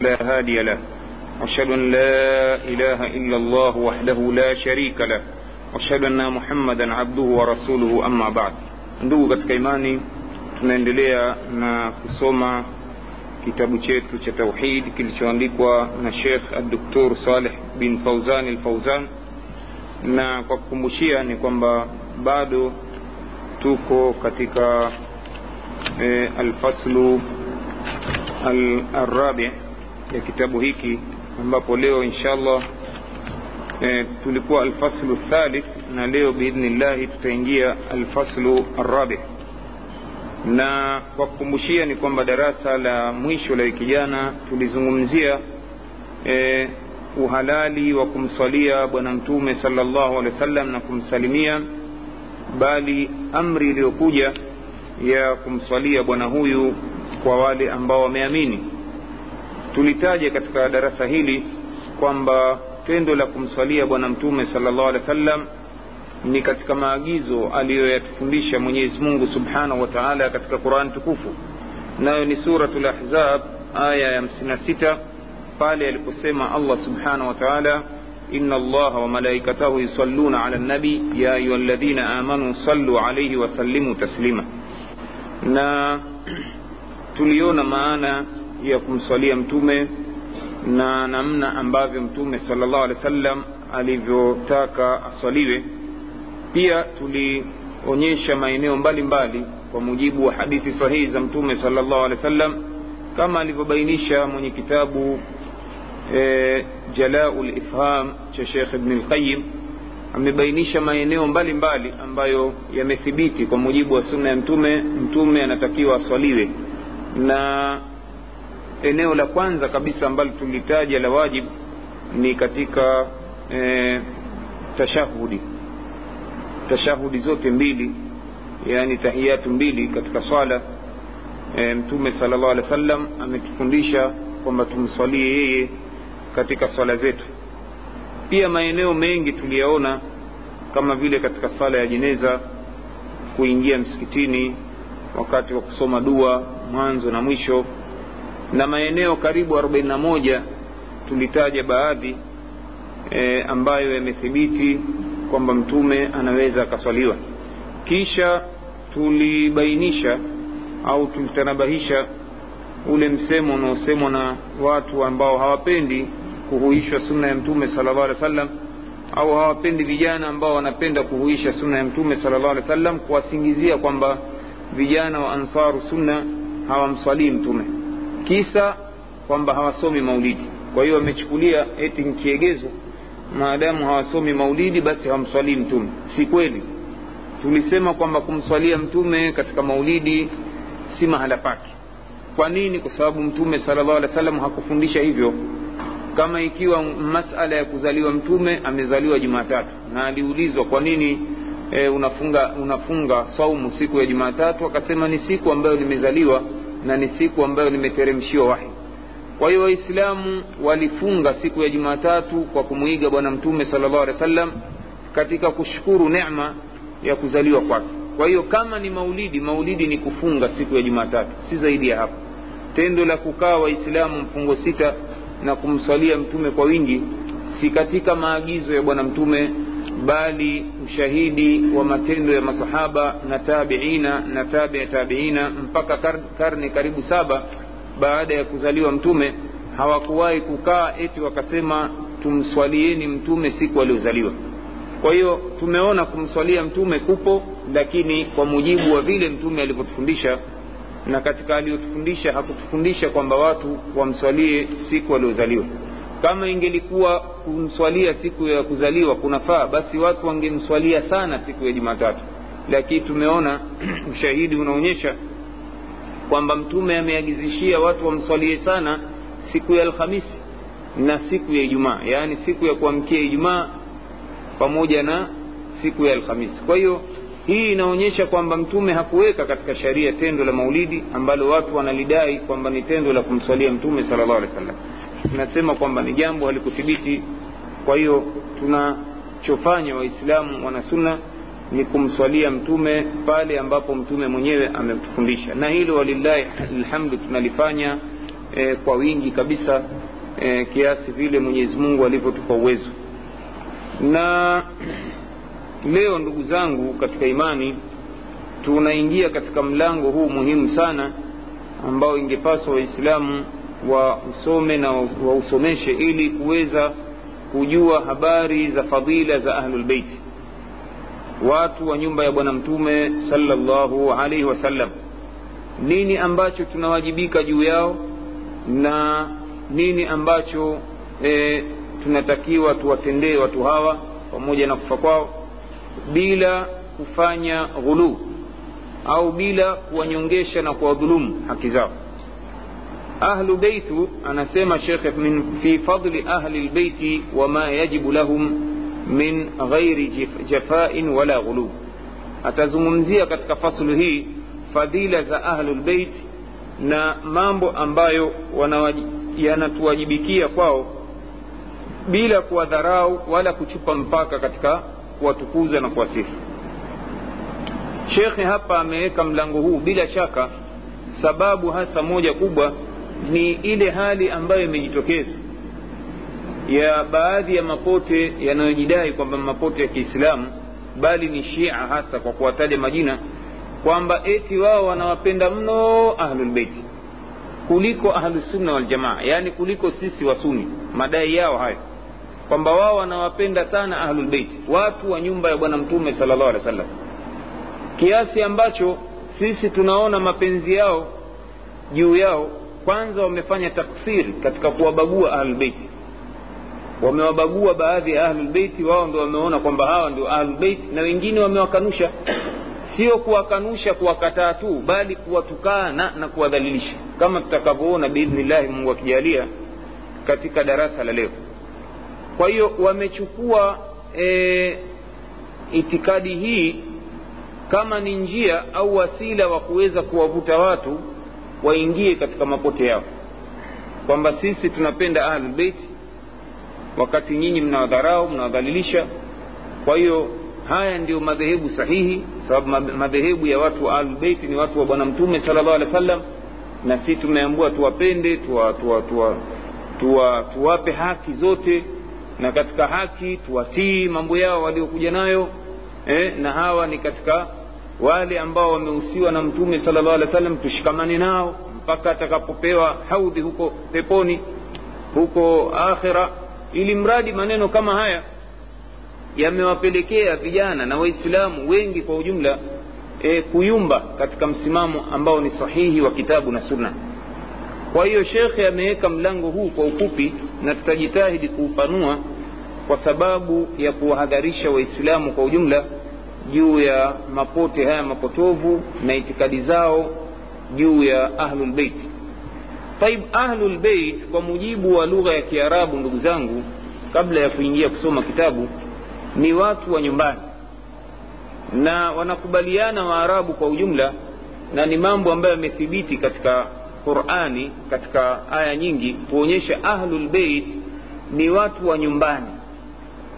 لا هادي له واشهد ان لا اله الا الله وحده لا شريك له واشهد ان محمدا عبده ورسuluhu amma ba'd ndugu katika imani tunaendelea na kusoma kitabu chetu cha tauhid kilichoandikwa na shekh abdoktor saleh bin fauzan alfauzan na kwa kukumbushia ni kwamba bado tuko katika e, alfaslu alrabi ya kitabu hiki ambapo leo insha allah e, tulikuwa alfaslu thalith na leo biidhnillahi tutaingia alfaslu arabi na kwa kukumbushia ni kwamba darasa la mwisho la wiki jana tulizungumzia e, uhalali wa kumswalia bwana mtume salllahu alehi wasallam na kumsalimia bali amri iliyokuja ya kumswalia bwana huyu kwa wale ambao wameamini tulitaja katika darasa hili kwamba tendo la kumswalia bwana mtume salllah alehi wa sallam ni katika maagizo aliyoyatufundisha mwenyezi mungu subhanahu wa taala katika qurani tukufu. Nayo ni suratu lahzab aya ya 56 pale aliposema allah subhanahu wa taala ina الله wamalaikatahu يصلون ala النبي ya ayuha الذين amanu صلوا alaihi وسلموا taslima. Na tuliona maana ya kumswalia mtume na namna ambavyo mtume sala llahu alehi wa sallam alivyotaka aswaliwe. Pia tulionyesha maeneo mbalimbali kwa mujibu wa hadithi sahihi za mtume sala llahu alehi wa sallam kama alivyobainisha mwenye kitabu e, jalau lifham cha shekh ibni lqayim amebainisha maeneo mbalimbali mbali ambayo yamethibiti kwa mujibu wa sunna ya mtume mtume anatakiwa aswaliwe. Na eneo la kwanza kabisa ambalo tulitaja la wajib ni katika e, tashahudi. Tashahudi zote mbili yani tahiyatu mbili katika swala e, mtume sala llahu alehi wa sallam ametufundisha kwamba tumswalie yeye katika swala zetu. Pia maeneo mengi tuliyaona kama vile katika sala ya jeneza kuingia msikitini wakati wa kusoma dua mwanzo na mwisho na maeneo karibu 41 tulitaja baadhi e, ambayo yamethibiti kwamba mtume anaweza akaswaliwa. Kisha tulibainisha au tulitanabahisha ule msemo unaosemwa na watu ambao hawapendi kuhuishwa sunna ya mtume sala llahu wasallam au hawapendi vijana ambao wanapenda kuhuisha sunna ya mtume sala llahu wasallam kuwasingizia kwamba vijana wa ansaru sunna hawamswalii mtume kisa kwamba hawasomi maulidi. Kwa hiyo wamechukulia eti nkiegezo maadamu hawasomi maulidi basi hawamswalii mtume. Si kweli? Tulisema kwamba kumswalia mtume katika maulidi si mahala pake. Kwa nini? Kwa sababu mtume sala llahu alehi wa hakufundisha hivyo. Kama ikiwa masala ya kuzaliwa mtume amezaliwa jumatatu. Na aliulizwa kwa nini e, unafunga unafunga saumu siku ya jumatatu? Akasema ni siku ambayo nimezaliwa na ni siku ambayo nimeteremshiwa wahi. Kwa hiyo waislamu walifunga siku ya jumatatu kwa kumwiga bwana mtume sal llah alehi wa sallam katika kushukuru nema ya kuzaliwa kwake. Kwa hiyo kama ni maulidi maulidi ni kufunga siku ya jumatatu si zaidi ya hapo. Tendo la kukaa waislamu mfungo sita na kumswalia mtume kwa wingi si katika maagizo ya bwana mtume bali ushahidi wa matendo ya masahaba na tabiina na tabi tabiina mpaka karne karibu saba baada ya kuzaliwa mtume. Hawakuwahi kukaa eti wakasema tumswalieni mtume siku aliozaliwa kwa hiyo tumeona kumswalia mtume kupo lakini kwa mujibu wa vile mtume alivyotufundisha na katika aliyotufundisha hakutufundisha kwamba watu wamswalie siku aliozaliwa kama ingelikuwa kumswalia siku ya kuzaliwa kunafaa basi watu wangemswalia sana siku ya jumatatu. Lakini tumeona ushahidi unaonyesha kwamba mtume ameagizishia watu wamswalie sana siku ya alhamisi na siku ya ijumaa yaani siku ya kuamkia ijumaa pamoja na siku ya alhamisi. Kwa hiyo hii inaonyesha kwamba mtume hakuweka katika sharia tendo la maulidi ambalo watu wanalidai kwamba ni tendo la kumswalia mtume sala llahu alehi wa sallam tunasema kwamba ni jambo halikuthibiti kwa hiyo tunachofanya waislamu wanasunna ni kumswalia mtume pale ambapo mtume mwenyewe ametufundisha. Na hilo walillahi alhamdu tunalifanya e, kwa wingi kabisa e, kiasi vile mwenyezi mungu alivyotupa uwezo. Na leo ndugu zangu katika imani tunaingia katika mlango huu muhimu sana ambao ingepaswa waislamu wausome na wausomeshe ili kuweza kujua habari za fadila za ahlulbeiti watu wa nyumba ya bwana mtume salllahu alaihi wasallam nini ambacho tunawajibika juu yao na nini ambacho e, tunatakiwa tuwatendee watu hawa pamoja na kufa kwao bila kufanya ghuluu au bila kuwanyongesha na kuwadhulumu haki zao ahlu beitu anasema shekhe fi fadli ahli lbeiti wama yajibu lahum min ghairi jafain wala ghulub. Atazungumzia katika fasulu hii fadhila za ahlulbeit na mambo ambayo yanatuwajibikia kwao bila kuwadharau wala kuchupa mpaka katika kuwatukuza na kuwasifu. Shekhe hapa ameweka mlango huu bila shaka sababu hasa moja kubwa ni ile hali ambayo imejitokeza ya baadhi ya mapote yanayojidai kwamba mapote ya kiislamu bali ni shia hasa kwa kuwataja majina kwamba eti wao wanawapenda mno ahlulbeiti kuliko ahlusunna waljamaa yaani kuliko sisi wasuni madai yao hayo kwamba wao wanawapenda sana ahlulbeiti watu wa nyumba ya bwana mtume sala llahu alehi wa sallam kiasi ambacho sisi tunaona mapenzi yao juu yao kwanza wamefanya taksiri katika kuwabagua ahlulbeiti wamewabagua baadhi ya ahlulbeiti wao ndo wameona kwamba hawa ndio ahlulbeiti na wengine wamewakanusha. Sio kuwakanusha kuwakataa tu bali kuwatukana na kuwadhalilisha. Kama tutakavyoona biidhnillahi mungu akijalia katika darasa la leo. Kwa hiyo wamechukua e, itikadi hii kama ni njia au wasila wa kuweza kuwavuta watu waingie katika mapote yao. Kwamba sisi tunapenda ahlulbeiti wakati nyinyi mnawadharau mnawadhalilisha. Kwa hiyo haya ndio madhehebu sahihi sababu madhehebu ya watu wa ahlulbeiti ni watu wa bwana mtume sala llahu alehi wa sallam na si tumeambua tuwapende tuwa, tuwa, tuwa, tuwa, tuwape haki zote na katika haki tuwatii mambo yao waliokuja nayo eh, na hawa ni katika wale ambao wamehusiwa na mtume sal llahu alehi wa sallam tushikamane nao mpaka atakapopewa haudhi huko peponi huko akhira ili mradi maneno kama haya yamewapelekea vijana na waislamu wengi kwa ujumla e, kuyumba katika msimamo ambao ni sahihi wa kitabu na sunna. Kwa hiyo shekhe ameweka mlango huu kwa ufupi na tutajitahidi kuupanua kwa sababu ya kuwahadharisha waislamu kwa ujumla juu ya mapote haya mapotovu na itikadi zao juu ya ahlulbeit taib ahlulbeit kwa mujibu wa lugha ya kiarabu ndugu zangu kabla ya kuingia kusoma kitabu ni watu wa nyumbani na wanakubaliana waarabu kwa ujumla na ni mambo ambayo yamethibiti katika qurani katika aya nyingi kuonyesha ahlulbeit ni watu wa nyumbani.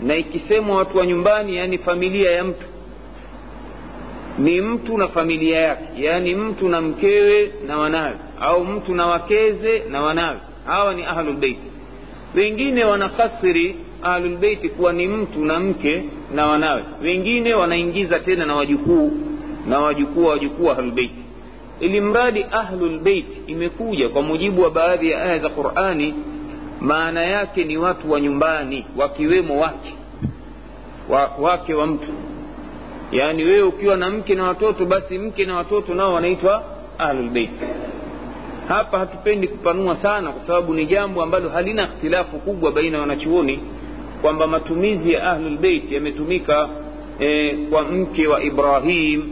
Na ikisemwa watu wa nyumbani yaani familia ya mtu ni mtu na familia yake yaani mtu na mkewe na wanawe au mtu na wakeze na wanawe. Hawa ni ahlulbeiti wengine wanakasiri ahlulbeiti kuwa ni mtu na mke na wanawe. Wengine wanaingiza tena na wajukuu na wajukuu wa wajukuu wa ahlulbeiti ili mradi ahlulbeiti imekuja kwa mujibu wa baadhi ya aya za qurani maana yake ni watu wa nyumbani wakiwemo wake. Wa, wake wa mtu yaani wewe ukiwa na mke na watoto basi mke na watoto nao wanaitwa ahlulbeiti hapa hatupendi kupanua sana kwa sababu ni jambo ambalo halina ikhtilafu kubwa baina ya wanachuoni kwamba matumizi ya ahlulbeit yametumika e, kwa mke wa ibrahim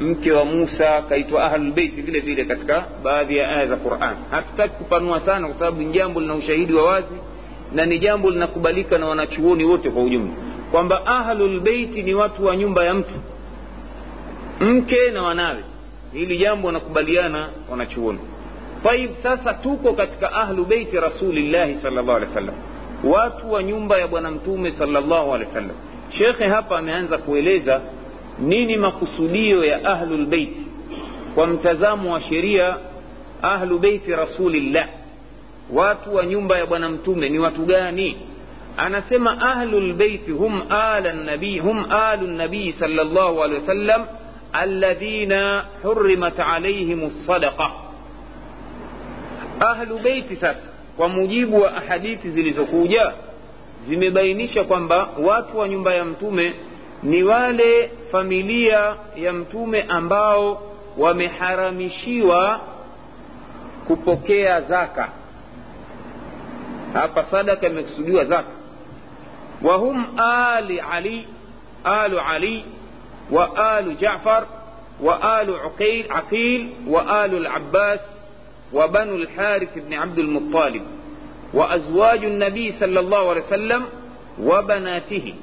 mke wa musa kaitwa ahlulbeiti vile vile katika baadhi ya aya za quran. Hatutaki kupanua sana kwa sababu ni jambo lina ushahidi wa wazi na ni jambo linakubalika na wanachuoni wote kwa ujumla kwamba ahlulbeiti ni watu wa nyumba ya mtu mke na wanawe. Hili jambo wanakubaliana wanachuoni. Taib sasa tuko katika ahlu beiti rasulillahi salllah alehi wasallam watu wa nyumba ya bwana mtume salllahu alehi wasallam. Shekhe hapa ameanza kueleza nini makusudio ya ahlulbeiti kwa mtazamo wa sheria ahlu beiti rasulillah. Watu wa nyumba ya bwana mtume ni watu gani anasema ahlu lbeiti hum ala nabii hum alu nabii sal llahu alehi wasallam alladhina hurimat alaihim lsadaqa ahlu beiti sasa kwa mujibu wa ahadithi zilizokuja zimebainisha kwamba watu wa nyumba ya mtume ni wale familia ya mtume ambao wameharamishiwa kupokea zaka hapa sadaka imekusudiwa zaka wahum ali ali alu ali wa alu jafar wa alu aqil, aqil wa alu labbas wa banu lharith bni abdulmutalib wa azwaju nabii sal llahu alehi wa sallam wa banatihi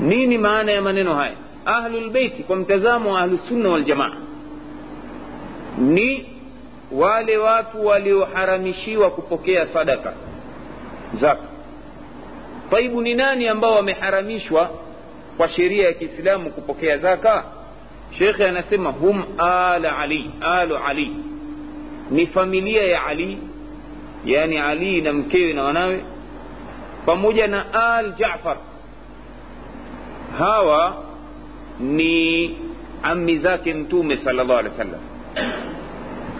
nini maana ya maneno haya ahlulbeiti kwa mtazamo wa ahlusunna waljamaa ni wale watu walioharamishiwa kupokea sadaka zaka taibu ni nani ambao wameharamishwa kwa sheria ya kiislamu kupokea zaka? Shekhe anasema hum ala ali alu ali. Ni familia ya ali yani ali na mkewe na wanawe pamoja na al jafar. Hawa ni ami zake mtume sala llahu alehi wa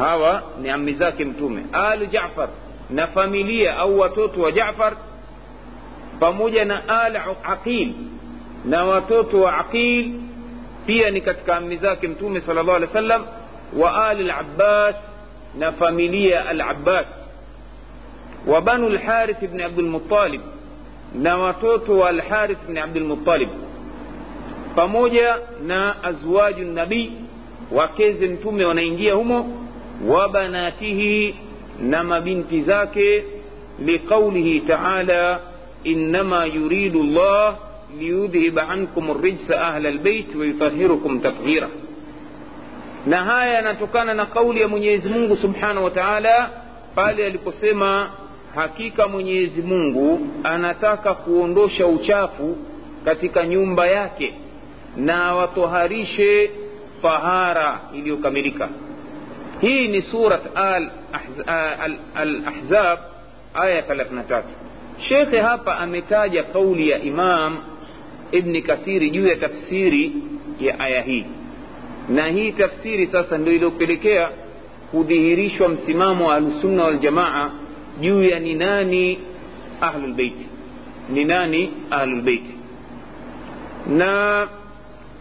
hawa ni ami zake mtume. Al jafar na familia au watoto wa jafar pamoja na al aqil na watoto wa aqil pia ni katika ami zake mtume sala llahu alehi wa ali labbas na familia al abbas wa banu lharith bni abdulmutalib na watoto wa alharith bni abdulmutalib pamoja na azwaju nabii wakeze mtume wanaingia humo wa banatihi na mabinti zake liqaulihi taala innama yuridu llah liyudhhiba ankum rijsa ahla lbeit wayutahirukum tathira. Na haya yanatokana na kauli ya mwenyezi mungu subhanahu wa taala pale aliposema hakika mwenyezi mungu anataka kuondosha uchafu katika nyumba yake na watoharishe tahara iliyokamilika. Hii ni surat al-ahzab aya 33 shekhe hapa ametaja kauli ya imam ibni kathiri juu ya tafsiri ya aya hii. Na hii tafsiri sasa ndio iliyopelekea kudhihirishwa msimamo wa ahlusunna waljamaa juu ya ni nani ahlulbeiti ni nani ahlulbeiti na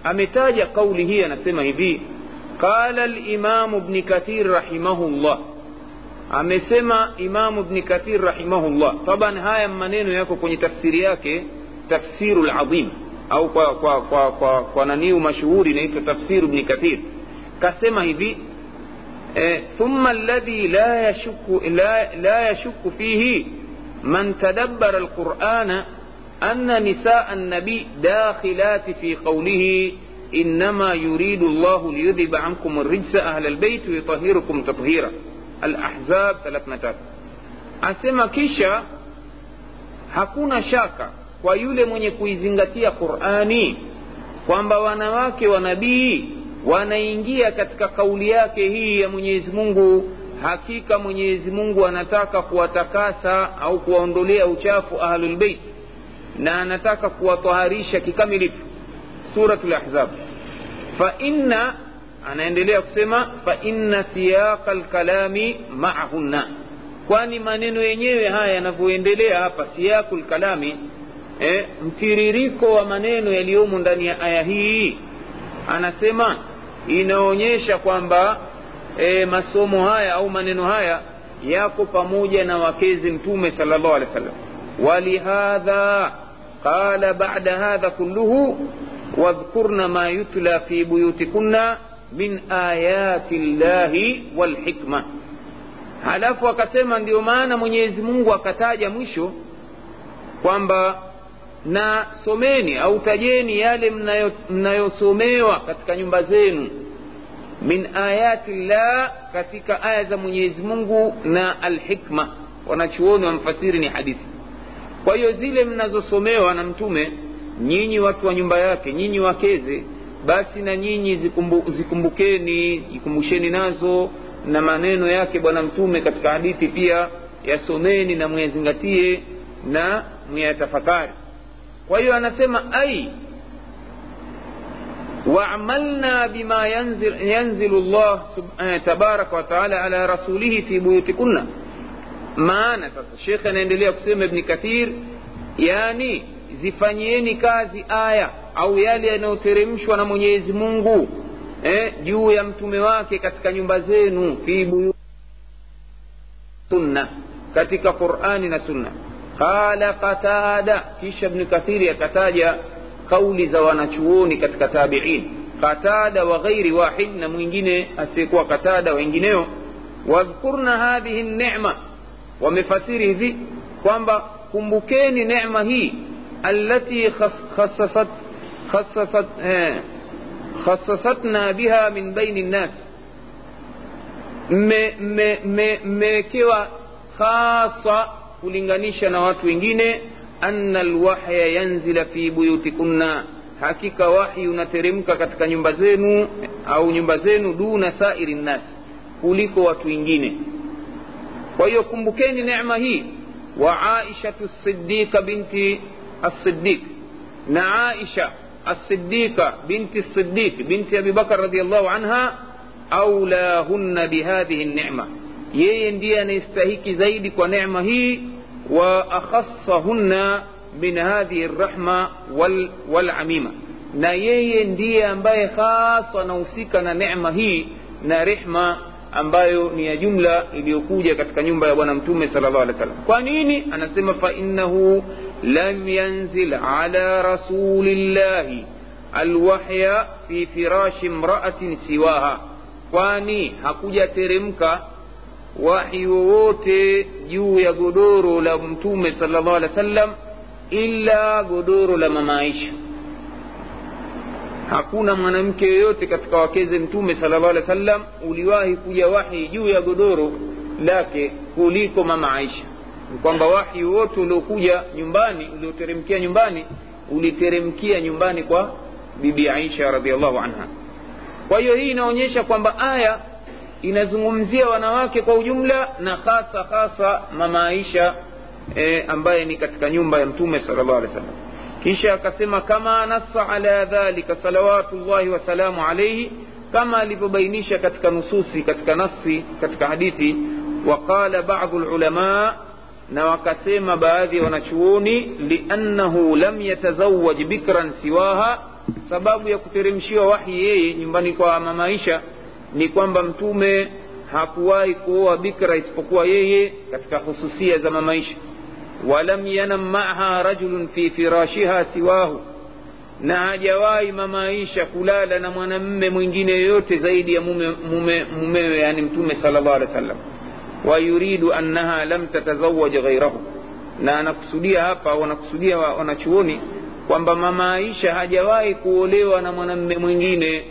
ametaja kauli hii anasema hivi qala limamu bni kathir rahimahullah amesema imamu bni kathir rahimahullah taban haya maneno yako kwenye tafsiri yake tafsiru ladhim au kwa kwa kwa kwa, kwa naniu mashuhuri inaitwa tafsiru bni kathir kasema hivi eh, thumma alladhi la yashukku la, la yashukku fihi man tadabbara alqurana أن نساء النبي داخلات في قوله إنما يريد الله ليذهب عنكم الرجس أهل البيت ويطهركم تطهيرا Al-Ahzab 33 asema kisha hakuna shaka kwa yule mwenye kuizingatia Qur'ani kwamba wanawake wa nabii wanaingia katika kauli yake hii ya Mwenyezi Mungu. Hakika Mwenyezi Mungu anataka kuwatakasa au kuwaondolea uchafu ahlul bait na anataka kuwataharisha kikamilifu. Suratul ahzab. Fa inna anaendelea kusema fa inna siyaqa lkalami maahunna. Kwani maneno yenyewe haya yanavyoendelea hapa siyaku lkalami eh, mtiririko wa maneno yaliyomo ndani ya aya hii anasema inaonyesha kwamba e, masomo haya au maneno haya yako pamoja na wakezi mtume sal llah sallallahu wa wasallam. Walihadha qala ba'da hadha kulluhu wadhkurna ma yutla fi buyutikunna min ayati llahi walhikma halafu akasema ndio maana mwenyezi mungu akataja mwisho kwamba na someni au tajeni yale mnayosomewa mnayo katika nyumba zenu. Min ayati llah katika aya za mwenyezi mungu na alhikma. Wanachuoni wamfasiri ni hadithi. Kwa hiyo zile mnazosomewa na mtume nyinyi watu wa nyumba yake nyinyi wakeze basi na nyinyi zikumbukeni jikumbusheni nazo na maneno yake bwana mtume katika hadithi pia yasomeni na myazingatie na myatafakari kwa hiyo anasema ai waamalna bima yanzil, yanzilu llah eh, tabaraka wataala ala rasulihi fi buyutikunna. Maana sasa shekhe anaendelea kusema ibni kathir yani zifanyieni kazi aya au yale yanayoteremshwa na mwenyezi mungu eh, juu ya mtume wake katika nyumba zenu sunna katika qurani na sunna. Qala qatada kisha bnu kathiri akataja kauli za wanachuoni katika tabiin. Qatada wa ghairi wahid na mwingine asiyekuwa qatada wengineo. Wadhkurna hadhihi nema wamefasiri hivi kwamba kumbukeni nema hii allati khassasat khassasat eh, khassasatna biha min baini nnas mmewekewa khasa kulinganisha na watu wengine anna alwahya yanzila fi buyutikunna hakika wahi unateremka katika nyumba zenu au nyumba zenu duna sairi nnas kuliko watu wengine kwa hiyo kumbukeni neema hii wa aishatu sidiqa binti الصديق نعائشة الصديقة بنت الصديق بنت أبي بكر رضي الله عنها أولاهن بهذه النعمة. يندي أن يستهيك زيدك ونعمة وأخصهن من هذه الرحمة والعميمة. نا يندي أن باي خاصة نوسيك نعمة نرحمة ambayo ni ya jumla iliyokuja katika nyumba ya bwana mtume sal صلى الله عليه وسلم. kwa أنا anasema فإنه fainahu lam yanzil ala rasulillahi alwahya fi firashi mraatin siwaha kwani hakujateremka wahi wowote juu ya godoro la mtume sala llahu alih wa sallam illa godoro la mama aisha hakuna mwanamke yoyote katika wakeze mtume sala llahu alih wa sallam uliwahi kuja wahi juu ya godoro lake kuliko mama aisha ni kwamba wahi wote uliokuja nyumbani ulioteremkia nyumbani uliteremkia nyumbani kwa bibi aisha radiallahu anha. Kwa hiyo hii inaonyesha kwamba aya inazungumzia wanawake kwa ujumla na hasa hasa mama aisha e, ambaye ni katika nyumba ya mtume sal llahu alih wa kisha akasema kama nassa ala dhalika salawatullahi wasalamu alaihi kama alivyobainisha katika nususi katika nasi katika hadithi waqala badu lulama na wakasema baadhi ya wanachuoni liannahu lam yatazawaj bikran siwaha sababu ya kuteremshiwa wahi yeye nyumbani kwa mamaisha ni kwamba mtume hakuwahi kuoa bikra isipokuwa yeye katika hususia za mamaisha walam yanam maaha rajulun fi firashiha siwahu na hajawahi mamaisha kulala na mwanamme mwingine yoyote zaidi ya mume, mume, mumewe yani mtume sala llahu alehi wa sallam wayuridu annaha lam tatazawaj ghairahu na anakusudia hapa wanakusudia wanachuoni kwamba mama aisha hajawahi kuolewa na mwanamme mwingine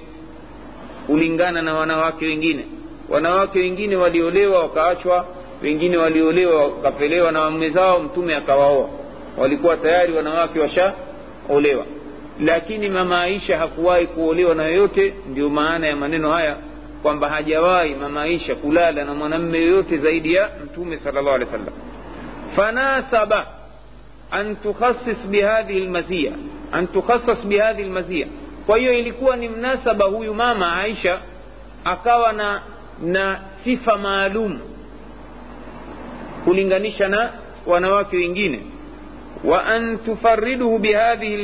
kulingana na wanawake wengine. Wanawake wengine waliolewa wakaachwa wengine waliolewa wakapelewa na waume zao mtume akawaoa. Walikuwa tayari wanawake washaolewa. Lakini mama aisha hakuwahi kuolewa na yoyote ndio maana ya maneno haya kwamba hajawahi mama aisha kulala na mwanamme yoyote zaidi ya mtume sala llahu alehi wa sallam fanasaba an tukhasis bihadhihi lmazia an tukhassas bihadhihi lmazia kwa hiyo ilikuwa ni mnasaba huyu mama aisha akawa na na sifa maalum kulinganisha na wanawake wengine wa an tufariduhu bihadhihi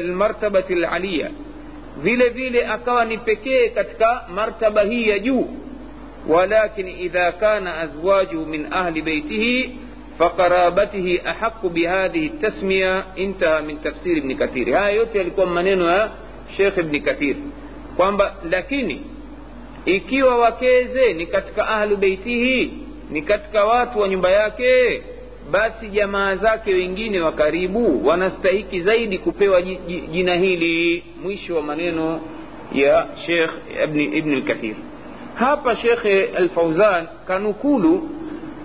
lmartabati laliya vile vile akawa ni pekee katika martaba hii ya juu. Walakin idha kana azwajuhu min ahli beitihi faqarabatihi ahaqu bihadhihi tasmiya intaha min tafsiri bni kathiri haya yote yalikuwa maneno ya shekh bni kathir. Kwamba lakini ikiwa wakeze ni katika ahlu beitihi ni katika watu wa nyumba yake basi jamaa zake wengine wa karibu wanastahiki zaidi kupewa jina hili. Mwisho wa maneno ya Sheikh Ibn, al-Kathir. Hapa Sheikh Al-Fauzan kanukulu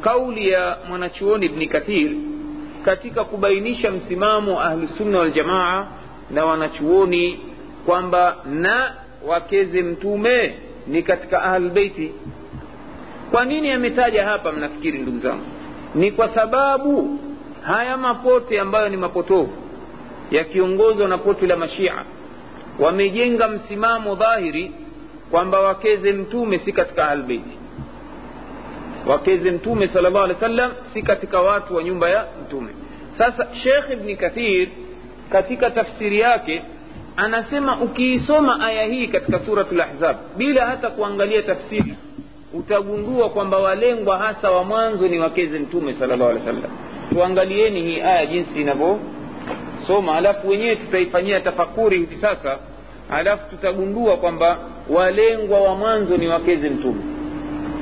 kauli ya mwanachuoni Ibn Kathir katika kubainisha msimamo wa ahlusunna waljamaa na wanachuoni kwamba na wakeze mtume ni katika ahlulbeiti kwa nini ametaja hapa mnafikiri ndugu zangu ni kwa sababu haya mapote ambayo ni mapotovu yakiongozwa na poti la mashia wamejenga msimamo dhahiri kwamba wakeze mtume si katika ahlbeiti wakeze mtume sal llah alehi wa sallam si katika watu wa nyumba ya mtume. Sasa shekh ibni kathir katika tafsiri yake anasema ukiisoma aya hii katika suratu lahzab bila hata kuangalia tafsiri utagundua kwamba walengwa hasa wa mwanzo ni wakeze mtume sal llahu alehi wa sallam tuangalieni hii aya jinsi inavyosoma alafu wenyewe tutaifanyia tafakuri hivi sasa alafu tutagundua kwamba walengwa wa mwanzo ni wakeze mtume.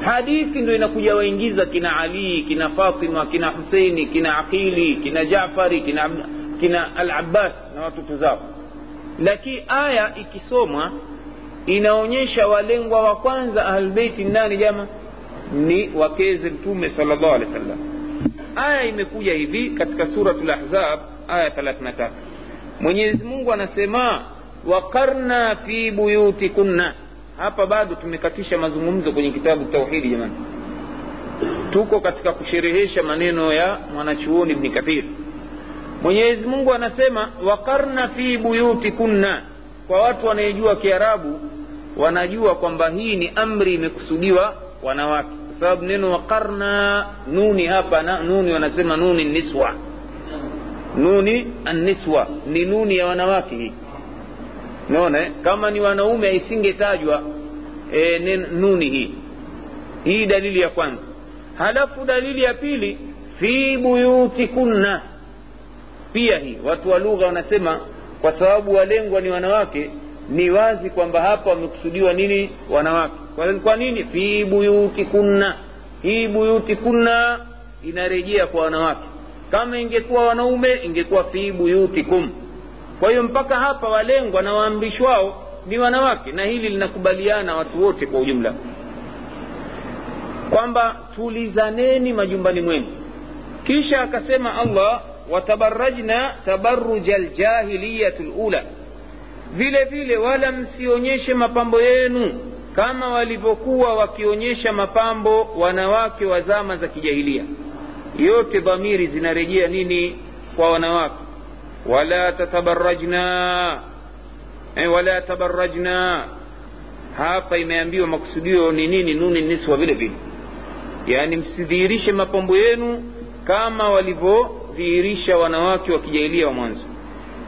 Hadithi ndo inakuja waingiza kina ali kina fatima kina huseini kina aqili kina jafari kina, kina al abbas na watoto zao. Lakini aya ikisomwa inaonyesha walengwa wa kwanza ahlbeiti nani jama ni wakeze mtume sal llahu alehi wa sallam aya imekuja hivi katika suratu lahzab aya 33 mwenyezi mungu anasema waqarna fi buyutikunna. Hapa bado tumekatisha mazungumzo kwenye kitabu tauhidi jamani tuko katika kusherehesha maneno ya mwanachuoni bni kathir. Mwenyezi mungu anasema waqarna fi buyutikunna kwa watu wanayejua kiarabu wanajua kwamba hii ni amri imekusudiwa wanawake. Kwa sababu neno waqarna nuni hapa na, nuni wanasema nuni niswa. Nuni anniswa ni nuni ya wanawake hii. Naona kama ni wanaume isingetajwa e, nuni hii. Hii dalili ya kwanza. Halafu dalili ya pili fi buyutikunna. Pia hii watu wa lugha wanasema kwa sababu walengwa ni wanawake ni wazi kwamba hapa wamekusudiwa nini? Wanawake. Kwa, kwa nini? Fi buyutikunna. Hii buyutikunna inarejea kwa wanawake. Kama ingekuwa wanaume ingekuwa fi buyutikum. Kwa hiyo mpaka hapa walengwa na waamrishi wao ni wanawake na hili linakubaliana watu wote kwa ujumla. Kwamba tulizaneni majumbani mwenu. Kisha akasema allah watabarajna tabaruja ljahiliyatu lula vile vile wala msionyeshe mapambo yenu kama walivyokuwa wakionyesha mapambo wanawake wa zama za kijahilia yote dhamiri zinarejea nini kwa wanawake? Wala tatabarajna e, wala tabarajna hapa imeambiwa makusudio ni nini? Nuni niswa vile vile. Yaani msidhihirishe mapambo yenu kama walivyodhihirisha wanawake wa kijailia wa mwanzo.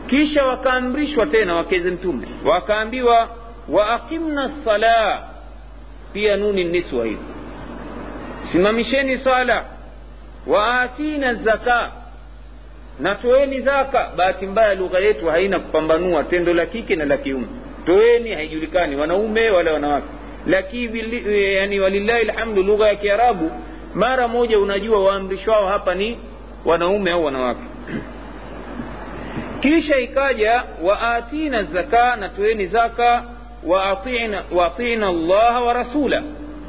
Kisha wakaamrishwa tena wakeze mtume. Wakaambiwa waaqimna sala pia nuni niswa hii simamisheni sala waatina zaka na toeni zaka. Bahati mbaya lugha yetu haina kupambanua tendo la kike na la kiume. Toeni haijulikani wanaume wala wanawake. Lakini yani walillahi lhamdu lugha ya kiarabu mara moja unajua waamrishwao hapa ni wanaume au wanawake. Kisha ikaja waatina zaka na toeni zaka waatina allaha wa rasula.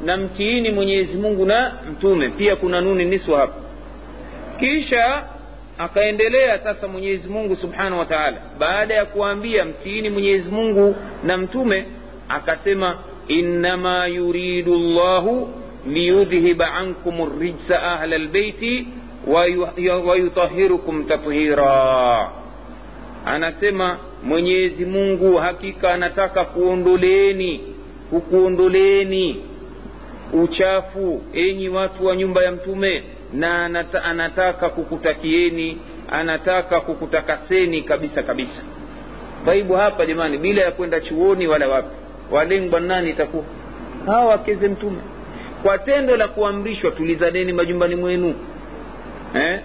Na mtiini mwenyezi mungu na mtume. Pia kuna nuni niswa hapa. Kisha akaendelea sasa mwenyezi mungu subhanahu wa taala. Baada ya kuambia mtiini mwenyezi mungu na mtume akasema innama yuridu llahu liyudhhiba ankum rijsa ahla lbeiti wayutahirukum tathira. Anasema mwenyezi mungu hakika anataka kuondoleeni kukuondoleeni uchafu enyi watu wa nyumba ya mtume na anata, anataka kukutakieni anataka kukutakaseni kabisa kabisa. Taibu hapa jamani bila ya kwenda chuoni wala wapi. Walengwa nani itakuwa? Hawa wakeze mtume. Kwa tendo la kuamrishwa tulizaneni majumbani mwenu eh?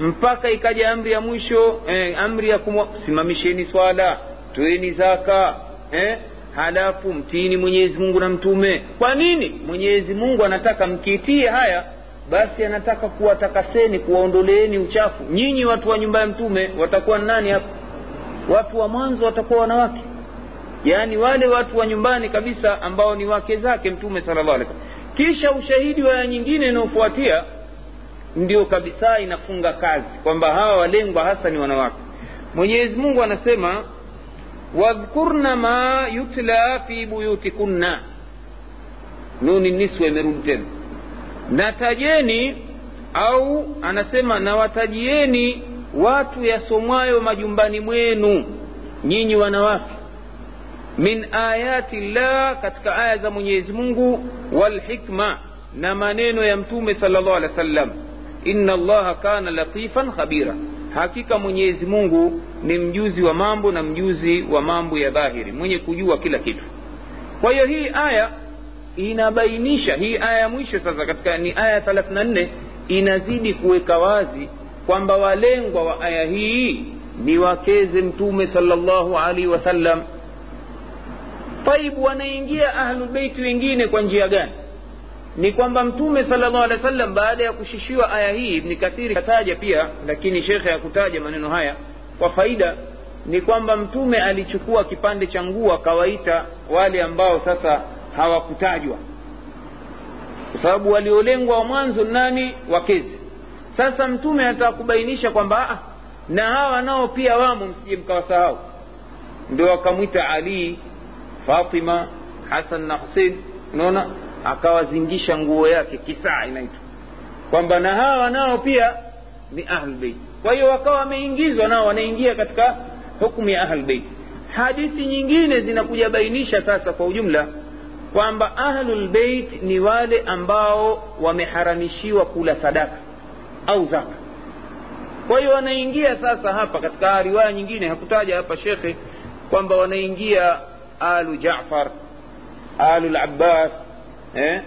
mpaka ikaja amri ya mwisho eh, amri ya simamisheni swala toeni zaka eh? halafu mtiini mwenyezi mungu na mtume. Kwa nini? Mwenyezi mungu anataka mkiitie haya basi anataka kuwatakaseni kuwaondoleeni uchafu. Nyinyi watu wa nyumba ya mtume watakuwa nani hapa? Watu wa mwanzo watakuwa wanawake. Yaani wale watu wa nyumbani kabisa ambao ni wake zake mtume sala llahu alih kisha ushahidi wa ya nyingine inayofuatia ndio kabisa inafunga kazi. Kwamba hawa walengwa hasa ni wanawake. Mwenyezi mungu anasema wadhkurna ma yutla fi buyutikunna. Nuni niswa imerudi tena. Natajeni au anasema nawatajieni watu yasomwayo majumbani mwenu nyinyi wanawake. Min ayati llah katika aya za mwenyezi mungu walhikma na maneno ya mtume sala llahu alehi wa sallam inna allaha kana latifan khabira. Hakika mwenyezi mungu ni mjuzi wa mambo na mjuzi wa mambo ya dhahiri mwenye kujua kila kitu. Kwa hiyo hii aya inabainisha hii aya ya mwisho sasa katika ni aya thelathini na nne inazidi kuweka wazi kwamba walengwa wa aya hii ni wakeze mtume salllahu alaihi wasallam. Taibu wanaingia ahlulbeiti wengine kwa njia gani ni kwamba mtume salllahu alehi wa sallam baada ya kushishiwa aya hii ibni kathiri kataja pia lakini shekhe hakutaja maneno haya kwa faida ni kwamba mtume alichukua kipande cha nguo akawaita wale ambao sasa hawakutajwa. Kwa sababu waliolengwa wa mwanzo nani? Wakezi sasa mtume anataka kubainisha kwamba na hawa nao pia wamo msije mkawasahau. Ndio wakamwita ali fatima hasan na husein unaona akawazingisha nguo yake kisaa inaitwa. Kwamba na hawa nao pia ni ahlbeit kwa hiyo wakawa wameingizwa nao wanaingia katika hukmu ya ahlbeit hadithi nyingine zinakuja bainisha sasa kwa ujumla kwamba ahlulbeit ni wale ambao wameharamishiwa kula sadaka au zaka. Kwa hiyo wanaingia sasa hapa katika riwaya nyingine hakutaja hapa shekhe kwamba wanaingia alu jafar alu eh?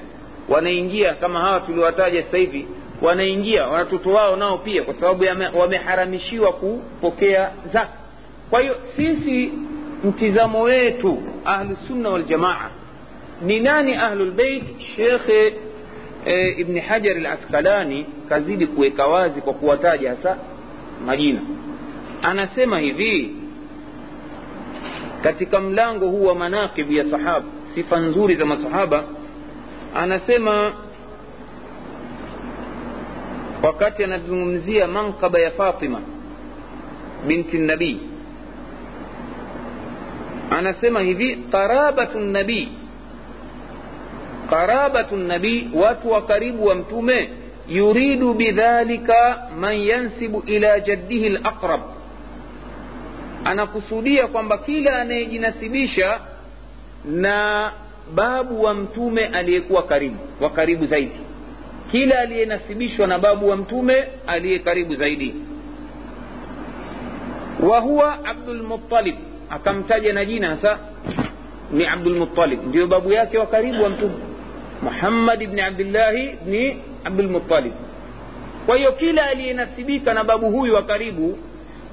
wanaingia kama hawa tuliwataja sasa hivi wanaingia watoto wao nao pia kwa sababu wameharamishiwa kupokea zaka. Kwa hiyo sisi mtizamo wetu ahlusunna waljamaa ni nani ahlulbeit shekhe e, ibni hajar alaskalani kazidi kuweka wazi kwa kuwataja hasa majina. Anasema hivi katika mlango huu wa manakibu ya sahaba sifa nzuri za masahaba anasema wakati anazungumzia manqaba ya fatima binti nabii anasema hivi qarabatu nabii qarabatu nabii watu wa karibu wa mtume yuridu bidhalika man yansibu ila jaddihi laqrab anakusudia kwamba kila anayejinasibisha na babu wa mtume aliyekuwa karibu wa karibu zaidi. Kila aliyenasibishwa na babu wa mtume aliye karibu zaidi. Wa huwa abdulmutalib akamtaja na jina hasa ni abdulmutalib ndio babu yake wa karibu wa mtume. Muhammad bni abdillahi bni abdulmutalib kwa hiyo kila aliyenasibika na babu huyu wa karibu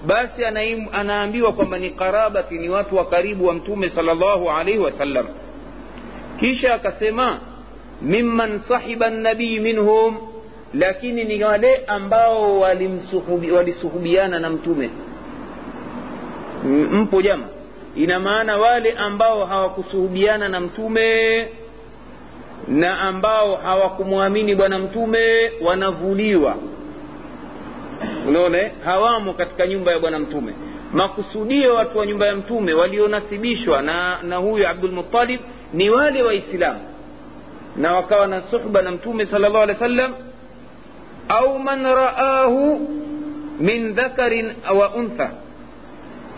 basi anaambiwa kwamba ni karabati ni watu wa karibu wa mtume salllahu alaihi wasallam kisha akasema mimman sahiba nabii minhum lakini ni wale ambao walisuhubiana na mtume. Mpo jama ina maana wale ambao hawakusuhubiana na mtume na ambao hawakumwamini bwana mtume wanavuliwa. Unaona hawamo katika nyumba ya bwana mtume. Makusudio watu wa nyumba ya mtume walionasibishwa na, na huyu abdulmutalib ni wale waislamu na wakawa na suhba na mtume sala llahu alehi wa sallam au man raahu min dhakarin wa untha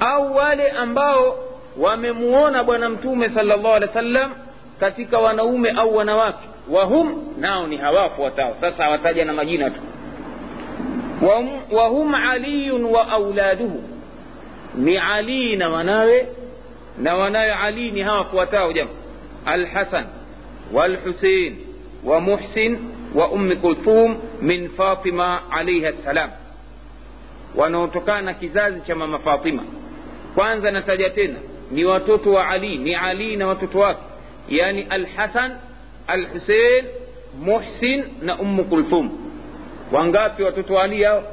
au wale ambao wamemuona bwana mtume sala llahu alehi wa sallam katika wanaume au wanawake wahum nao ni hawafuatao sasa hawataja na majina tu wahum aliyun wa auladuhu ni ali na wanawe na wanawe ali ni hawafuatao jama alhasan والحسين ومحسن وأم كلثوم من فاطمة عليها السلام wanaotokana kizazi cha mama fatima kwanza nataja tena ni watoto wa ali ni ali na watoto wake yani alhasan alhusein muhsin na ummu kulthum wangapi watoto wa ali hao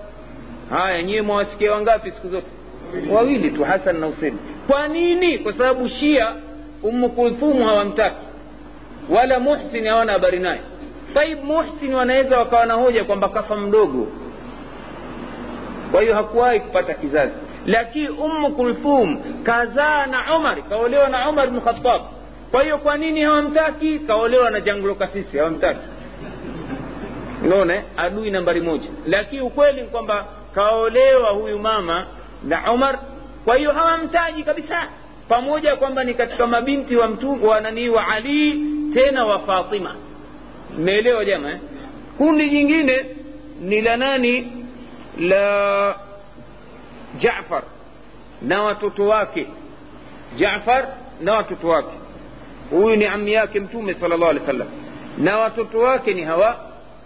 haya nyiwe mwawasikia wangapi siku zote wawili tu hasan na husein kwa nini kwa sababu shia ummu kulthum hawamtaki. Wala muhsin hawana habari naye. Taib muhsin wanaweza wakawa na hoja kwamba kafa mdogo. Kwa hiyo hakuwahi kupata kizazi. Lakini ummu kulthum kazaa na umar kaolewa na umar bnu khatab kwa hiyo kwa nini hawamtaki? Kaolewa na janglo kasisi hawamtaki. Unaona adui nambari moja. Lakini ukweli ni kwamba kaolewa huyu mama na umar kwa hiyo hawamtaji kabisa pamoja kwamba ni katika mabinti wa mtu wa nanii wa ali tena wa fatima mmeelewa jama eh? kundi jingine ni la nani la jafar na watoto wake jafar na watoto wake huyu ni ami yake mtume sala llahu alehi wa sallam na watoto wake ni hawa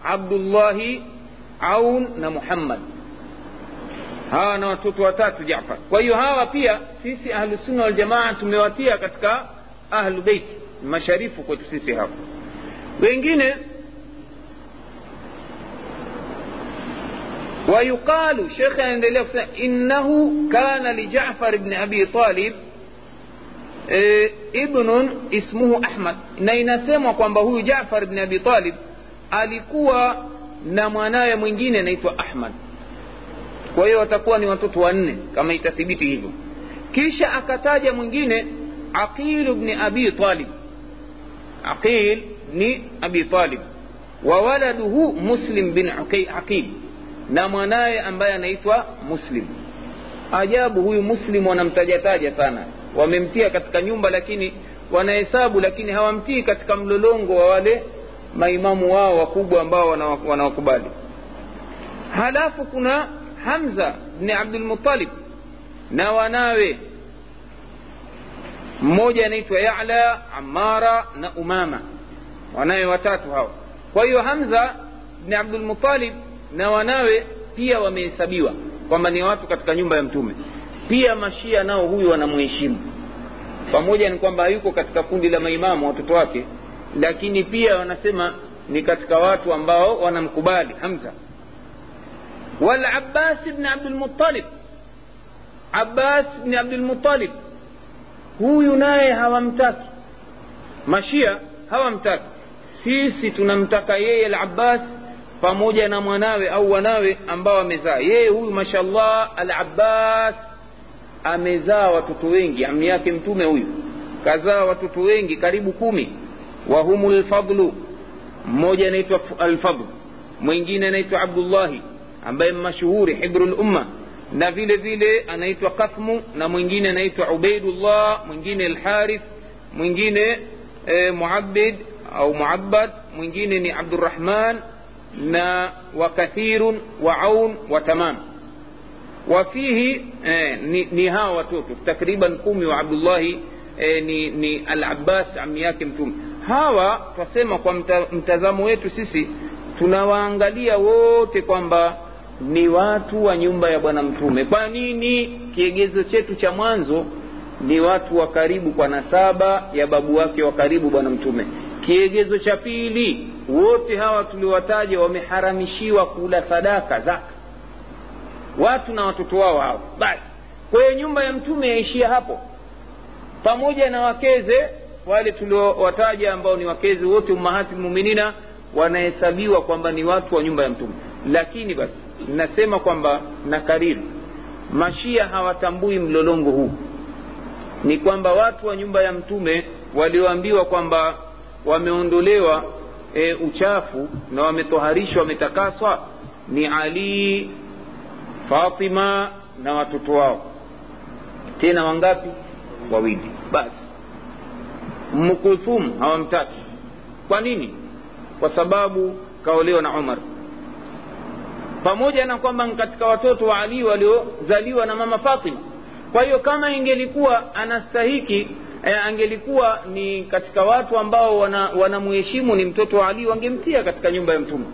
abdullahi aun na muhammad hawa na watoto watatu jafar Kwa hiyo hawa pia sisi Ahlusunna Waljamaa tumewatia katika ahlubeiti masharifu kwetu sisi hawa. Wengine wayuqalu, shekhe anaendelea kusema innahu kana lijafar bni abi talib e, ibnun ismuhu Ahmad, na inasemwa kwamba huyu Jafar bni abi Talib alikuwa na mwanawe mwingine anaitwa Ahmad kwa hiyo watakuwa ni watoto wanne kama itathibiti hivyo. Kisha akataja mwingine aqil bni abi talib. Aqil ni abi talib. Wa muslim bin aqil. Na mwanaye ambaye anaitwa muslim. Ajabu huyu muslim wanamtajataja sana. Wamemtia katika nyumba lakini wanahesabu lakini hawamtii katika mlolongo wa wale maimamu wao wakubwa ambao wanawakubali. Halafu kuna hamza bni abdulmutalib na wanawe. Mmoja anaitwa yala amara na umama. Wanawe watatu hawa kwa hiyo hamza bni abdulmutalib na wanawe pia wamehesabiwa kwamba ni watu katika nyumba ya mtume. Pia mashia nao huyu wanamheshimu. Pamoja ni kwamba hayuko katika kundi la maimamu watoto wake lakini pia wanasema ni katika watu ambao wanamkubali hamza walabbas bni abdulmutalib abbas bni abdulmutalib huyu naye hawamtaki mashia hawamtaki sisi tunamtaka yeye alabbas pamoja na mwanawe au wanawe ambao amezaa yeye huyu mashallah alabbas amezaa watoto wengi ami yake mtume huyu kazaa watoto wengi karibu kumi wahumu lfadlu mmoja anaitwa alfadl mwingine anaitwa abdullahi ambaye mashuhuri hibru lumma na vile vile anaitwa kathmu na mwingine anaitwa ubaidullah mwingine alharith mwingine e, muabid au muabad mwingine ni abdurahman na wakathirun wa aun wa tamam. Wafihi eh, ni, ni hawa watoto. Takriban kumi wa abdullahi eh, ni, ni alabbas ami yake mtume. Hawa twasema kwa mta, mtazamo wetu sisi tunawaangalia wote kwamba ni watu wa nyumba ya bwana mtume. Kwa nini kiegezo chetu cha mwanzo ni watu wa karibu kwa nasaba ya babu wake wa karibu bwana mtume? Kiegezo cha pili wote hawa tuliowataja wameharamishiwa kula sadaka zaka. Watu na watoto wao hao. Basi kwa nyumba ya mtume yaishia hapo. Pamoja na wakeze wale tuliowataja ambao ni wakeze wote ummahati lmuminina wanahesabiwa kwamba ni watu wa nyumba ya mtume. Lakini basi nasema kwamba na kariri mashia hawatambui mlolongo huu. Ni kwamba watu wa nyumba ya mtume walioambiwa kwamba wameondolewa e, uchafu na wametoharishwa wametakaswa ni ali fatima na watoto wao. Tena wangapi? Wawili. Basi. Mkuthum hawamtaki. Kwa nini? Kwa sababu kaolewa na umar pamoja na kwamba katika watoto wa ali waliozaliwa na mama fatima. Kwa hiyo kama ingelikuwa anastahiki e, angelikuwa ni katika watu ambao wanamheshimu wana ni mtoto wa ali wangemtia katika nyumba ya mtume.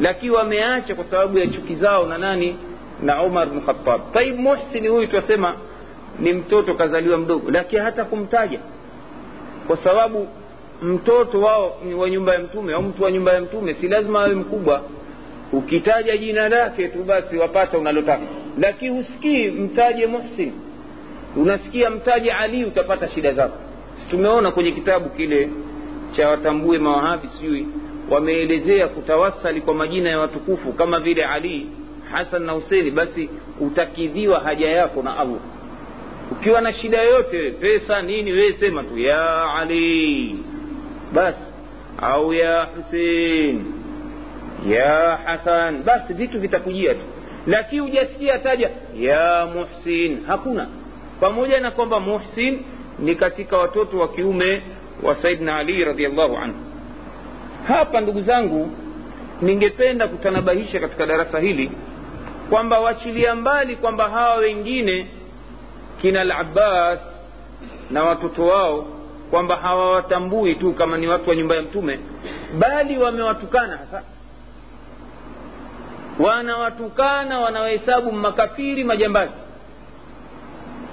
Lakini wameacha kwa sababu ya chuki zao na nani? Na umar bnu khatab taib muhsini huyu twasema ni mtoto kazaliwa mdogo lakini hata kumtaja. Kwa sababu mtoto wao wa nyumba ya mtume au mtu wa nyumba ya mtume si lazima awe mkubwa ukitaja jina lake tu basi wapata unalotaka. Lakini husikii mtaje muhsin. Unasikia mtaje ali utapata shida zako. Tumeona kwenye kitabu kile cha watambue mawahabi sijui wameelezea kutawasali kwa majina ya watukufu kama vile ali hasan na huseni basi utakidhiwa haja yako na allah. Ukiwa na shida yoyote pesa nini wee sema tu ya ali. Basi au ya husein ya hasan basi vitu vitakujia tu. Lakini hujasikia taja ya muhsin hakuna. Pamoja na kwamba muhsin ni katika watoto wa kiume wa saidna ali radiallahu anhu. Hapa ndugu zangu ningependa kutanabahisha katika darasa hili kwamba wachilia mbali kwamba hawa wengine kina al-abbas na watoto wao kwamba hawawatambui tu kama ni watu wa nyumba ya mtume bali wamewatukana hasa wanawatukana wanawahesabu makafiri majambazi.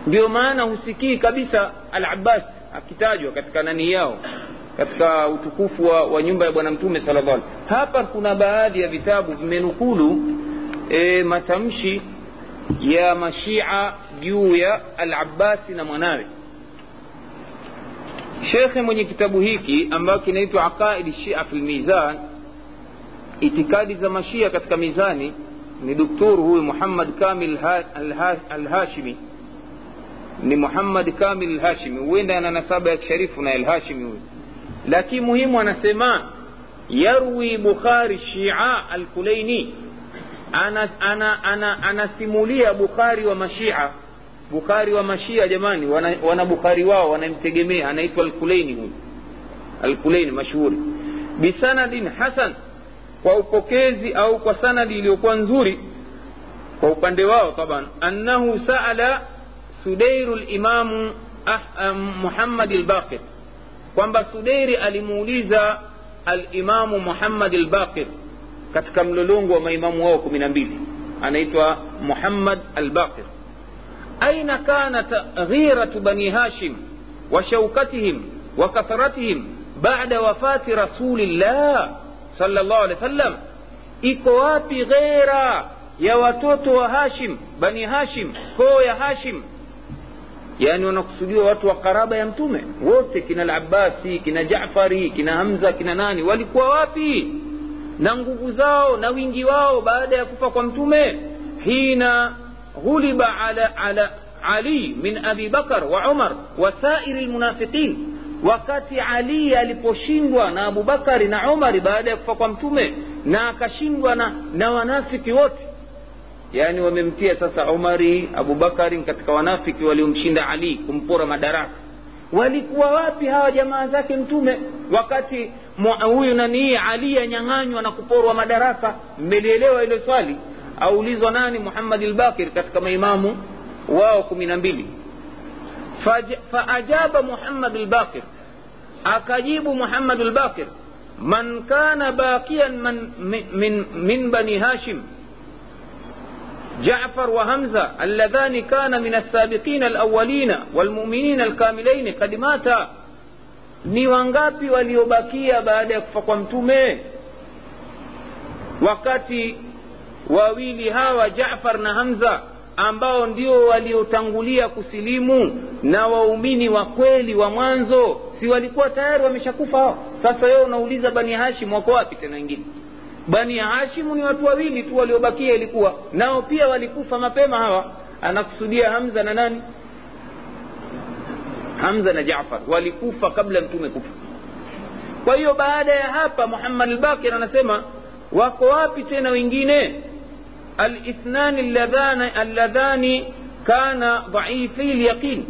Ndio maana husikii kabisa al-abbas akitajwa katika nani yao katika utukufu wa, wa nyumba ya bwana mtume sallallahu alaihi hapa kuna baadhi ya vitabu vimenukulu e, matamshi ya mashia juu ya al-abbasi na mwanawe. Shekhe mwenye kitabu hiki ambayo kinaitwa aqaidi shia fi lmizan itikadi za mashia katika mizani ni dukturu huyu muhammad kamil alhashimi. Ni muhammad kamil alhashimi. Huenda ana nasaba ya kisharifu na alhashimi huyu. Lakini muhimu anasema yarwi bukhari shia alkulaini. Anasimulia ana, ana, ana, bukhari wa mashia. Bukhari wa mashia jamani wana, wana bukhari wao wanamtegemea anaitwa alkulaini huyu. Alkulaini mashuhuri. Bisanadin hasan kwa upokezi au kwa sanadi iliyokuwa nzuri kwa upande wao taban annahu saala sudairu limamu ah, um, muhammad albaqir kwamba sudairi alimuuliza alimamu muhammad albaqir katika mlolongo wa maimamu wao kumi na mbili anaitwa muhammad albaqir aina kanat ghiratu bani hashim wa shaukatihim wa kathratihim bada wafati rasulillah صلى الله عليه وسلم إكوابي غيرا يا واتوتو وهاشم بني هاشم كو يا هاشم يعني ونقصدي واتو وقرابة يمتومي ووتي كنا العباسي كنا جعفري كنا همزة كنا ناني والكوابي ننقبو زاو نوينجي واو بعد يكفى كنتومي حين غلب على على علي من أبي بكر وعمر وسائر المنافقين wakati ali aliposhindwa na abubakari na umari baada ya kufa kwa mtume na akashindwa na, na wanafiki wote. Yaani wamemtia sasa umari abubakari katika wanafiki waliomshinda ali kumpora madaraka. Walikuwa wapi hawa jamaa zake mtume? Wakati huyu nanii ali anyang'anywa na kuporwa madaraka. Mmelielewa ile swali? Aulizwa nani muhammad lbakir katika maimamu wao kumi na mbili? Faajaba muhammad lbakir akajibu محمد الباقر. من كان باقيا من, من, من, min bani Hashim جعفر وهمزة اللذان كان من السابقين الأولين والمؤمنين الكاملين قد ماتا نيوانغابي وليوباكيا بعد فقمتمي وكاتي وويلي هاو جعفر نهمزة ambao ndio waliotangulia kusilimu na waumini wa kweli wa mwanzo si walikuwa tayari wameshakufa? Hao sasa wewe unauliza bani hashim wako wapi tena wengine? Bani hashimu ni watu wawili tu waliobakia ilikuwa nao pia walikufa mapema hawa. Anakusudia hamza na nani? Hamza na jafar walikufa kabla mtume kufa. Kwa hiyo baada ya hapa muhammad lbakir anasema wako wapi tena wengine alithnani alladhani kana dhaifi lyaqin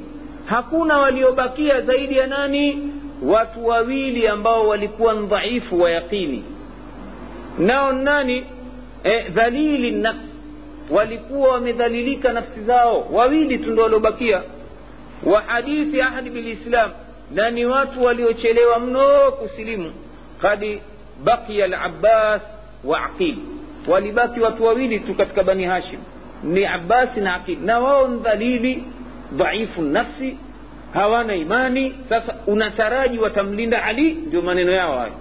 hakuna waliobakia zaidi ya nani? Watu wawili ambao walikuwa dhaifu wa yaqini. Nao nani? E, dhalili nafsi walikuwa wamedhalilika nafsi zao. Wawili tu ndo waliobakia. Wa hadithi ahadi bilislam na ni watu waliochelewa mno kusilimu. Kad baqiya alabbas wa walibaki watu wawili tu katika bani hashim ni abasi na aqil. Na wao ni dhalili dhaifu nafsi hawana imani. Sasa unataraji watamlinda ali ndio maneno yao hayo.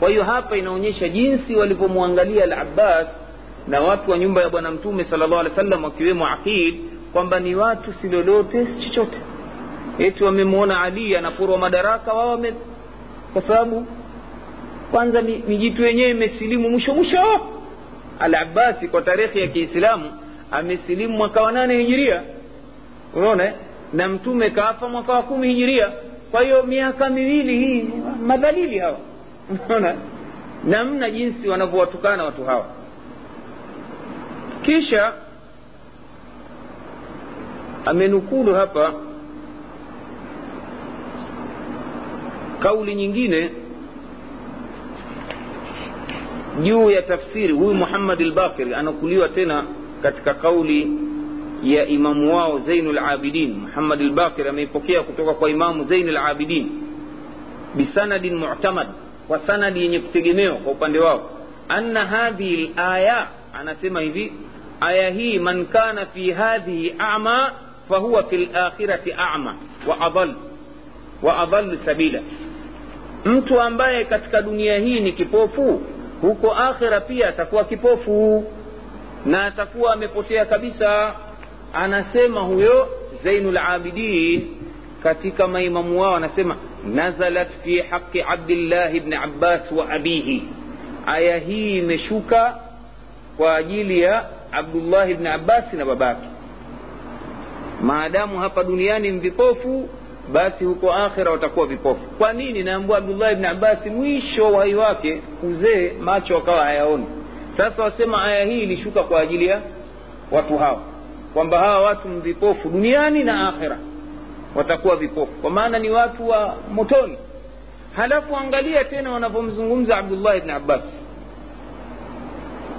Kwa hiyo hapa inaonyesha jinsi walivyomwangalia al-abbas na watu wa nyumba ya bwana mtume sallallahu alaihi wasallam wakiwemo aqil kwamba ni watu si lolote si chochote. Eti wamemwona ali anapurwa madaraka wao wame kwa sababu kwanza mijitu yenyewe imesilimu mwisho mwisho al-abbasi kwa tarehe ya kiislamu amesilimu mwaka wa nane hijiria. Unaona na mtume kaafa mwaka wa kumi hijiria. Kwa hiyo miaka miwili hii madhalili hawa. Unaona namna jinsi wanavyowatukana watu hawa. Kisha amenukulu hapa kauli nyingine juu ya tafsiri huyu muhammad lbakir anakuliwa tena katika kauli ya imamu wao zainu labidin muhammad lbakir ameipokea kutoka kwa imamu zein labidin bisanadin mutamad kwa sanadi yenye kutegemewa kwa upande wao. Anna hadhihi laya anasema hivi aya hii man kana fi hadhihi ama fahuwa fi lakhirati ama wa adal wa adal sabila. Mtu ambaye katika dunia hii ni kipofu huko akhira pia atakuwa kipofu na atakuwa amepotea kabisa. Anasema huyo zainul abidin katika maimamu wao anasema nazalat fi haqi abdillahi bni abbas wa abihi. Aya hii imeshuka kwa ajili ya abdullahi bni abbasi na babake. Maadamu hapa duniani ni vipofu basi huko akhira watakuwa vipofu kwa nini naambua abdullahi bni abbasi mwisho wa uhai wake uzee macho akawa hayaoni sasa wasema aya hii ilishuka kwa ajili ya watu hawa kwamba hawa watu ni vipofu duniani na akhira watakuwa vipofu kwa maana ni watu wa motoni halafu angalia tena wanavyomzungumza abdullahi bni abbas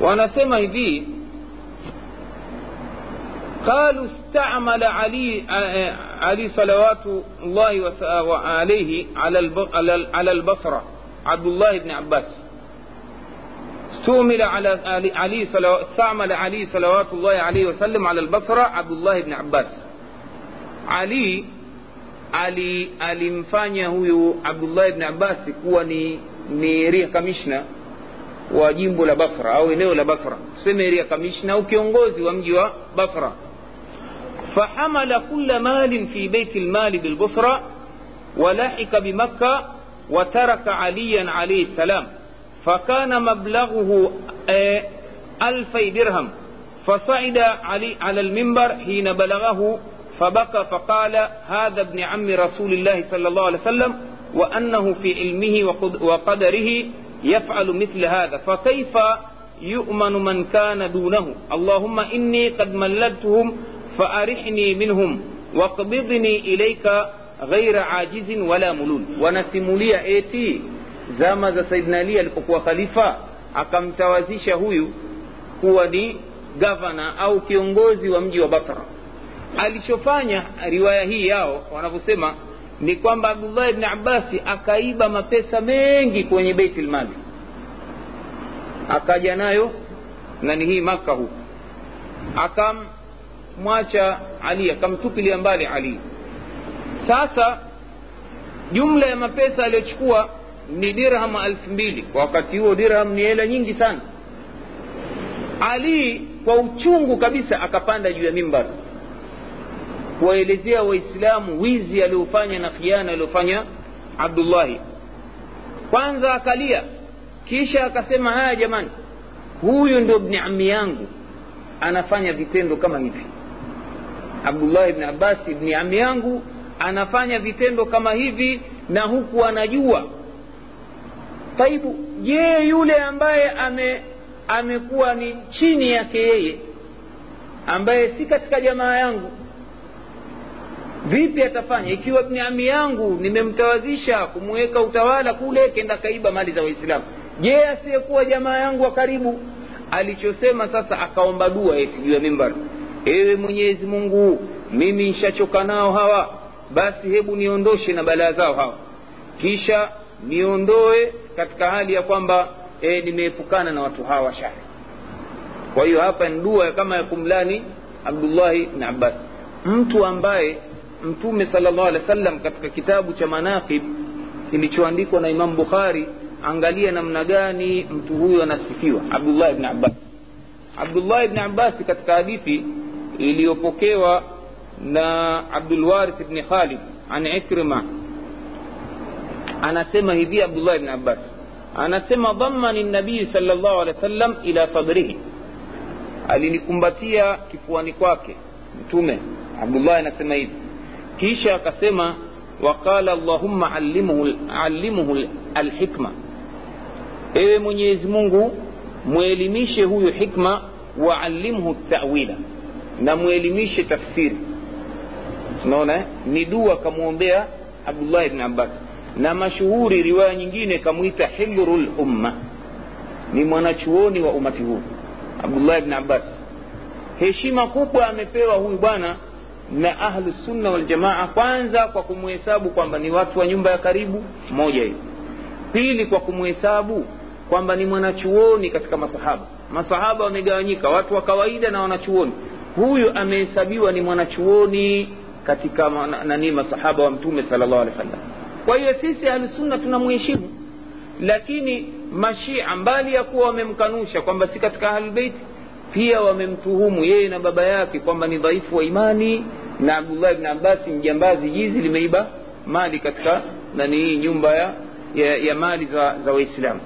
wanasema hivi قالوا استعمل علي علي صلوات الله عليه على على البصرة. عبد الله بن عباس. استعمل على علي استعمل علي صلوات الله عليه وسلم على البصرة عبد الله بن عباس. علي علي علي مفانيا هو عبد الله بن عباس كوني ميري كمشنا وجيمبو لبصرة أو إنه لبصرة سميري كمشنا وكيونغوزي ومجيوا بصرة, فحمل كل مال في بيت المال بالبصرة ولحق بمكة وترك عليا عليه السلام. فكان مبلغه ألفي درهم. فصعد علي على المنبر حين بلغه فبكى فقال هذا ابن عم رسول الله صلى الله عليه وسلم وأنه في علمه وقدره يفعل مثل هذا. فكيف يؤمن من كان دونه؟ اللهم إني قد مللتهم faarihni minhum wakbidni ilaika ghaira ajizin wala mulul Wanasimulia eti zama za Saidna Ali alipokuwa khalifa akamtawazisha huyu kuwa ni gavana au kiongozi wa mji wa Basra. Alichofanya riwaya hii yao wanavyosema ni kwamba Abdullah ibn abasi akaiba mapesa mengi kwenye Baitul Mali, akaja nayo nani hii Maka huku akam akamwacha ali akamtupilia mbali ali. Sasa jumla ya mapesa aliyochukua ni dirham elfu mbili. Kwa wakati huo dirham ni hela nyingi sana. Ali kwa uchungu kabisa akapanda juu ya mimbar kuwaelezea waislamu wizi aliofanya na khiana aliofanya abdullahi. Kwanza akalia kisha akasema haya jamani huyu ndio bni ami yangu anafanya vitendo kama hivi abdullahi bni abbasi bni ami yangu anafanya vitendo kama hivi na huku anajua. Taibu je yule ambaye ame amekuwa ni chini yake yeye ambaye si katika jamaa yangu vipi atafanya? Ikiwa bni ami yangu nimemtawazisha kumweka utawala kule kenda kaiba mali za waislamu. Je asiyekuwa jamaa yangu wa karibu? Alichosema sasa akaomba dua eti juu ya mimbar ewe mwenyezi mungu mimi nshachoka nao hawa. Basi hebu niondoshe na balaa zao hawa. Kisha niondoe katika hali ya kwamba e, nimeepukana na watu hawa shari. Kwa hiyo hapa ni dua kama ya kumlani abdullahi bni abbas. Mtu ambaye mtume sala llahu alehi wa sallam katika kitabu cha manaqib kilichoandikwa na imamu bukhari angalia namna gani mtu huyo anasifiwa. Abdullahi bni abbas. Abdullahi bni abbasi katika hadithi iliyopokewa na abdulwarith bni khalid an ikrima anasema hivi abdullah bni abbas anasema dhammani nabii sala llahu alehi wa sallam ila sadrihi alinikumbatia kifuani kwake mtume abdullah anasema hivi kisha akasema waqala allahumma allimhu, allimhu alhikma ewe mwenyezi mungu mwelimishe huyu hikma waalimhu tawila na mwelimishe tafsiri. Unaona ni dua kamwombea abdullahi bni abbas. Na mashuhuri riwaya nyingine kamwita hibru lumma ni mwanachuoni wa umati huu abdullah bni abbas. Heshima kubwa amepewa huyu bwana na ahlusunna waljamaa kwanza kwa kumhesabu kwamba ni watu wa nyumba ya karibu moja hiyo. Pili kwa kumhesabu kwamba ni mwanachuoni katika masahaba. Masahaba wamegawanyika watu wa kawaida na wanachuoni huyu amehesabiwa ni mwanachuoni katika nani masahaba wa mtume sala llahu alehi wa sallam kwa hiyo sisi ahlusunna tunamheshimu. Lakini mashia mbali ya kuwa wamemkanusha kwamba si katika ahlulbeiti pia wamemtuhumu yeye na baba yake kwamba ni dhaifu wa imani na abdullah bni abbasi mjambazi jizi limeiba mali katika nani hii nyumba ya, ya, ya mali za, za waislamu.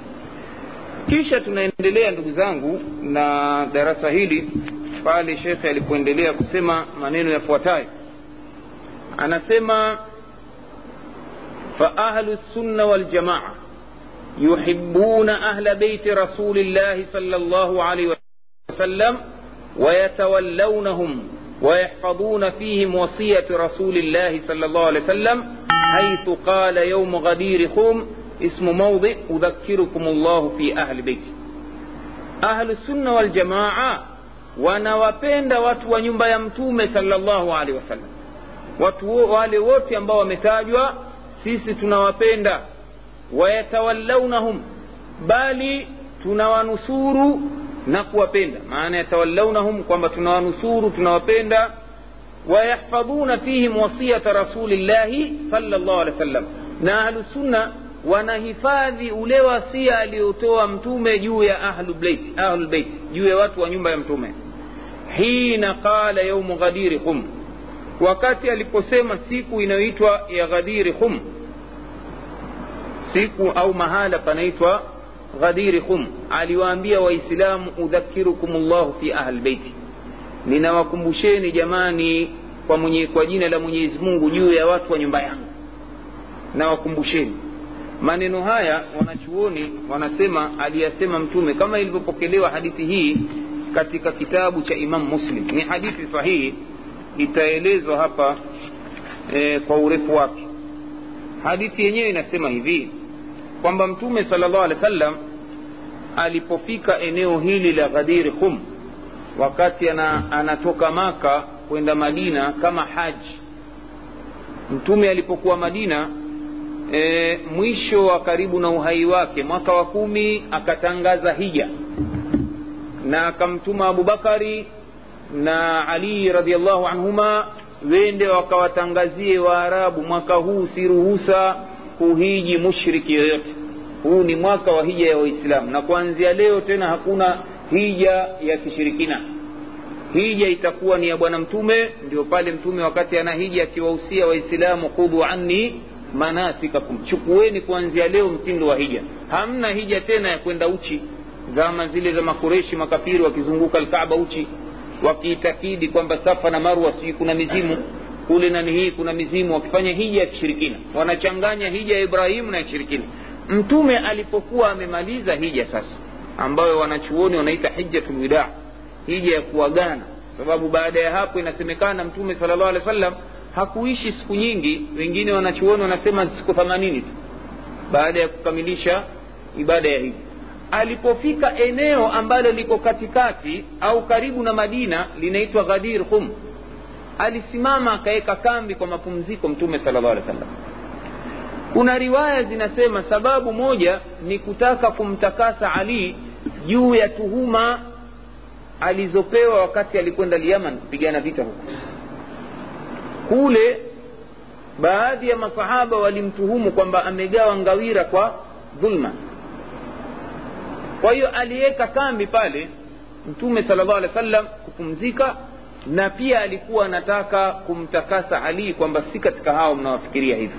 Kisha tunaendelea ndugu zangu na darasa hili pale shekhe alipoendelea kusema maneno yafuatayo anasema faahlu lsunna waljamaa yuhibuna ahla beiti rasulillahi sala llahu alaihi وسلم ويتولونهم ويحفظون فيهم وصية رسول الله صلى الله عليه وسلم حيث قال يوم غدير خوم اسم موضع أذكركم الله في أهل بيتي أهل السنة والجماعة wanawapenda watu wa nyumba ya mtume salllahu alehi wasallam watu wale wote ambao wametajwa sisi tunawapenda wayatawallaunahum bali tunawanusuru na kuwapenda maana yatawallaunahum kwamba tunawanusuru tunawapenda wayahfadhuna fihim wasiyata rasulillahi salllah alehi wasallam na ahlusunna wanahifadhi ule wasia aliyotoa mtume juu ya ahlulbeiti ahlulbeiti juu ya watu wa nyumba ya mtume hina qala yaumu ghadiri hum wakati aliposema siku inayoitwa ya ghadiri hum siku au mahala panaitwa ghadiri hum aliwaambia waislamu udhakirukum llahu fi ahli beiti ninawakumbusheni jamani kwa, mwenye, kwa jina la mwenyezi mungu juu ya watu wa nyumba yangu. Nawakumbusheni. Maneno haya wanachuoni wanasema aliyasema mtume kama ilivyopokelewa hadithi hii katika kitabu cha imam muslim. Ni hadithi sahihi itaelezwa hapa e, kwa urefu wake. Hadithi yenyewe inasema hivi kwamba mtume sala llah alehi wa sallam alipofika eneo hili la ghadir khum wakati ana, anatoka maka kwenda madina kama haji mtume alipokuwa madina e, mwisho wa karibu na uhai wake mwaka wa kumi akatangaza hija na akamtuma abubakari na ali radiallahu anhuma wende wakawatangazie waarabu mwaka huu si ruhusa kuhiji mushriki yoyote. Huu ni mwaka wa hija ya waislamu na kuanzia leo tena hakuna hija ya kishirikina. Hija itakuwa ni ya bwana mtume ndio pale mtume wakati ana hija akiwahusia waislamu khudhu anni manasikakum. Chukueni kuanzia leo mtindo wa hija. Hamna hija tena ya kwenda uchi zama zile za makureshi makafiri wakizunguka alkaaba uchi wakiitakidi kwamba safa na marwa sijui kuna mizimu kule nani hii kuna mizimu wakifanya hija ya kishirikina. Wanachanganya hija ya ibrahimu na ya mtume alipokuwa amemaliza hija sasa ambayo wanachuoni wanaita hijjatulwida hija ya kuagana. Sababu baada ya hapo inasemekana mtume sala llahu alehi wa sallam hakuishi siku nyingi wengine wanachuoni wanasema siku themanini tu baada ya kukamilisha ibada ya hija alipofika eneo ambalo liko katikati au karibu na madina linaitwa ghadir hum alisimama akaweka kambi kwa mapumziko mtume sala llahu alih wa sallam kuna riwaya zinasema sababu moja ni kutaka kumtakasa ali juu ya tuhuma alizopewa wakati alikwenda lyaman kupigana vita huko. Kule baadhi ya masahaba walimtuhumu kwamba amegawa ngawira kwa dhulma kwa hiyo aliweka kambi pale mtume sala llahu alehi wa kupumzika na pia alikuwa anataka kumtakasa ali kwamba si katika hao mnawafikiria hivyo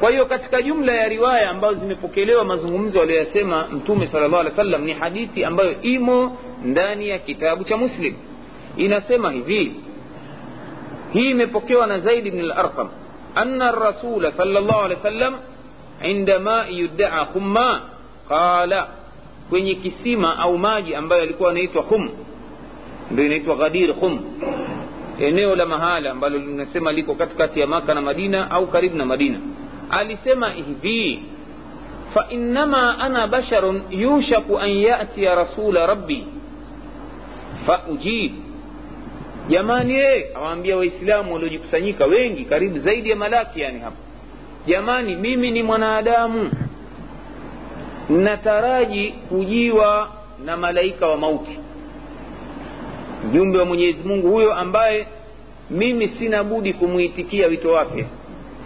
kwa hiyo katika jumla ya riwaya ambazo zimepokelewa mazungumzo aliyoyasema mtume sala llahu alehi wa sallam ni hadithi ambayo imo ndani ya kitabu cha muslim. Inasema hivi hii imepokewa na zaidi bni larqam ana rasula sala llahu alehi wa sallam indama yudaa humma qala kwenye kisima au maji ambayo yalikuwa yanaitwa hum ndio inaitwa ghadir hum eneo la mahala ambalo linasema liko katikati ya maka na madina au karibu na madina. Alisema hivi fainama ana basharun yushaku an yatiya rasula rabbi. Faujib jamani e awaambia waislamu waliojikusanyika wengi karibu zaidi ya malaki yani hapa jamani mimi ni mwanadamu nataraji kujiwa na malaika wa mauti. Mjumbe wa mwenyezi mungu huyo ambaye mimi sina budi kumwitikia wito wake.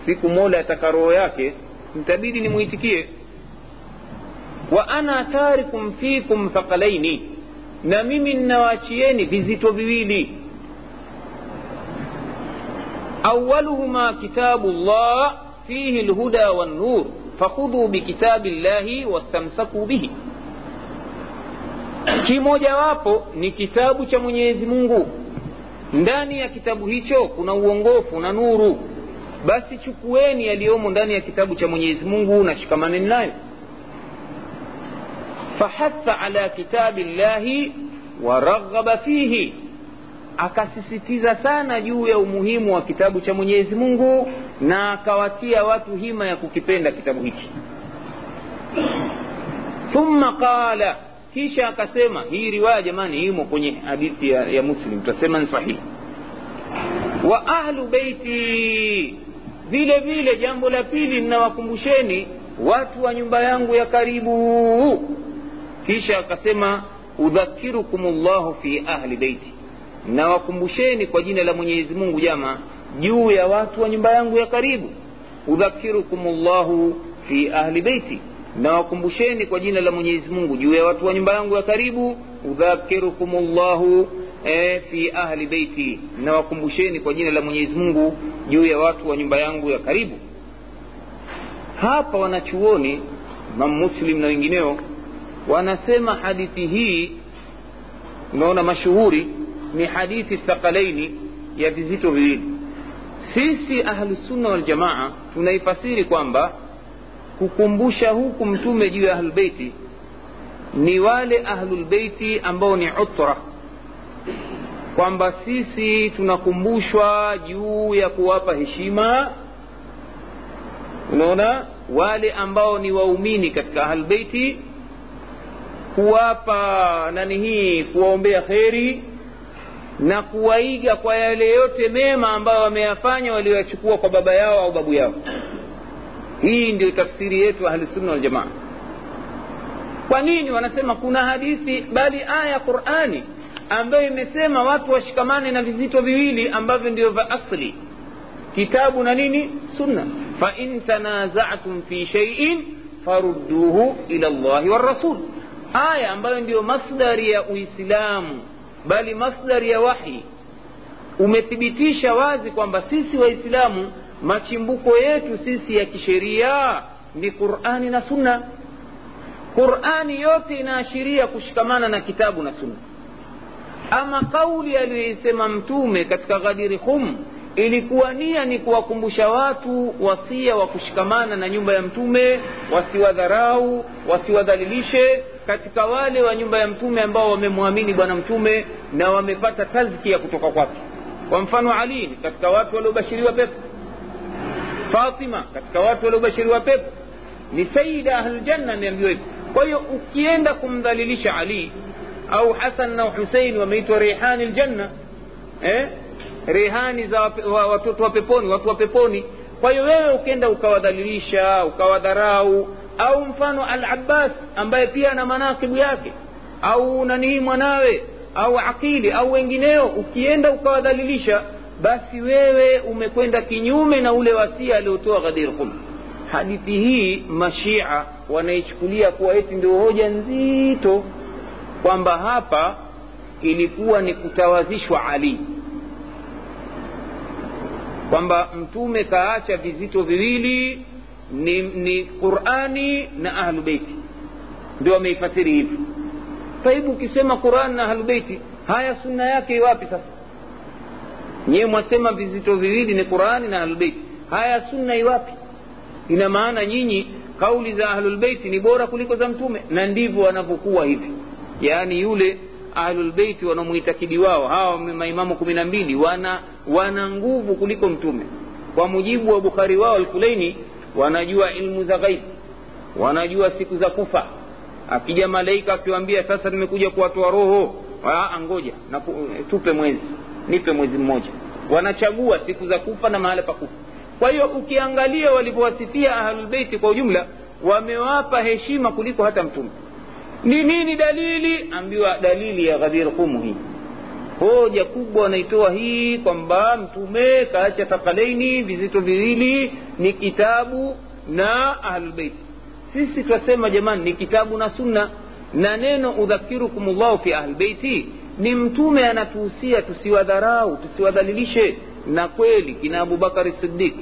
Siku mola ataka roho yake nitabidi nimwitikie. Wa ana tarikum fikum thaqalaini na mimi ninawaachieni vizito viwili. Awaluhuma kitabu llah fihi lhuda wannur fakhudhu bikitabi llahi wastamsaku bihi. Kimojawapo ni kitabu cha mwenyezi mungu. Ndani ya kitabu hicho kuna uongofu na nuru. Basi chukueni yaliyomo ndani ya kitabu cha mwenyezi mungu na shikamaneni nayo. Fahatha ala kitabi llahi waraghaba fihi akasisitiza sana juu ya umuhimu wa kitabu cha mwenyezi mungu na akawatia watu hima ya kukipenda kitabu hiki. Thumma qala kisha akasema hii riwaya jamani imo kwenye hadithi ya, ya muslim tutasema ni sahihi. Wa ahlu beiti vile vile jambo la pili ninawakumbusheni watu wa nyumba yangu ya karibu. Kisha akasema udhakirukum llahu fi ahli beiti nawakumbusheni kwa jina la mwenyezi mungu jama juu ya watu wa nyumba yangu ya karibu. Udhakirukum llahu fi ahli beiti nawakumbusheni kwa jina la mwenyezi mungu juu ya watu wa nyumba yangu ya karibu. Udhakirukum llahu e, fi ahli beiti nawakumbusheni kwa jina la mwenyezi mungu juu ya watu wa nyumba yangu ya karibu. Hapa wanachuoni imam na wengineo wanasema hadithi hii unaona mashuhuri ni hadithi thaqalaini ya vizito viwili. Sisi ahlusunna waljamaa tunaifasiri kwamba kukumbusha huku mtume juu ya ahlulbeiti ni wale ahlulbeiti ambao ni utra. Kwamba sisi tunakumbushwa juu ya kuwapa heshima unaona wale ambao ni waumini katika ahlulbeiti kuwapa nani hii kuwaombea kheri na kuwaiga kwa yale yote mema ambayo wameyafanya walioyachukua kwa baba yao au babu yao. Hii ndio tafsiri yetu ahlusunna waljamaa kwa nini wanasema kuna hadithi bali aya ya qurani ambayo imesema watu washikamane na vizito viwili ambavyo ndio vya asli kitabu na nini? Sunna. Fain tanazatum fi shaiin farudduhu ila llahi warasul aya ambayo ndiyo masdari ya uislamu bali masdari ya wahi. Umethibitisha wazi kwamba sisi waislamu machimbuko yetu sisi ya kisheria ni qurani na sunna. Qurani yote inaashiria kushikamana na kitabu na sunna. Ama kauli aliyoisema mtume katika ghadiri khum ilikuwa nia ni kuwakumbusha watu wasia wa kushikamana na nyumba ya mtume wasiwadharau wasiwadhalilishe katika wale wa nyumba ya mtume ambao wamemwamini bwana mtume na wamepata tazkia kutoka kwake. Kwa mfano ali ni katika watu waliobashiriwa pepo. Fatima katika watu waliobashiriwa pepo. Ni saida ahluljanna ameambiwa hivyo. Kwa hiyo ukienda kumdhalilisha ali au hasan na husein wameitwa reihani ljanna eh? Rehani za watoto wa peponi watu wa peponi. Kwa hiyo wewe ukienda ukawadhalilisha ukawadharau au mfano al abbas ambaye pia ana manakibu yake au nanii mwanawe au aqili au wengineo ukienda ukawadhalilisha basi wewe umekwenda kinyume na ule wasia aliotoa ghadir qum. Hadithi hii mashia wanaichukulia kuwa eti ndio hoja nzito kwamba hapa ilikuwa ni kutawazishwa ali kwamba mtume kaacha vizito viwili ni, ni qurani na ahlubeiti ndio ameifasiri hivi. Sahibu ukisema qurani na ahlubeiti haya sunna yake iwapi sasa? Nyewe mwasema vizito viwili ni qurani na ahlubeiti haya sunna iwapi ina maana nyinyi kauli za ahlulbeiti ni bora kuliko za mtume? Na ndivyo wanavyokuwa hivi. Yaani yule ahlulbeiti wanaomuitakidi wao. Hawa maimamu kumi na mbili wana wana nguvu kuliko mtume. Kwa mujibu wa bukhari wao alkulaini wanajua ilmu za ghaibu wanajua siku za kufa. Akija malaika akiwambia sasa nimekuja kuwatoa roho. Angoja na tupe mwezi nipe mwezi mmoja. Wanachagua siku za kufa na mahala pa kufa. Kwa hiyo ukiangalia walivyowasifia ahlulbeiti kwa ujumla wamewapa heshima kuliko hata mtume ni nini dalili? Ambiwa dalili ya ghadir qumu hii. Hoja kubwa wanaitoa hii kwamba mtume kaacha thakalaini vizito viwili ni kitabu na ahlulbeiti sisi twasema jamani ni kitabu na sunna. Na neno udhakirukum llahu fi ahlbeiti ni mtume anatuhusia tusiwadharau tusiwadhalilishe. Na kweli kina abubakari sidiq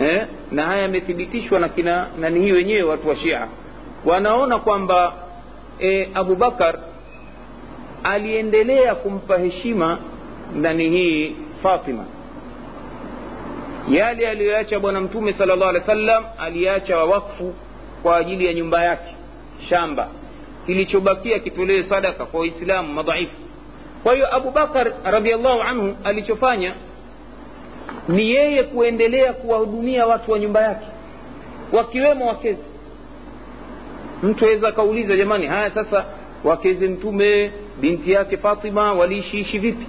eh? na haya yamethibitishwa na kina nani wenyewe watu wa shia wanaona kwamba e, abubakar aliendelea kumpa heshima ndani hii fatima. Yale aliyoacha bwana mtume sala llahu alehi wa sallam aliacha wawakfu kwa ajili ya nyumba yake shamba. Kilichobakia kitolewe sadaka kwa waislamu madhaifu. Kwa hiyo abubakar radiallahu anhu alichofanya ni yeye kuendelea kuwahudumia watu wa nyumba yake wakiwemo wakezi mtu aweza akauliza jamani haya sasa wakeze mtume binti yake fatima waliishiishi vipi?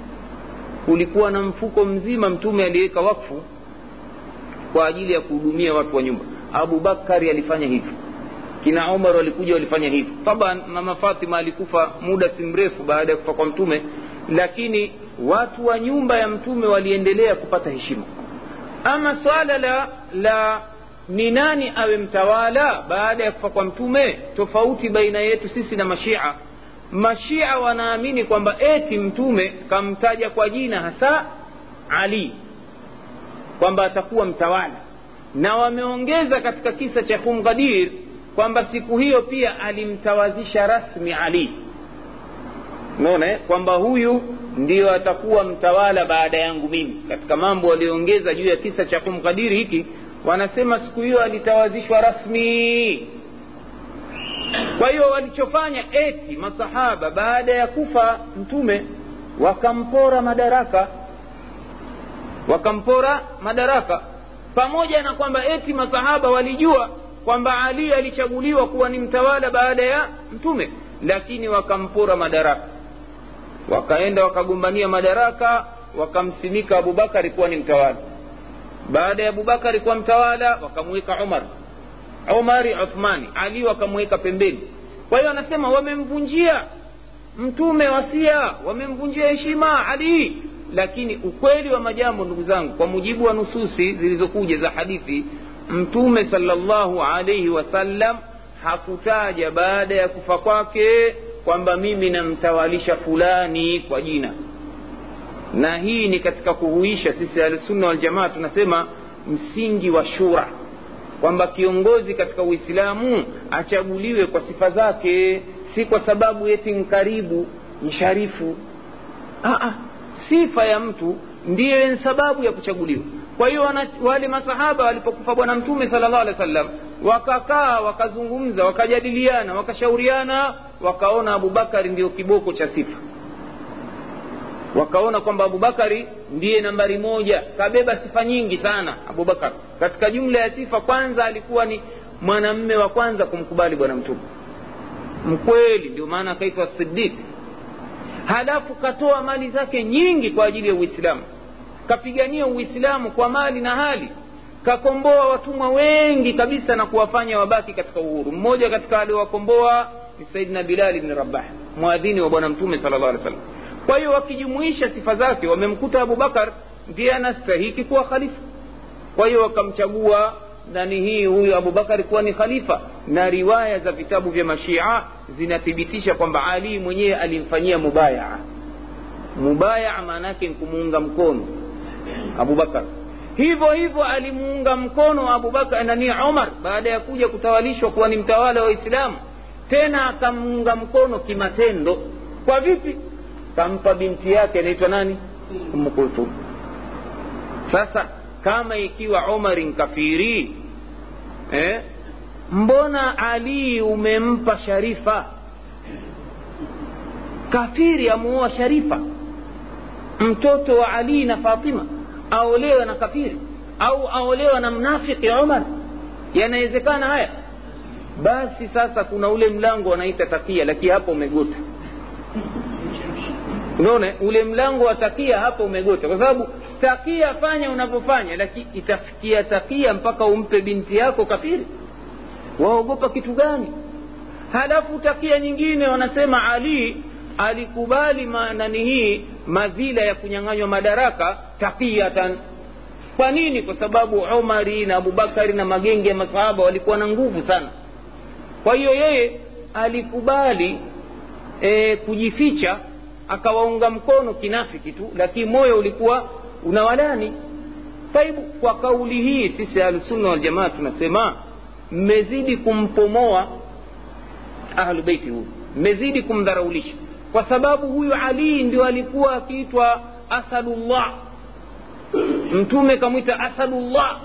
Kulikuwa na mfuko mzima mtume aliweka wakfu kwa ajili ya kuhudumia watu wa nyumba. Abubakari alifanya hivyo. Kina omar walikuja walifanya hivyo. Taban mama fatima alikufa muda si mrefu baada ya kufa kwa mtume lakini watu wa nyumba ya mtume waliendelea kupata heshima. Ama swala la la ni nani awe mtawala baada ya kufa kwa mtume? Tofauti baina yetu sisi na mashia. Mashia wanaamini kwamba eti mtume kamtaja kwa jina hasa ali kwamba atakuwa mtawala. Na wameongeza katika kisa cha khumghadir kwamba siku hiyo pia alimtawazisha rasmi ali. Unaona kwamba huyu ndio atakuwa mtawala baada yangu mimi. Katika mambo walioongeza juu ya kisa cha kumkadiri hiki wanasema siku hiyo alitawazishwa rasmi. Kwa hiyo walichofanya eti masahaba baada ya kufa mtume wakampora madaraka. Wakampora madaraka. Pamoja na kwamba eti masahaba walijua kwamba ali alichaguliwa kuwa ni mtawala baada ya mtume lakini wakampora madaraka. Wakaenda wakagombania madaraka wakamsimika abubakari kuwa ni mtawala baada ya abubakari kuwa mtawala wakamweka umar. Umari uthmani ali wakamweka pembeni. Kwa hiyo anasema wamemvunjia mtume wasia wamemvunjia heshima ali. Lakini ukweli wa majambo ndugu zangu kwa mujibu wa nususi zilizokuja za hadithi mtume salllahu alaihi wasallam hakutaja baada ya kufa kwake kwamba mimi namtawalisha fulani kwa jina na hii ni katika kuhuisha sisi ahlusunna waljamaa tunasema msingi wa shura kwamba kiongozi katika uislamu achaguliwe kwa sifa zake si kwa sababu eti nkaribu msharifu. Aa, sifa ya mtu ndiyo sababu ya kuchaguliwa. Kwa hiyo wale masahaba walipokufa bwana mtume sala llahu alehi wa sallam wakakaa wakazungumza wakajadiliana wakashauriana wakaona abubakari ndio kiboko cha sifa wakaona kwamba abubakari ndiye nambari moja. Kabeba sifa nyingi sana abubakar. Katika jumla ya sifa kwanza alikuwa ni mwanamme wa kwanza kumkubali bwana mtume. Mkweli ndio maana akaitwa sidik halafu katoa mali zake nyingi kwa ajili ya uislamu. Kapigania uislamu kwa mali na hali. Kakomboa watumwa wengi kabisa na kuwafanya wabaki katika uhuru. Mmoja katika aliowakomboa ni saidina bilali bni rabah mwadhini wa bwana mtume sala llah alih wasallam kwa hiyo wakijumuisha sifa zake wamemkuta abubakar ndiye anastahiki kuwa khalifa. Kwa hiyo wakamchagua nani hii huyu abubakari kuwa ni khalifa. Na riwaya za vitabu vya mashia zinathibitisha kwamba ali mwenyewe alimfanyia mubayaa mubayaa maana yake ni kumuunga mkono abubakar hivyo hivyo alimuunga mkono abubakar nani omar baada ya kuja kutawalishwa kuwa ni mtawala wa waislamu tena akamuunga mkono kimatendo. Kwa vipi kampa binti yake anaitwa nani? Umu kulthum. Sasa kama ikiwa umari nkafiri eh, mbona ali umempa sharifa? Kafiri amuoa sharifa. Mtoto wa ali na fatima aolewe na kafiri au aolewa na mnafiki umar? Yanawezekana haya? Basi sasa kuna ule mlango wanaita takia lakini hapo umegota unaona ule mlango wa takia hapo umegota kwa sababu takia fanya unavyofanya lakini itafikia takia mpaka umpe binti yako kafiri. Waogopa kitu gani? Halafu takia nyingine wanasema ali alikubali nani hii madhila ya kunyang'anywa madaraka takiatan. Kwa nini? Kwa sababu umari na abubakari na magenge ya masahaba walikuwa na nguvu sana. Kwa hiyo yeye alikubali e, kujificha akawaunga mkono kinafiki tu lakini moyo ulikuwa unawalani taibu kwa kauli hii sisi ahlusunna waljamaa tunasema mmezidi kumpomoa ahlubeiti huyu mmezidi kumdharaulisha. Kwa sababu huyu alii ndio alikuwa akiitwa asadullah mtume kamwita asadullah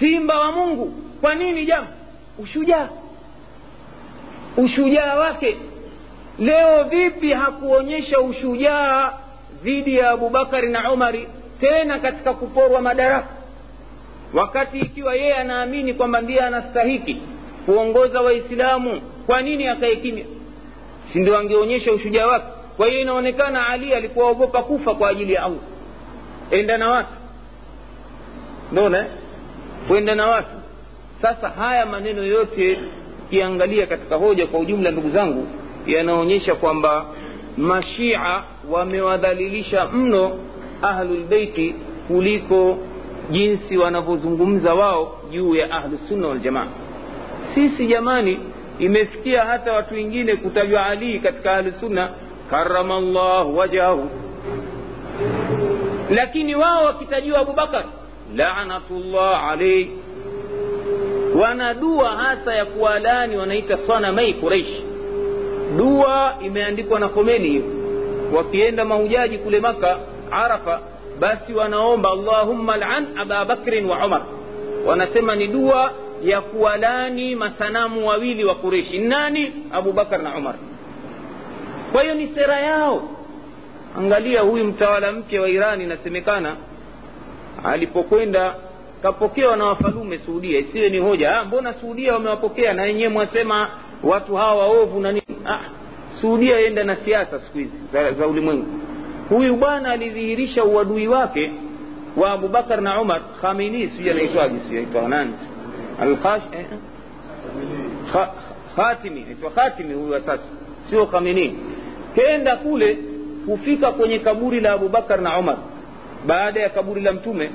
simba wa mungu. Kwa nini jama ushujaa. Ushujaa wake leo vipi hakuonyesha ushujaa dhidi ya abubakari na umari tena katika kuporwa madaraka? Wakati ikiwa yeye anaamini kwamba ndiye anastahiki kuongoza waislamu kwa nini akae kimya? Angeonyesha ushujaa wake? Kwa hiyo inaonekana ali alikuwa ogopa kufa kwa ajili ya allah. Enda na watu. Naona kwenda na watu. Sasa haya maneno yote ukiangalia katika hoja kwa ujumla ndugu zangu yanaonyesha kwamba mashia wamewadhalilisha mno ahlulbeiti kuliko jinsi wanavyozungumza wao juu ya ahlusunna waljamaa sisi jamani imefikia hata watu wengine kutajwa ali katika ahlusunna karama llahu wajahu lakini wao wakitajiwa abubakar lanatullah alaihi wanadua hasa ya kuwalani wanaita sanamai quraish dua imeandikwa na komeni hiyo wakienda mahujaji kule maka arafa basi wanaomba allahumma lan aba bakrin wa umar. Wanasema ni dua ya kuwalani masanamu wawili wa kureshi nani? Abubakar na umar. Kwa hiyo ni sera yao. Angalia huyu mtawala mpya wa irani inasemekana alipokwenda kapokewa na wafalume suudia isiwe ni hoja ha, mbona suudia wamewapokea? Na wenyewe mwasema watu hawa waovu na nini ah, suudia enda na siasa siku hizi za, za ulimwengu. Huyu bwana alidhihirisha uadui wake wa abubakar na umar. Khamini sijui anaitwaje sijui eh, Kha, khatimi aitwa khatimi huyu wa sasa. Sio khamini kenda kule kufika kwenye kaburi la abubakar na umar. Baada ya kaburi la mtume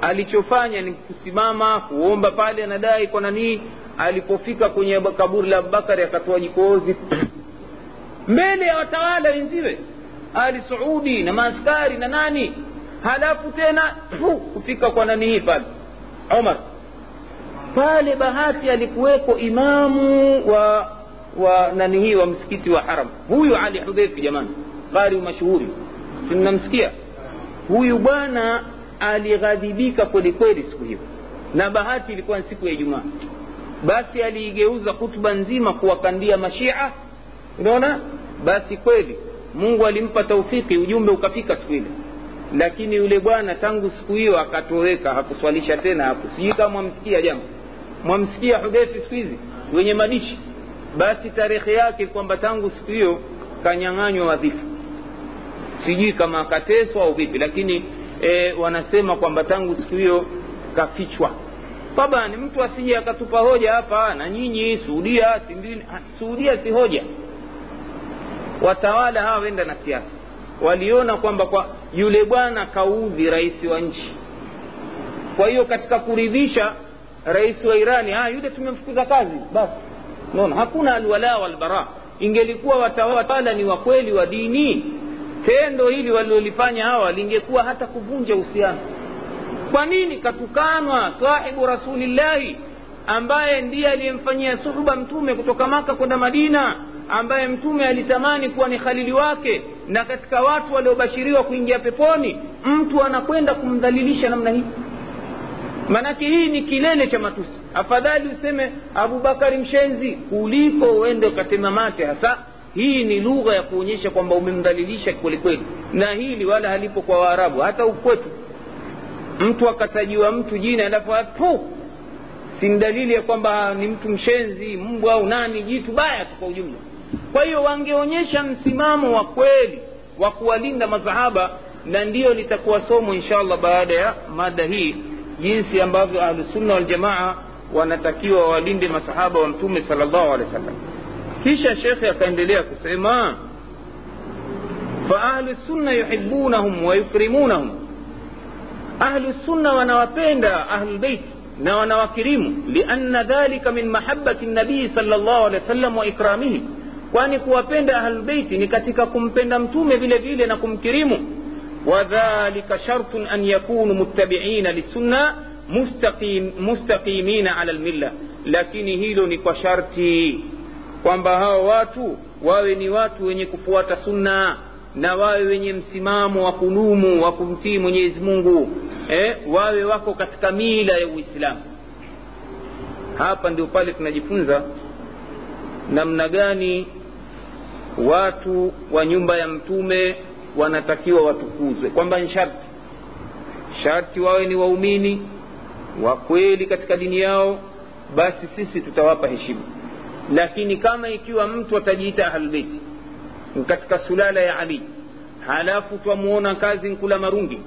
alichofanya ni kusimama kuomba pale anadai kwa nanii alipofika kwenye kaburi la abubakari akatoa jikoozi mbele ya watawala wenziwe ali suudi na maaskari na nani. Halafu tena kufika kwa nani hii pale? Omar. Pale bahati alikuweko imamu wa wa nani hii wa msikiti wa haram. Huyu ali hudhaifi jamani. Qari mashuhuri. Simnamsikia huyu bwana alighadhibika kwelikweli siku hiyo. Na bahati ilikuwa ni siku ya ijumaa basi aliigeuza hutuba nzima kuwakandia mashia. Unaona? Basi kweli mungu alimpa taufiki ujumbe ukafika siku ile. Lakini yule bwana tangu siku hiyo akatoweka hakuswalisha tena hapo sijui kama mwamsikia jambo mwamsikia hudhefi siku hizi wenye madishi. Basi tarehe yake kwamba tangu siku hiyo kanyang'anywa wadhifa sijui kama akateswa au vipi lakini e, wanasema kwamba tangu siku hiyo kafichwa tabani mtu asije akatupa hoja hapa. Na nyinyi suudia suudia si hoja. Watawala hawa wenda na siasa. Waliona kwamba kwa yule bwana kaudhi rais wa nchi. Kwa hiyo katika kuridhisha rais wa irani ah, yule tumemfukuza kazi basi. Naona hakuna alwala walbara ingelikuwa watawala ni wakweli wa dini tendo hili walilolifanya hawa lingekuwa hata kuvunja uhusiano kwa nini katukanwa sahibu rasulillahi ambaye ndiye aliyemfanyia suhba mtume kutoka maka kwenda madina ambaye mtume alitamani kuwa ni khalili wake na katika watu waliobashiriwa kuingia peponi mtu anakwenda kumdhalilisha namna hii? Maanake hii ni kilele cha matusi. Afadhali useme abubakari mshenzi kuliko uende ukatema mate hasa. Hii ni lugha ya kuonyesha kwamba umemdhalilisha kwelikweli na hili wala halipo kwa waarabu hata ukwetu mtu akatajiwa mtu jina alafu tu si dalili ya kwamba ni mtu mshenzi mbwa au nani jitu baya tu kwa ujumla. Kwa hiyo wangeonyesha msimamo wa kweli wa kuwalinda masahaba na ndiyo litakuwa somo insha allah baada ya mada hii jinsi ambavyo ahlusunna waljamaa wanatakiwa walinde masahaba wa mtume sal llahu alehi wa sallam kisha shekhe akaendelea kusema faahlusunna yuhibunahum wayukrimunahum ahlu sunna wanawapenda ahlulbeiti na wanawakirimu lianna dhalika min mahabati nabii sal llahu alehi wa sallam wa ikramihim kwani kuwapenda ahlulbeiti ni katika kumpenda mtume vile vile na kumkirimu wadhalika shartun an yakunu muttabiina lissunna mustaqim, mustaqimina ala lmilla lakini hilo ni kwa sharti kwamba hawa watu wawe ni watu wenye kufuata sunna na wawe wenye msimamo wa kudumu wa kumtii mwenyezi mungu. Eh, wawe wako katika mila ya uislamu. Hapa ndio pale tunajifunza namna gani watu wa nyumba ya mtume wanatakiwa watukuzwe. Kwamba ni sharti. Sharti wawe ni waumini wa kweli katika dini yao basi sisi tutawapa heshima. Lakini kama ikiwa mtu atajiita ahlulbeiti katika sulala ya ali. Halafu twamuona kazi nkula marungi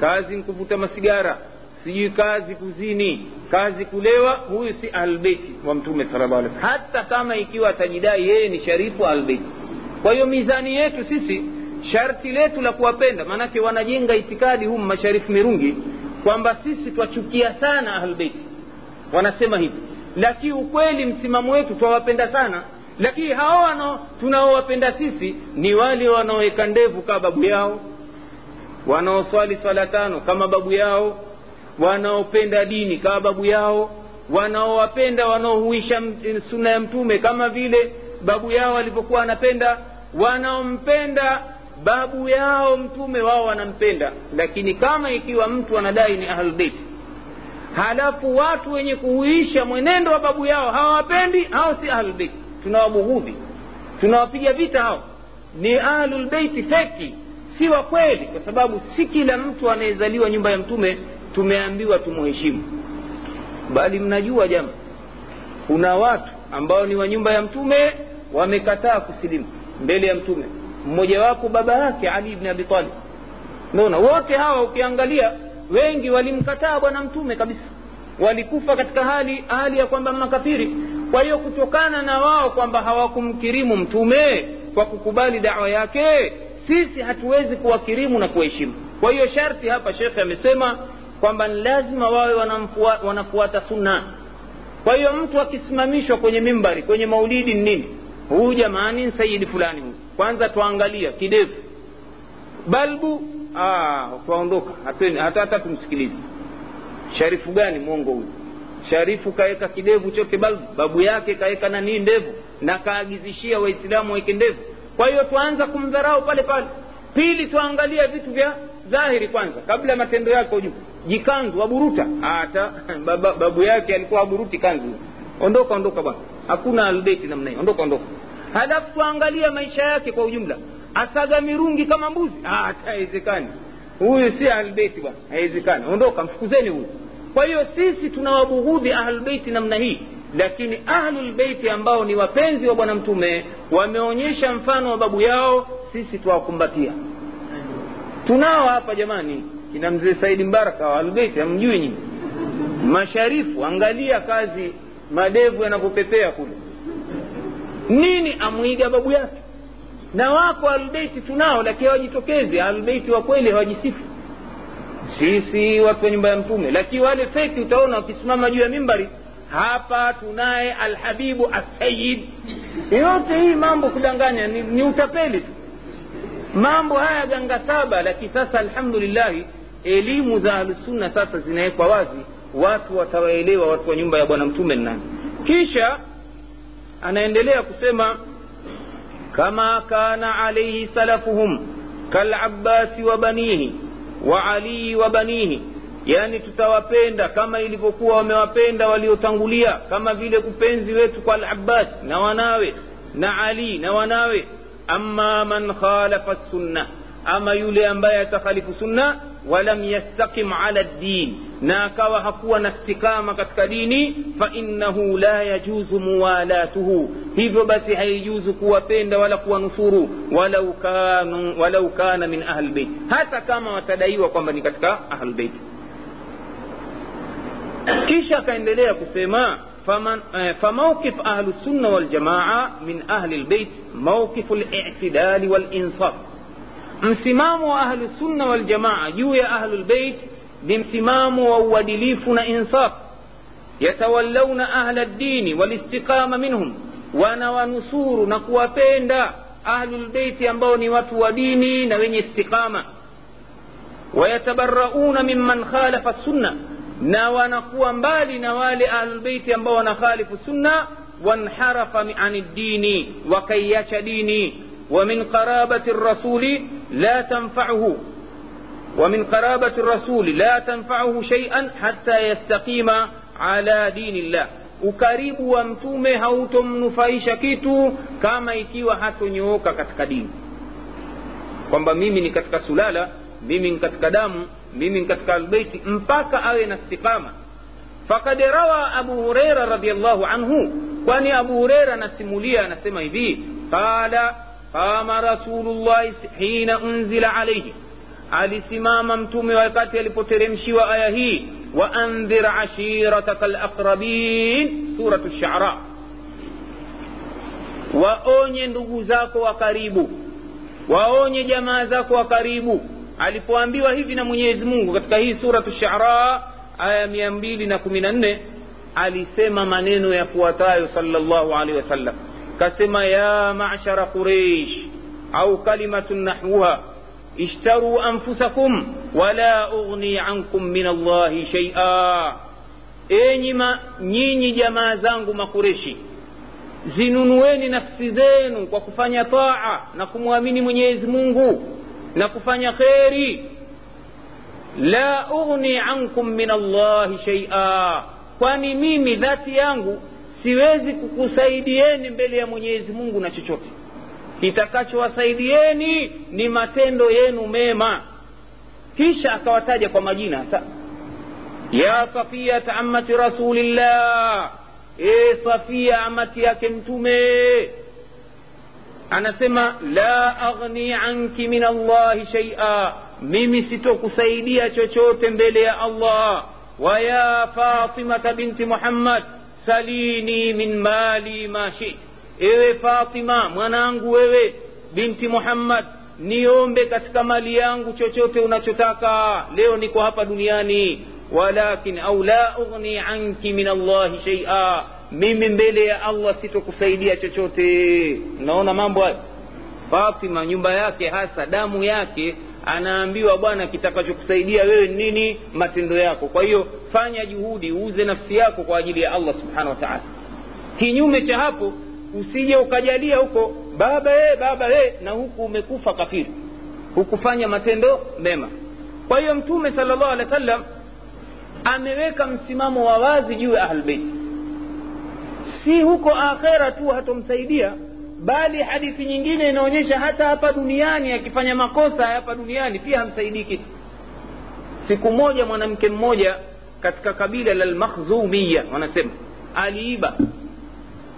kazi nkuvuta masigara sijui kazi kuzini kazi kulewa huyu si ahlulbeiti wa mtume sala llah alih hata kama ikiwa atajidai yeye ni sharifu ahlulbeiti kwa hiyo mizani yetu sisi sharti letu la kuwapenda maanake wanajenga itikadi humu masharifu mirungi kwamba sisi twachukia sana ahlulbeiti wanasema hivi lakini ukweli msimamo wetu twawapenda sana lakini hao tunaowapenda sisi ni wale wanaoweka ndevu kama babu yao wanaoswali swala tano kama babu yao wanaopenda dini kama babu yao wanaowapenda wanaohuisha suna ya mtume kama vile babu yao alivyokuwa anapenda wanaompenda babu yao mtume wao wanampenda. Lakini kama ikiwa mtu anadai ni ahlulbeiti halafu watu wenye kuhuisha mwenendo wa babu yao hawawapendi hao si ahlulbeiti tunawabughudhi tunawapiga vita hao. Ni ahlulbeiti feki si wa kweli kwa sababu si kila mtu anayezaliwa nyumba ya mtume tumeambiwa tumuheshimu. Bali mnajua jama kuna watu ambao ni wa nyumba ya mtume wamekataa kusilimu mbele ya mtume. Mmojawapo baba yake ali bni abi talib. Naona wote hawa ukiangalia wengi walimkataa bwana mtume kabisa. Walikufa katika hali hali ya kwamba makafiri kwa hiyo kutokana na wao kwamba hawakumkirimu mtume kwa kukubali dawa yake sisi hatuwezi kuwakirimu na kuheshimu kwa hiyo sharti hapa shekhe amesema kwamba ni lazima wawe wanamfua, wanafuata sunna. Kwa hiyo mtu akisimamishwa kwenye mimbari kwenye maulidi ni nini? Huyu jamani ni sayidi fulani huyu. Kwanza twaangalia kidevu. Balbu twaondoka. Hata hata tumsikilize. Sharifu gani mwongo huyu sharifu kaweka kidevu choke balbu babu yake kaweka nanii ndevu? Na kaagizishia waislamu waweke ndevu. Kwa hiyo twaanza kumdharau pale pale. Pili twaangalia vitu vya dhahiri kwanza kabla matendo yake juu. Jikanzu waburuta hata babu yake alikuwa aburuti kanzu. Ondoka ondoka bwana. Hakuna albeti namna hiyo. Ondoka ondoka. Halafu twaangalia maisha yake kwa ujumla. Asaga mirungi kama mbuzi. Hata haiwezekani. Huyu si ahlbeiti bwana. Haiwezekani. Ondoka mfukuzeni huyu kwa hiyo sisi tunawabughudhi ahlulbeiti namna hii. Lakini ahlulbeiti ambao ni wapenzi wa bwana mtume wameonyesha mfano wa babu yao sisi twawakumbatia tunao hapa jamani kina mzee saidi mbaraka wa ahlulbeiti amjui nyini masharifu angalia kazi madevu yanavyopepea kule. Nini amwiga babu yake? Na wako ahlulbeiti tunao lakini hawajitokezi. Ahlulbeiti wa kweli hawajisifu sisi watu wa nyumba ya mtume lakini wale feki utaona wakisimama juu ya mimbari. Hapa tunaye alhabibu asayid yote hii mambo kudanganya ni, ni utapeli tu. Mambo haya ganga saba lakini sasa alhamdulillahi elimu za ahlusunna sasa zinawekwa wazi. Watu watawaelewa watu wa nyumba ya bwana mtume ni nani. Kisha anaendelea kusema kama kana alaihi salafuhum kalabasi wa banihi wa alii wa banihi. Yaani tutawapenda kama ilivyokuwa wamewapenda waliotangulia kama vile upenzi wetu kwa al-abbas na wanawe na ali na wanawe. Ama man khalafa sunna ama yule ambaye atakhalifu sunna walam yastaqim ala ddin na akawa hakuwa na stikama katika dini fainnahu la yajuzu muwalatuhu hivyo basi haijuzu kuwapenda wala kuwanusuru walau, kanu, kana min ahlbeit hata kama watadaiwa kwamba ni katika ahlbeit kisha akaendelea kusema فمن فموقف أهل السنة والجماعة من أهل البيت موقف الاعتدال والإنصاف msimamo wa ahlu sunna waljamaa juu ya ahlu بامتمام ووديليف انصاف يتولون أهل الدين والاستقامه منهم وأنا ونصور نقوى فيندا أهل البيت ينبغي وطوى ديني نبغي استقامة. ويتبرؤون ممن خالف السنة na wanakuwa mbali نوالي أهل البيت ambao wanakhalifu السنة وانحرف عن الدين وكيش ديني ومن قرابة الرسول لا تنفعه. ومن قرابة الرسول لا تنفعه شيئا حتى يستقيم على دين الله. وكريب ومتوم هوتم نفايش كيتو كما يكيو حتو نيوكا كتك دين كما ميمي نكتك سلالة ميمي نكتك دام ميمي نكتك البيت مباكا أغينا استقامة فقد روى أبو هريرة رضي الله عنه واني أبو هريرة نسمولي نسمي به قال قام رسول الله حين أنزل عليه alisimama mtume wakati alipoteremshiwa aya hii waandhir ashirataka alaqrabin suratu shara waonye ndugu zako wa karibu waonye jamaa zako wa karibu alipoambiwa hivi na mwenyezi mungu katika hii suratu shara aya mia mbili na kumi na nne alisema maneno yafuatayo salllahu alehi wasallam kasema ya mashara quraish au kalimatun nahwuha اشتروا أنفسكم ولا أغني عنكم من الله شيئا enyi nyinyi jamaa zangu makureshi zinunueni nafsi zenu kwa kufanya taa na kumwamini mwenyezi mungu na kufanya kheri la ughni ankum min allahi shaia kwani mimi dhati yangu siwezi kukusaidieni mbele ya mwenyezi mungu na chochote Kitakachowasaidieni ni matendo yenu mema kisha akawataja kwa majina sa ya safiyat amati rasulillah e safia amati yake mtume anasema la aghni anki min allahi shaia mimi sitokusaidia chochote mbele ya allah waya fatimata binti muhammad salini min mali ma shit ewe fatima mwanangu wewe binti muhammad niombe katika mali yangu chochote unachotaka. Leo niko hapa duniani. Walakin au la ughni anki min allahi shaia mimi mbele ya allah sitokusaidia chochote. Naona mambo hayo. Fatima nyumba yake hasa damu yake anaambiwa bwana kitakachokusaidia wewe nini? Matendo yako. Kwa hiyo fanya juhudi uuze nafsi yako kwa ajili ya allah subhanahu wa taala. Kinyume cha hapo usije ukajalia huko baba e, baba e, na huku umekufa kafiri. Hukufanya matendo mema. Kwa hiyo mtume sala llahu alehi wa sallam ameweka msimamo wa wazi juu ya ahlbeiti si huko akhera tu hatomsaidia bali hadithi nyingine inaonyesha hata hapa duniani akifanya makosa hapa duniani pia hamsaidii kitu siku moja mwanamke mmoja katika kabila la lmakhzumiya wanasema aliiba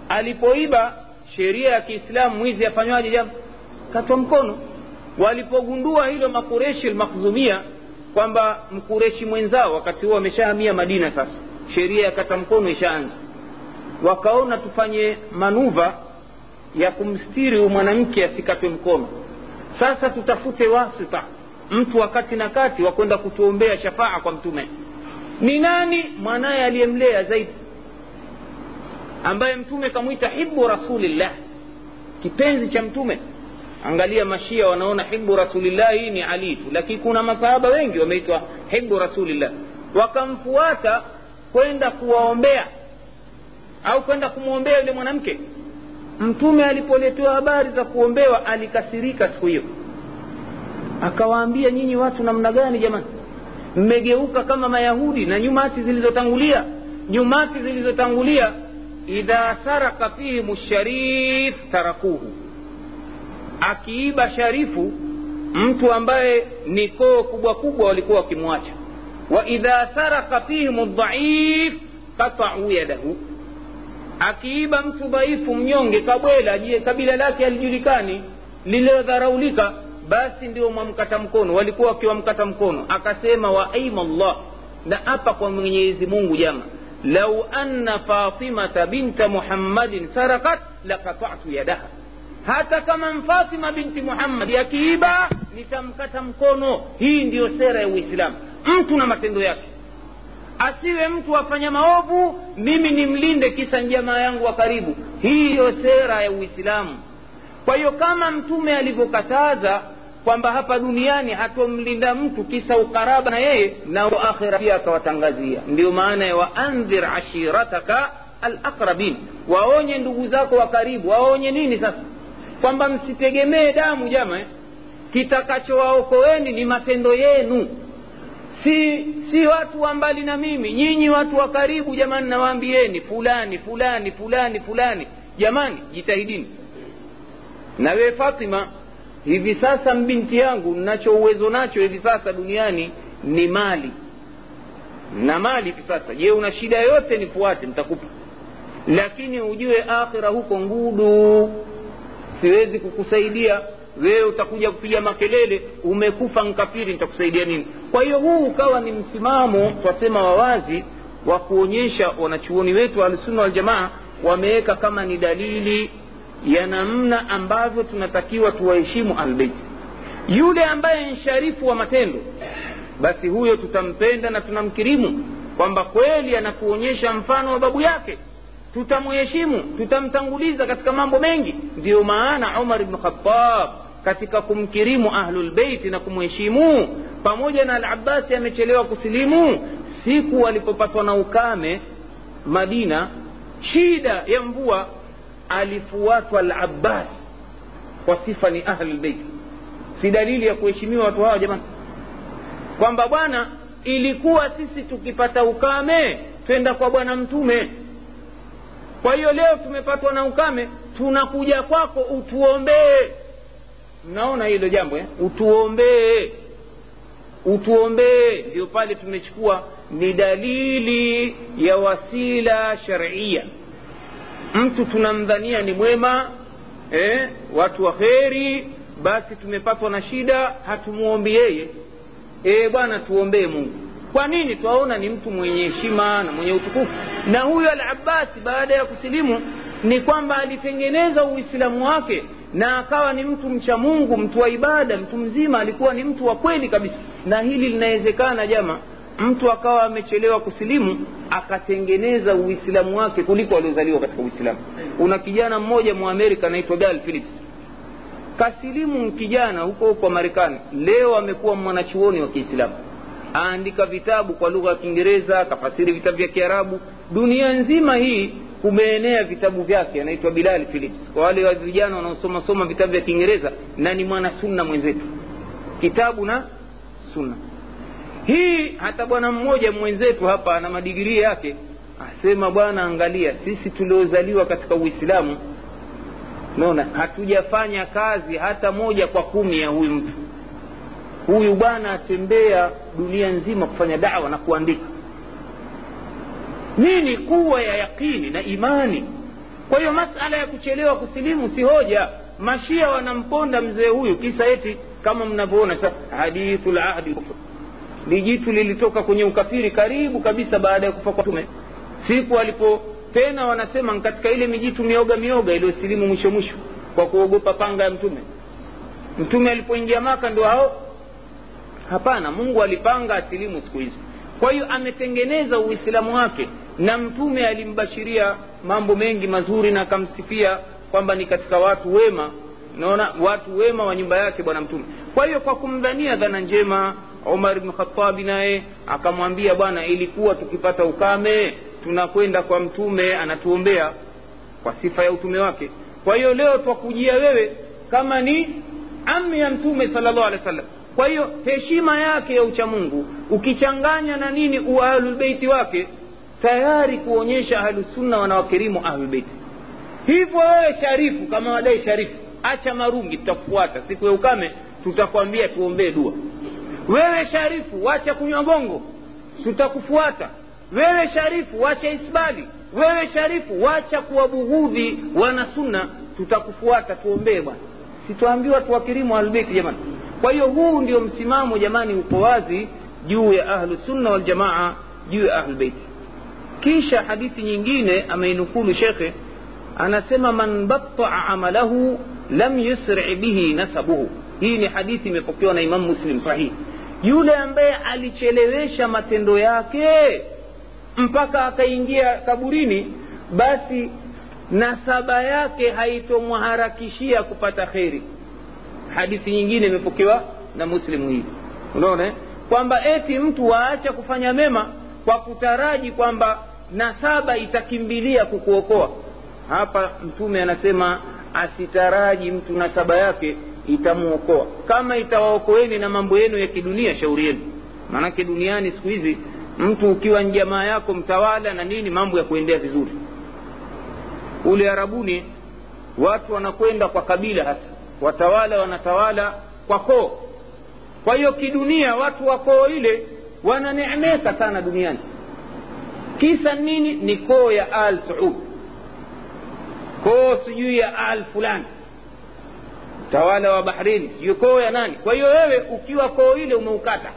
alipoiba sheria ya kiislamu mwizi afanywaje jambo katwa mkono. Walipogundua hilo makureshi lmakhzumia kwamba mkureshi mwenzao wakati huo ameshahamia madina sasa sheria ya kata mkono ishaanza. Wakaona tufanye manuva ya kumstiri huu mwanamke asikatwe mkono. Sasa tutafute wasita mtu wakati na kati wa kwenda kutuombea shafaa kwa mtume. Ni nani mwanaye aliyemlea zaidi ambaye mtume kamwita hibu rasulillah. Kipenzi cha mtume. Angalia mashia wanaona hibu rasulillah hii ni ali tu lakini kuna masahaba wengi wameitwa hibu rasulillah. Wakamfuata kwenda kuwaombea au kwenda kumwombea yule mwanamke. Mtume alipoletewa habari za kuombewa alikasirika siku hiyo. Akawaambia nyinyi watu namna gani jamani? Mmegeuka kama mayahudi na nyumati zilizotangulia nyumati zilizotangulia idha saraka fihim sharif tarakuhu. Akiiba sharifu mtu ambaye ni koo kubwa kubwa walikuwa wakimwacha. Wa idha saraka fihim dhaif qatau yadahu. Akiiba mtu dhaifu mnyonge kabwela je kabila lake alijulikani lililodharaulika basi ndio mwamkata mkono. Walikuwa wakiwamkata mkono. Akasema wa aima llah na apa kwa mwenyezi mungu jama lau أن fatimata binta muhammadin sarakat lakatatu yadaha hata kama mfatima binti muhammadi akiiba nitamkata mkono hii ndiyo sera ya uislamu mtu na matendo yake asiwe mtu afanya maovu mimi nimlinde kisa jamaa yangu wa karibu hiyo sera ya uislamu kwa hiyo kama mtume alivyokataza kwamba hapa duniani hatomlinda mtu kisa ukaraba na yeye na akhira pia akawatangazia. Ndio maana ya waandhir ashirataka alaqrabin waonye ndugu zako wa karibu waonye nini sasa? Kwamba msitegemee damu jama kitakachowaokoeni ni matendo yenu. Si si watu wa mbali na mimi nyinyi watu wa karibu jamani nawaambieni fulani fulani fulani fulani. Jamani jitahidini. Na wewe fatima hivi sasa mbinti yangu nacho uwezo nacho hivi sasa duniani ni mali. Na mali hivi sasa je una shida yoyote nifuate nitakupa. Lakini ujue akhira huko ngudu. Siwezi kukusaidia. Wewe utakuja kupiga makelele umekufa nkafiri nitakusaidia nini? Kwa hiyo huu ukawa ni msimamo twasema wawazi wa kuonyesha wanachuoni wetu ahlusunna waljamaa wameweka kama ni dalili ya namna ambavyo tunatakiwa tuwaheshimu albeiti yule ambaye ni sharifu wa matendo basi huyo tutampenda na tunamkirimu kwamba kweli anatuonyesha mfano wa babu yake. Tutamheshimu tutamtanguliza katika mambo mengi. Ndiyo maana umar bnu khatab katika kumkirimu ahlulbeiti na kumheshimu pamoja na alabasi amechelewa kusilimu siku walipopatwa na ukame madina shida ya mvua alifuatwa labas kwa sifa ni ahlulbeit si dalili ya kuheshimiwa watu hawa jamani kwamba bwana ilikuwa sisi tukipata ukame twenda kwa bwana mtume. Kwa hiyo leo tumepatwa na ukame tunakuja kwako utuombee. Mnaona hilo jambo eh? utuombee. Utuombee. Ndio pale tumechukua ni dalili ya wasila sharia mtu tunamdhania ni mwema eh? watu wa kheri basi tumepatwa na shida hatumwombi yeye. E, bwana tuombee mungu. Kwa nini? Twaona ni mtu mwenye heshima na mwenye utukufu. Na huyo al abasi baada ya kusilimu ni kwamba alitengeneza uislamu wake na akawa ni mtu mcha mungu mtu wa ibada mtu mzima alikuwa ni mtu wa kweli kabisa. Na hili linawezekana jama mtu akawa amechelewa kusilimu akatengeneza uislamu wake kuliko aliozaliwa katika uislamu. Una kijana mmoja mwamerika anaitwa gal phillips. Kasilimu kijana huko huko marekani. Leo amekuwa mwanachuoni wa kiislamu. Aandika vitabu kwa lugha ya kiingereza akafasiri vitabu vya kiarabu. Dunia nzima hii kumeenea vitabu vyake anaitwa bilal philips kwa wale wa vijana wanaosomasoma vitabu vya kiingereza na ni mwanasunna mwenzetu. Kitabu na sunna hii hata bwana mmoja mwenzetu hapa ana madigirii yake asema bwana angalia sisi tuliozaliwa katika uislamu naona hatujafanya kazi hata moja kwa kumi ya huyu mtu. Huyu bwana atembea dunia nzima kufanya dawa na kuandika. Nini kuwa ya yaqini na imani? Kwa hiyo masala ya kuchelewa kusilimu si hoja. Mashia wanamponda mzee huyu kisa eti kama mnavyoona sasa hadithu lahdi jitu lilitoka kwenye ukafiri karibu kabisa baada ya kufa kwa tume. Siku alipo tena wanasema katika ile mijitu mioga mioga iliyosilimu mwisho mwisho kwa kuogopa panga ya mtume. Mtume alipoingia maka ndo hao? Hapana mungu alipanga asilimu siku hizi. Kwa hiyo ametengeneza uislamu wake na mtume alimbashiria mambo mengi mazuri na akamsifia kwamba ni katika watu wema. Naona watu wema wa nyumba yake bwana mtume. Kwa hiyo kwa kumdhania dhana njema umar bnu khatabi naye akamwambia bwana ilikuwa tukipata ukame tunakwenda kwa mtume anatuombea kwa sifa ya utume wake. Kwa hiyo leo twakujia wewe kama ni ami ya mtume sala llahu alehi wa sallam kwa hiyo heshima yake ya uchamungu ukichanganya na nini uahlulbeiti wake tayari kuonyesha ahlusunna wanawakirimu ahlulbeiti hivyo wewe sharifu kama wadai sharifu acha marungi tutakufuata. Siku ya ukame tutakwambia tuombee dua wewe sharifu wacha kunywa gongo tutakufuata. Wewe sharifu wacha isbali. Wewe sharifu wacha kuwabughudhi wanasunna tutakufuata tuombee bwana. Situambiwa tuwakirimu ahlulbeiti jamani. Kwa hiyo huu ndio msimamo jamani uko wazi juu ya ahlusunna waljamaa juu ya ahlulbeiti kisha hadithi nyingine ameinukulu shekhe anasema man bataa amalahu lam yusri bihi nasabuhu. Hii ni hadithi imepokewa na imamu muslim sahihi yule ambaye alichelewesha matendo yake mpaka akaingia kaburini basi nasaba yake haitomharakishia kupata kheri. Hadithi nyingine imepokewa na muslimu hii. Unaona? Kwamba eti mtu waacha kufanya mema kwa kutaraji kwamba nasaba itakimbilia kukuokoa. Hapa mtume anasema asitaraji mtu nasaba yake itamwokoa kama itawaokoeni na mambo yenu ya kidunia shauri yenu. Maanake duniani siku hizi mtu ukiwa ni jamaa yako mtawala na nini mambo ya kuendea vizuri. Ule arabuni watu wanakwenda kwa kabila hasa. Watawala wanatawala kwa koo. Kwa hiyo kidunia watu wa koo ile wananeemeka sana duniani. Kisa nini? Ni koo ya al saud koo sijui ya al fulani tawala wa bahrini sijui koo ya nani. Kwa hiyo wewe ukiwa koo ile umeukata.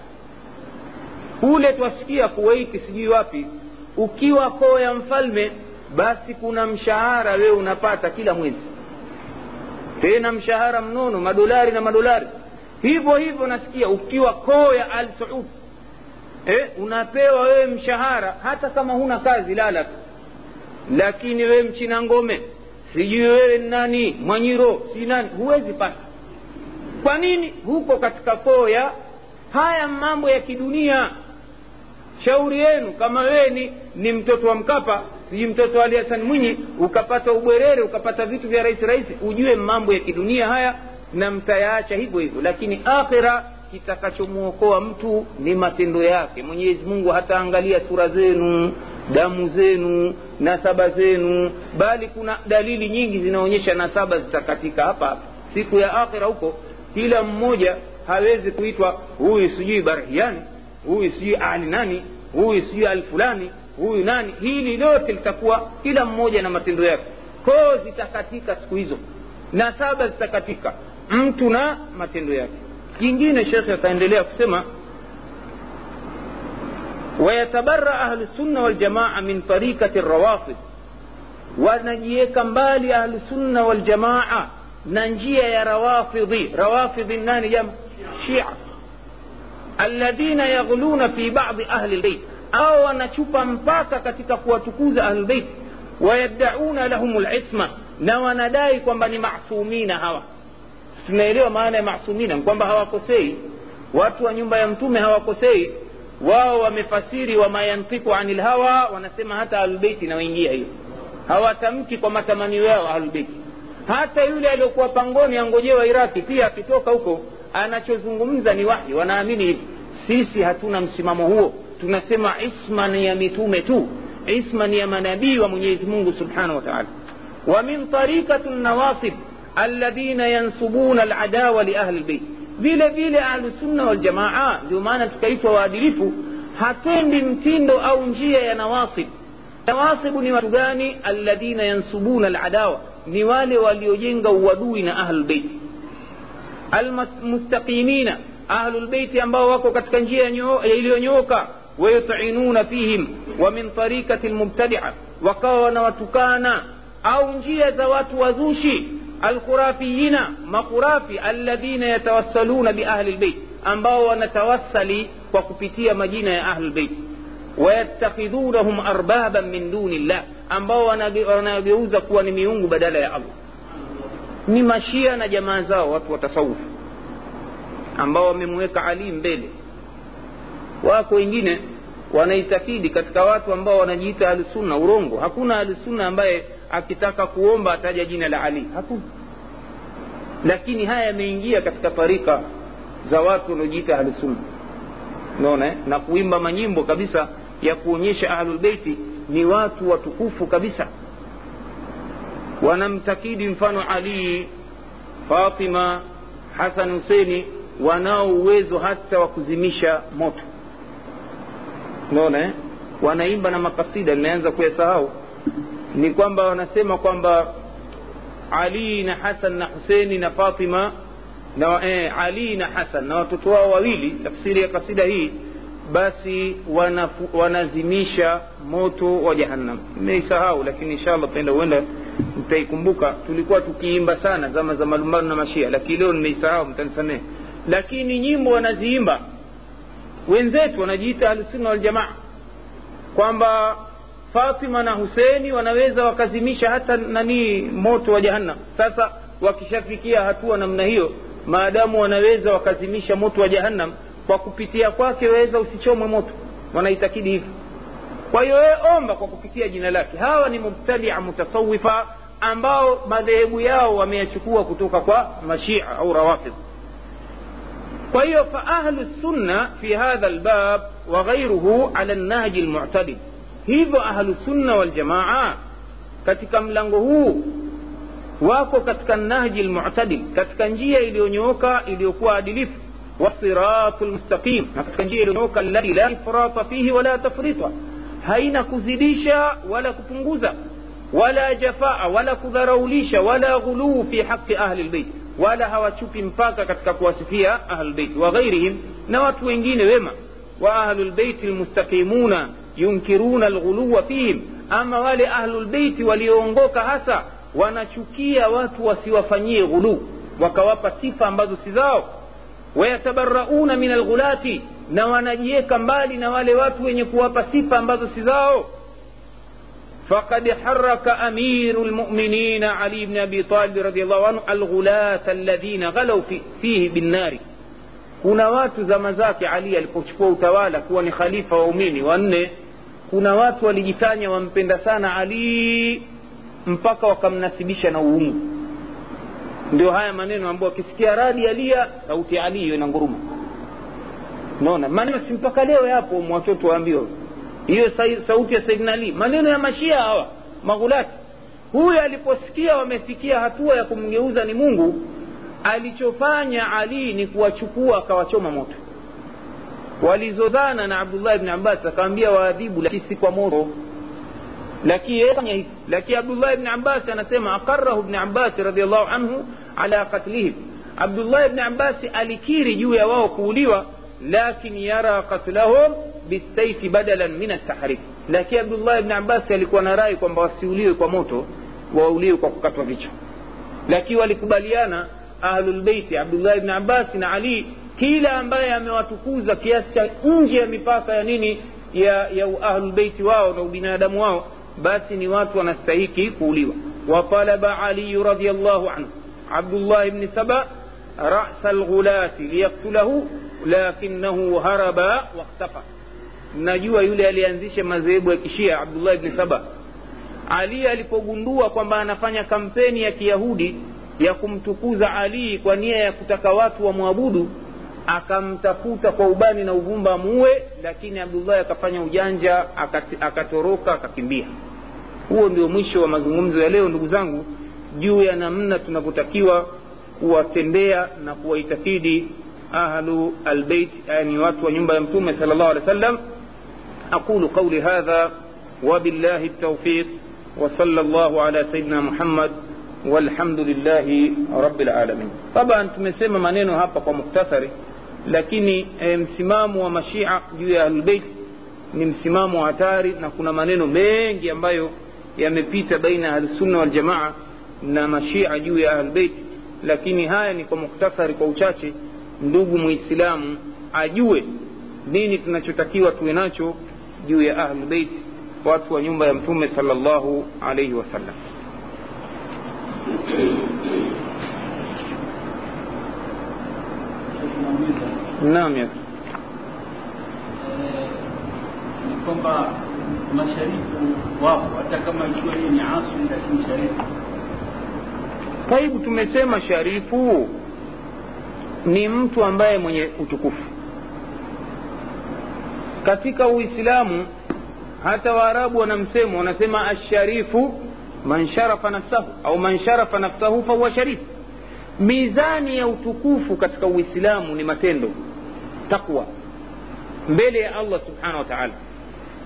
Kule twasikia kuwaiti sijui wapi ukiwa koo ya mfalme basi kuna mshahara wewe unapata kila mwezi. Tena mshahara mnono madolari na madolari. Hivyo hivyo nasikia ukiwa koo ya al saud eh, unapewa wewe mshahara hata kama huna kazi lala tu. Lakini wewe mchina ngome sijui wewe nani mwanyiro si nani huwezi pata. Kwa nini? Huko katika koo ya haya mambo ya kidunia. Shauri yenu kama wewe ni, ni mtoto wa mkapa sijui mtoto wa ali hasani mwinyi ukapata ubwerere ukapata vitu vya rahisi rahisi ujue mambo ya kidunia haya na mtayaacha hivyo hivyo. Lakini akhira kitakachomwokoa mtu ni matendo yake. Mwenyezi mungu hataangalia sura zenu damu zenu nasaba zenu bali kuna dalili nyingi zinaonyesha nasaba zitakatika hapa. Siku ya akhira huko kila mmoja hawezi kuitwa huyu sijui barhiani huyu sijui ali nani huyu sijui alfulani huyu nani. Hili lote litakuwa kila mmoja na matendo yake. Koo zitakatika siku hizo nasaba zitakatika mtu na matendo yake jingine shekhe akaendelea kusema wayatabaraa ahlusunna waljamaa min tarikati rawafid wanajiweka mbali ahlusunna waljamaa na njia ya rawafidhi rawafidhi nani jam shia alladhina yaghluna fi badi ahli lbeit au wanachupa mpaka katika kuwatukuza ahlulbeit wayaddauna lahum lisma na wanadai kwamba ni masumina hawa tunaelewa maana ya masumina kwamba hawakosei. Watu wa nyumba ya mtume hawakosei. Wao wamefasiri wama yantiku ani lhawa wanasema hata ahlulbeiti inaoingia hiyo. Hawatamki kwa matamanio yao ahlulbeiti hata yule aliyokuwa pangoni angojewa iraki pia akitoka huko anachozungumza ni wahi wanaamini hivi. Sisi hatuna msimamo huo. Tunasema isma ni ya mitume tu. Isma ni ya manabii wa mwenyezi mungu subhanahu wa taala. Wa min tarikatu nawasib alladhina yansubuna aladawa liahli lbeit vile vile ahlusunna waljamaa ndio maana tukaitwa waadilifu hatendi mtindo au njia ya nawasib nawasibu ni watu gani alladhina yansubuna aladawa ni wale waliojenga uadui na ahlulbeiti almustaqimina ahlulbeiti ambao wako katika njia iliyonyooka wayutinuna fihim wa min tarikati lmubtadia wakawa wanawatukana au njia za watu wazushi alkhurafiyina makhurafi alladhina yatawassaluna biahli lbeit ambao wanatawassali kwa kupitia majina ya ahlilbeiti wayattakhidhunahum arbaban min duni llah ambao wanageuza kuwa ni miungu badala ya allah. Ni mashia na jamaa zao watu wa tasawufu ambao wamemweka ali mbele. Wako wengine wanaitakidi katika watu ambao wanajiita ahlusunna urongo. Hakuna ahlusunna ambaye akitaka kuomba ataja jina la ali. Hakuna. Lakini haya yameingia katika tarika za watu wanaojiita ahlusunna unaona eh? na kuimba manyimbo kabisa ya kuonyesha ahlulbeiti ni watu watukufu kabisa. Wanamtakidi mfano alii fatima hasan huseni wanao uwezo hata wa kuzimisha moto. Unaona eh? wanaimba na makasida nimeanza kuyasahau ni kwamba wanasema kwamba ali na hasan na huseni na fatima na eh, ali na hasan na watoto wao wawili tafsiri ya kasida hii basi wanafu, wanazimisha moto wa jahannam. Nimeisahau lakini inshallah penda huenda mtaikumbuka. Tulikuwa tukiimba sana zama za malumbano na mashia lakini leo nimeisahau mtanisamehe. Lakini nyimbo wanaziimba wenzetu wanajiita ahlusunna waljamaa kwamba fatima na huseni wanaweza wakazimisha hata nanii moto wa jahannam. Sasa wakishafikia hatua namna hiyo maadamu wanaweza wakazimisha moto wa jahannam kwa kupitia kwake waweza usichomwe moto. Wanaitakidi hivyo kwa hiyo wewe omba kwa kupitia jina lake. Hawa ni mubtadia mutasawifa ambao madhehebu yao wameyachukua kutoka kwa mashia au rawafidh kwa hiyo fa ahlu sunna fi hadha lbab wa ghairuhu ala lnahji lmuctadil hivyo ahlu sunna waljamaa katika mlango huu wako katika nahji lmuctadil katika njia iliyonyooka iliyokuwa adilifu wasiratu lmustaqim na katika njia iliyonyooka allati la ifrata fihi wala tafrita haina kuzidisha wala kupunguza wala jafaa wala kudharaulisha wala ghuluu fi haqi ahli lbeit wala hawachupi mpaka katika kuwasifia ahlulbeit wa ghairihim na watu wengine wema wa ahlulbeiti lmustaqimuna yunkiruna alghuluwa fihim ama wale ahlulbeiti walioongoka hasa wanachukia watu wasiwafanyie ghuluu wakawapa sifa ambazo si zao wayatabarauna min alghulati na wanajiweka mbali na wale watu wenye kuwapa sifa ambazo si zao فقد حرك أمير المؤمنين علي بن أبي طالب رضي الله عنه الغلاة الذين غلوا في فيه بالنار kuna watu zama zake ali alipochukua utawala kuwa ni khalifa waumini wanne kuna watu walijifanya wampenda sana ali mpaka wakamnasibisha na uungu. Ndio haya maneno ambayo wakisikia radi alia sauti ya ali na nguruma naona maneno si mpaka leo yapo watoto waambiwa hiyo sauti ya saidina ali. Maneno ya mashia hawa maghulati. Huyu aliposikia wamefikia hatua ya kumgeuza ni mungu alichofanya ali ni kuwachukua akawachoma moto walizodhana na abdullah bni abbas akawambia waadhibu lakini si kwa moto. Lakini abdullah bni abbas anasema aqarahu bni abbas radiallahu anhu ala qatlihim. Abdullah bni abbas alikiri juu ya wao kuuliwa lakin yara qatlahum bisaifi badalan min altahrif lakini abdullah bni abbas alikuwa na rai kwamba wasiuliwe kwa moto wauliwe kwa kukatwa vichwa. Lakini walikubaliana ahlulbeiti abdullah bni abbas na ali kila ambaye amewatukuza kiasi cha nje ya mipaka ya nini ya, ya ahlulbeiti wao na ubinadamu wao basi ni watu wanastahiki kuuliwa. Watalaba aliyu radiallahu anhu abdullah bni saba rasa lghulati liyaktulahu lakinahu haraba wakhtafa najua yule aliyeanzisha madhehebu ya kishia abdullah bni saba. Ali alipogundua kwamba anafanya kampeni ya kiyahudi ya kumtukuza ali kwa nia ya kutaka watu wamwabudu akamtafuta kwa ubani na uvumba amuue lakini abdullahi akafanya ujanja akatoroka akakimbia huo ndio mwisho wa mazungumzo ya leo ndugu zangu juu ya namna tunavyotakiwa kuwatendea na kuwaitakidi ahlu albeit yani watu wa nyumba ya mtume sal llahu alehi wa sallam aqulu qauli hadha وبالله التوفيق وصلى الله على سيدنا محمد والحمد لله رب العالمين طبعا tumesema maneno hapa kwa muktasari lakini e, msimamo wa mashia juu ya ahlulbeit ni msimamo hatari na kuna maneno mengi ambayo yamepita baina ya ahlusunna waljamaa na mashia juu ya ahlulbeit lakini haya ni kwa muktasari kwa uchache. Ndugu muislamu ajue nini tunachotakiwa tuwe nacho juu ya ahlulbeit watu wa nyumba ya mtume salllahu alaihi wasallam naam ya ni kwamba masharifu wapo hata kama ikiwa hiyo ni asri lakini sharifu taibu tumesema sharifu ni mtu ambaye mwenye utukufu. Katika uislamu hata waarabu wana msemo wanasema asharifu man sharafa nafsahu au man sharafa nafsahu fahuwa sharif mizani ya utukufu katika uislamu ni matendo taqwa mbele ya allah subhanahu wa taala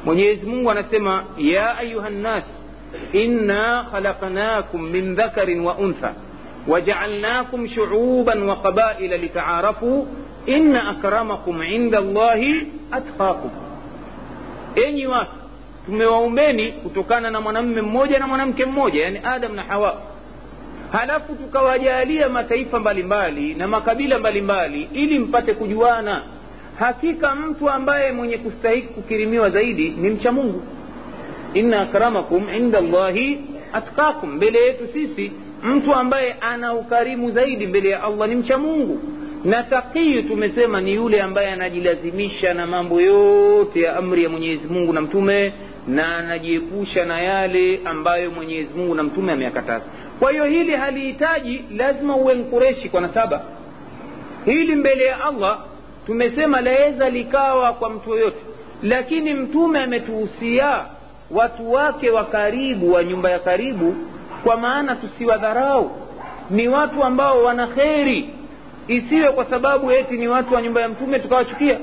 mwenyezi mungu anasema ya ayuha nnas inna khalaqnakum min dhakarin wa untha wajaalnakum shuuban wa qabaila litaarafu inna akramakum inda allahi atqakum enyi watu tumewaumbeni kutokana na mwanamme mmoja na mwanamke mmoja yani adam na hawa halafu tukawajalia mataifa mbalimbali mbali, na makabila mbalimbali mbali, ili mpate kujuana. Hakika mtu ambaye mwenye kustahiki kukirimiwa zaidi ni mcha mungu. Inna akramakum inda llahi atkakum mbele yetu sisi mtu ambaye ana ukarimu zaidi mbele ya allah ni mcha mungu. Na taqiyu tumesema ni yule ambaye anajilazimisha na mambo yote ya amri ya mwenyezi mungu na mtume na anajiepusha na yale ambayo mwenyezi mungu na mtume ameyakataza kwa hiyo hili halihitaji lazima uwe mkureshi kwa nasaba. Hili mbele ya allah tumesema laweza likawa kwa mtu yoyote. Lakini mtume ametuhusia watu wake wa karibu wa nyumba ya karibu kwa maana tusiwadharau. Ni watu ambao wana kheri. Isiwe kwa sababu eti ni watu wa nyumba ya mtume tukawachukia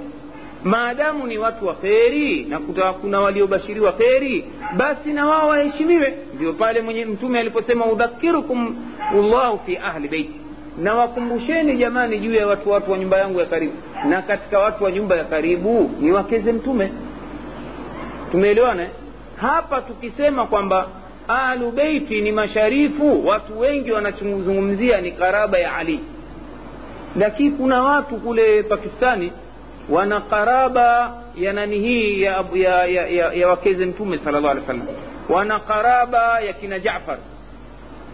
maadamu ni watu wa kheri na kuna waliobashiriwa kheri basi na wao waheshimiwe. Ndio pale mwenye mtume aliposema udhakirukum llahu fi ahli beiti na wakumbusheni jamani juu ya watu watu wa nyumba yangu ya karibu. Na katika watu wa nyumba ya karibu ni wakeze mtume. Tumeelewana hapa tukisema kwamba ahlu beiti ni masharifu watu wengi wanachozungumzia ni karaba ya ali. Lakini kuna watu kule pakistani wana qaraba ya nani hii ya, ya, ya, ya, ya wakeze mtume sala llahu alih wasallam. Wana qaraba ya kina jafar.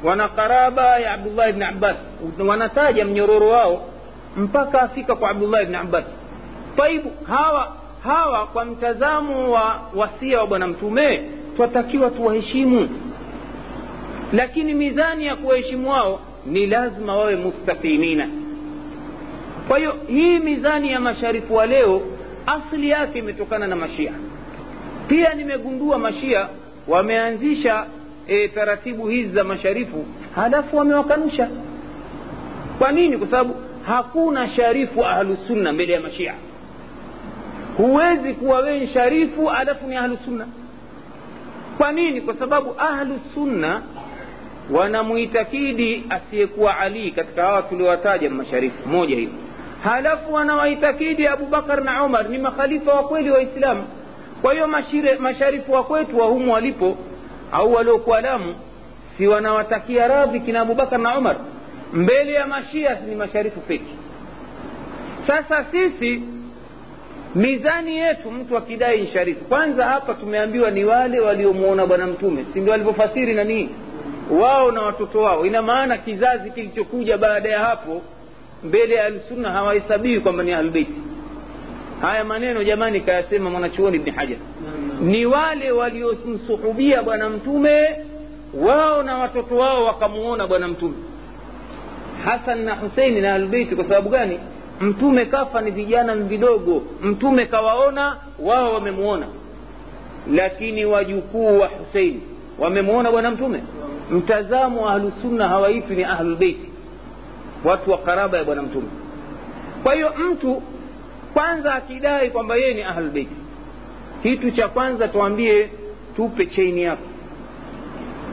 Wana qaraba ya abdullah ibni abbas. Wanataja mnyororo wao mpaka afika kwa abdullah ibni abbas. Taibu hawa hawa kwa mtazamo wa wasia wa bwana mtume twatakiwa tuwaheshimu. Lakini mizani ya kuwaheshimu wao ni lazima wawe mustaqimina kwa hiyo hii mizani ya masharifu wa leo asli yake imetokana na mashia. Pia nimegundua mashia wameanzisha e, taratibu hizi za masharifu halafu wamewakanusha. Kwa nini? Kwa sababu hakuna sharifu ahlusunna mbele ya mashia. Huwezi kuwa wewe sharifu alafu ni ahlusunna kwa nini? Kwa sababu ahlusunna wanamwitakidi asiyekuwa alii katika hawa tuliowataja masharifu. Moja hiyo halafu wanawaitakidi abubakar na umar ni makhalifa wa kweli waislamu kwa hiyo masharifu wa kwetu wa walipo au waliokuwa lamu si wanawatakia radhi kina abubakar na umar? Mbele ya mashia ni masharifu peki sasa sisi mizani yetu mtu akidai ni sharifu. Kwanza hapa tumeambiwa ni wale waliomwona bwana mtume. Si ndio walivyofasiri nanii wao na watoto wao. Ina maana kizazi kilichokuja baada ya hapo mbele ya alsunna hawahesabiwi kwamba ni ahlubeiti haya maneno jamani kayasema mwanachuoni ibni hajar. Ni wale waliomsuhubia bwana mtume wao na watoto wao wakamuona bwana mtume. Hasan na huseini na ahlubeiti kwa sababu gani? Mtume kafa ni vijana vidogo. Mtume kawaona wao wamemuona. Lakini wajukuu wa huseini wamemuona bwana mtume? Mtazamo wa ahlusunna hawaitwi ni ahlulbeiti watu wa karaba ya bwana mtume. Kwa hiyo mtu kwanza akidai kwamba yeye ni ahlulbeiti kitu cha kwanza tuambie tupe cheini yako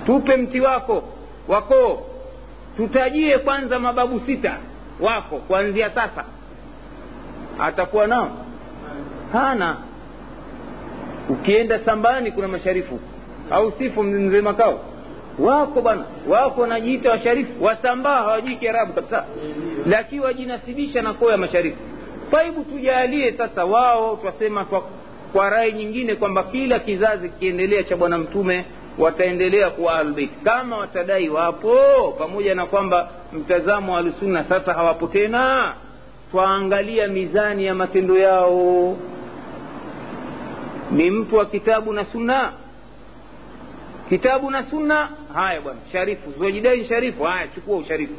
tupe mti wako wakoo tutajie kwanza mababu sita wako kuanzia sasa. Atakuwa nao? Hana. Ukienda sambani kuna masharifu au sifu mzee makao wako bwana wako wanajiita washarifu wasambaa hawajui kiarabu kabisa. Lakini wajinasibisha na koo ya masharifu taibu tujalie sasa wao twasema kwa, kwa rai nyingine kwamba kila kizazi kiendelea cha bwana mtume wataendelea kuwa ahlulbeiti kama watadai wapo pamoja na kwamba mtazamo wa ahlusunna sasa hawapo tena twaangalia mizani ya matendo yao. Ni mtu wa kitabu na sunna. Kitabu na sunna haya bwana sharifu. Wajidai sharifu. Haya chukua usharifu.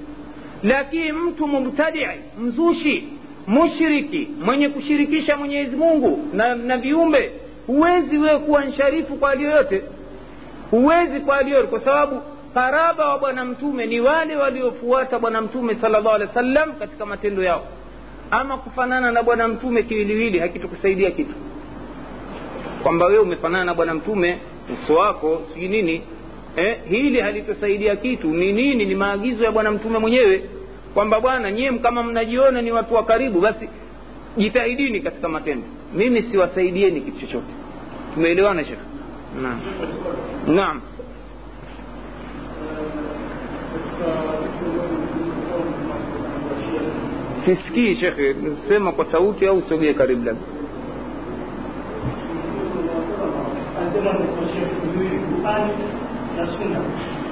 Lakini mtu mubtadii mzushi mushriki mwenye kushirikisha mwenyezi mungu na, na viumbe huwezi wewe kuwa nsharifu kwa hali huwezi kwa hali kwa sababu karaba wa bwana mtume ni wale waliofuata bwana mtume sala llahu alehi wa sallam katika matendo yao. Ama kufanana na bwana mtume kiwiliwili hakitokusaidia kitu. Kwamba wewe umefanana na bwana mtume uso wako sijui nini eh, hili halitosaidia kitu. Ni nini? Ni maagizo ya bwana mtume mwenyewe. Kwamba bwana nyie kama mnajiona ni watu wa karibu basi jitahidini katika matendo. Mimi siwasaidieni kitu chochote. Tumeelewana shekh naam. Naam. Sisikii shekhe sema kwa sauti au sogee karibu labda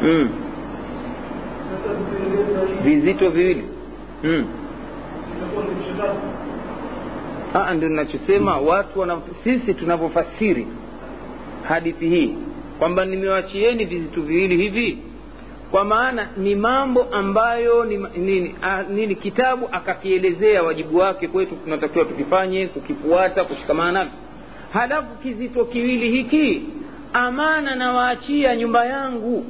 mm. vizito viwili mm. Ah, ndio ninachosema watu wana, sisi tunavyofasiri hadithi hii kwamba nimewachieni vizitu viwili hivi kwa maana ni mambo ambayo ni, nini, a, nini kitabu akakielezea wajibu wake kwetu tunatakiwa tukifanye kukifuata kushikamana navyo halafu kizito kiwili hiki amana nawaachia nyumba yangu.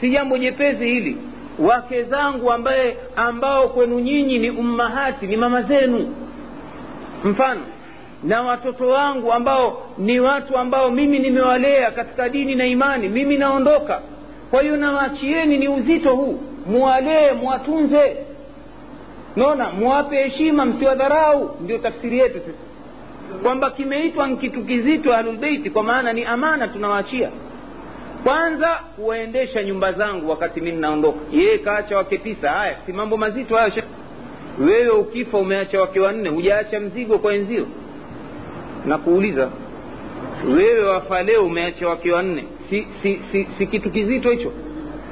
Si jambo jepesi hili. Wake zangu ambaye ambao kwenu nyinyi ni ummahati ni mama zenu. Mfano na watoto wangu ambao ni watu ambao mimi nimewalea katika dini na imani mimi naondoka. Kwa hiyo nawaachieni ni uzito huu. Muwalee muwatunze. Naona muwape heshima msiwadharau. Ndio tafsiri yetu sisi kwamba kimeitwa ni kitu kizito ahlulbeiti kwa maana ni amana tunawaachia kwanza kuwaendesha nyumba zangu wakati mi ninaondoka yeye kaacha wake tisa. Haya si mambo mazito hayo wewe ukifa umeacha wake wanne. Hujaacha mzigo kwa wenzio? Na kuuliza wewe wafa leo umeacha wake wanne. Si, si, si, si kitu kizito hicho?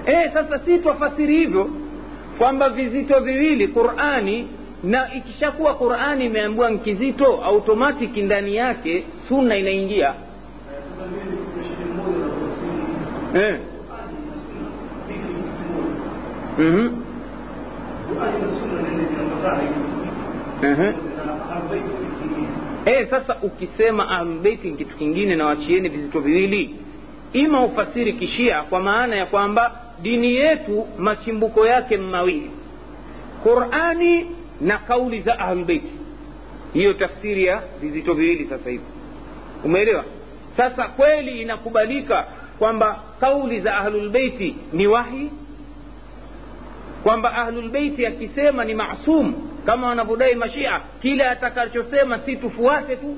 E, sasa si twafasiri hivyo kwamba vizito viwili qurani na ikishakuwa qurani imeambiwa nkizito automatic ndani yake sunna inaingia eh. mm-hmm. uh-huh. eh, sasa ukisema ahlulbeiti ni kitu kingine na wachieni vizito viwili ima ufasiri kishia kwa maana ya kwamba dini yetu machimbuko yake mawili qurani na kauli za ahlulbeiti hiyo tafsiri ya vizito viwili sasa hivi. Umeelewa? Sasa kweli inakubalika kwamba kauli za ahlulbeiti ni wahi kwamba ahlulbeiti akisema ni masum kama wanavyodai mashia kile atakachosema si tufuate tu.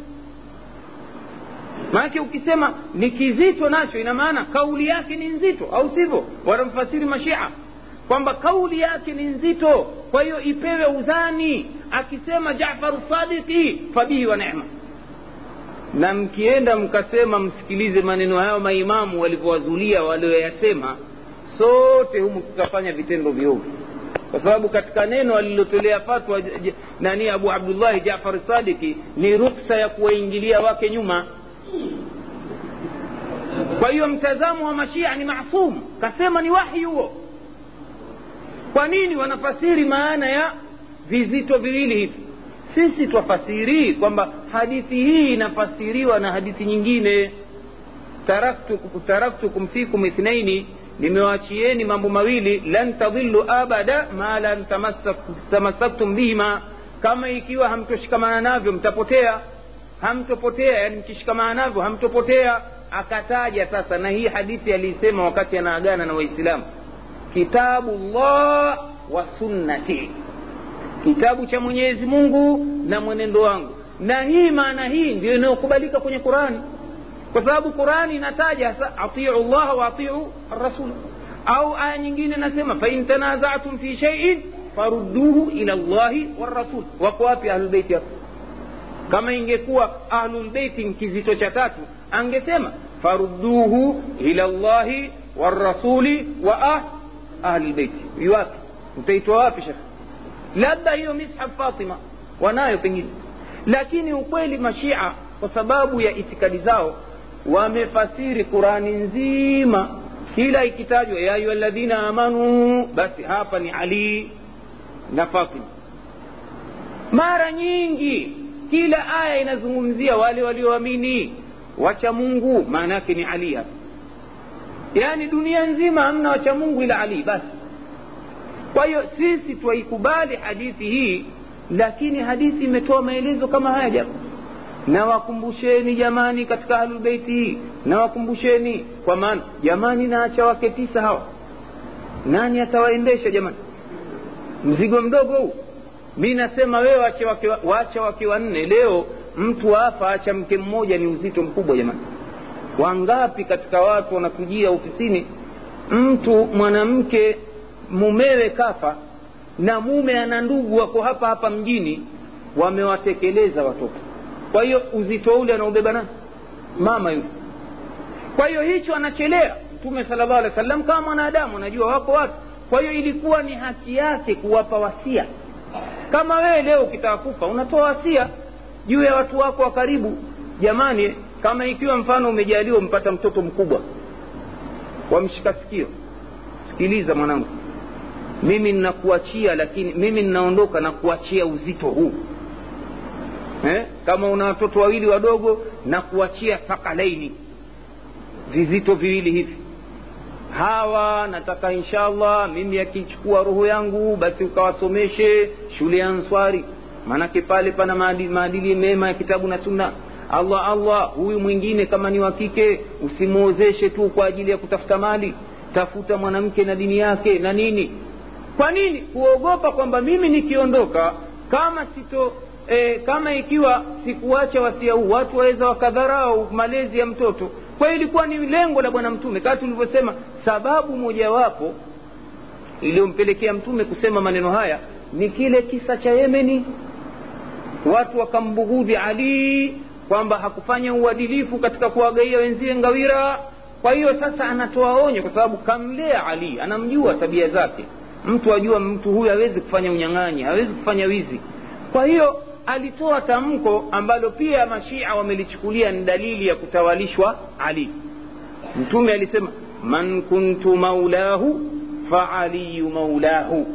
Maanake ukisema ni kizito nacho ina maana kauli yake ni nzito au sivyo? Wanamfasiri mashia kwamba kauli yake ni nzito kwa hiyo ipewe uzani akisema jafaru sadiki fabihi wa nema na mkienda mkasema msikilize maneno hayo maimamu walivyowazulia walioyasema sote humu tutafanya vitendo viovu. Kwa sababu katika neno alilotolea fatwa nani abu abdullahi jafari sadiki ni ruksa ya kuwaingilia wake nyuma. Kwa hiyo mtazamo wa mashia ni masum kasema ni wahi huo kwa nini wanafasiri maana ya vizito viwili hivi? Sisi twafasiri kwamba hadithi hii inafasiriwa na hadithi nyingine. Taraktukum fikum ithnaini nimewachieni mambo mawili. Lan tadhillu abada ma lan tamassaktum bihima. Kama ikiwa hamtoshikamana navyo mtapotea. Hamtopotea yani mkishikamana navyo hamtopotea. Akataja sasa na hii hadithi aliisema wakati anaagana na waislamu kitabu llah wa sunnati kitabu cha mwenyezi mungu na mwenendo wangu na hii maana hii ndio inayokubalika kwenye qurani kwa sababu qurani inataja sa atiu llaha wa atiu rasul au aya nyingine nasema fain tanazatum fi shaiin farudduhu ila llahi warasul wako wapi ahlulbeiti hapo kama ingekuwa ahlulbeiti kizito cha tatu angesema farudduhu ila llahi warasuli wa ah, ahlilbeiti iwapi utaitwa wapi shekh labda hiyo mishaf fatima wanayo pengine lakini ukweli mashia kwa sababu ya itikadi zao wamefasiri qurani nzima kila ikitajwa ya ayuha ladhina amanu basi hapa ni ali na fatima mara nyingi kila aya inazungumzia wale walioamini wacha mungu maana yake ni ali hapa yaani dunia nzima hamna wacha mungu ila ali basi. Kwa hiyo sisi twaikubali hadithi hii lakini hadithi imetoa maelezo kama haya japo. Nawakumbusheni jamani katika ahlulbeiti hii nawakumbusheni kwa maana jamani naacha wake tisa hawa. Nani atawaendesha jamani? Mzigo mdogo huu. Mi nasema wewe wacha wake wanne leo mtu afa acha mke mmoja ni uzito mkubwa jamani wangapi katika watu wanakujia ofisini? Mtu mwanamke mumewe kafa na mume ana ndugu wako hapa hapa mjini wamewatekeleza watoto. Kwa hiyo uzito ule anaubeba na mama yule. Kwa hiyo hicho anachelea mtume sala llahu alehi wa sallam kama mwanadamu anajua wako watu. Kwa hiyo ilikuwa ni haki yake kuwapa wasia. Kama wewe leo ukitaka kufa unatoa wasia juu ya watu wako wa karibu. Jamani kama ikiwa mfano umejaliwa umpata mtoto mkubwa. Wamshika sikio. Sikiliza mwanangu. Mimi ninakuachia lakini mimi ninaondoka na kuachia uzito huu. Eh? kama una watoto wawili wadogo na kuachia thakalaini vizito viwili hivi. Hawa nataka inshallah mimi akichukua roho yangu basi ukawasomeshe shule ya answari. Maanake pale pana maadili, maadili mema ya kitabu na sunna allah allah huyu mwingine kama ni wa kike usimwozeshe tu kwa ajili ya kutafuta mali. Tafuta mwanamke na dini yake na nini. Kwa nini? Kuogopa kwamba mimi nikiondoka kama sito e, kama ikiwa sikuacha wasia huu watu waweza wakadharau malezi ya mtoto. Kwa hiyo ilikuwa ni lengo la bwana mtume kaa tulivyosema sababu mojawapo iliyompelekea mtume kusema maneno haya ni kile kisa cha yemeni. Watu wakambughudhi ali kwamba hakufanya uadilifu katika kuwagaia wenziwe ngawira. Kwa hiyo sasa anatoa onyo kwa sababu kamlea ali anamjua tabia zake. Mtu ajua mtu huyu hawezi kufanya unyang'anyi hawezi kufanya wizi. Kwa hiyo alitoa tamko ambalo pia mashia wamelichukulia ni dalili ya kutawalishwa ali. Mtume alisema man kuntu maulahu faaliyu maulahu.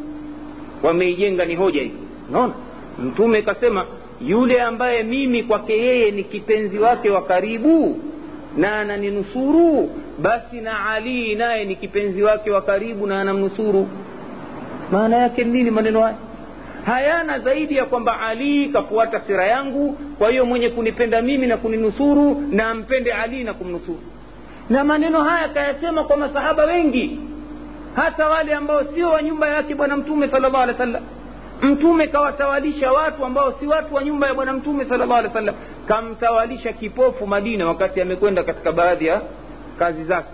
Wameijenga ni hoja hii. Unaona? Mtume kasema yule ambaye mimi kwake yeye ni kipenzi wake wa karibu na ananinusuru basi na ali naye ni kipenzi wake wa karibu na anamnusuru. Maana yake nini maneno haya? Hayana zaidi ya kwamba ali kafuata sira yangu kwa hiyo mwenye kunipenda mimi na kuninusuru na ampende ali na kumnusuru. Na maneno haya kayasema kwa masahaba wengi hata wale ambao sio wa nyumba yake bwana mtume sala llahu alehi wa sallam mtume kawatawalisha watu ambao si watu wa nyumba ya bwana mtume sala llahu alehi wa sallam kamtawalisha kipofu madina wakati amekwenda katika baadhi ya kazi zake.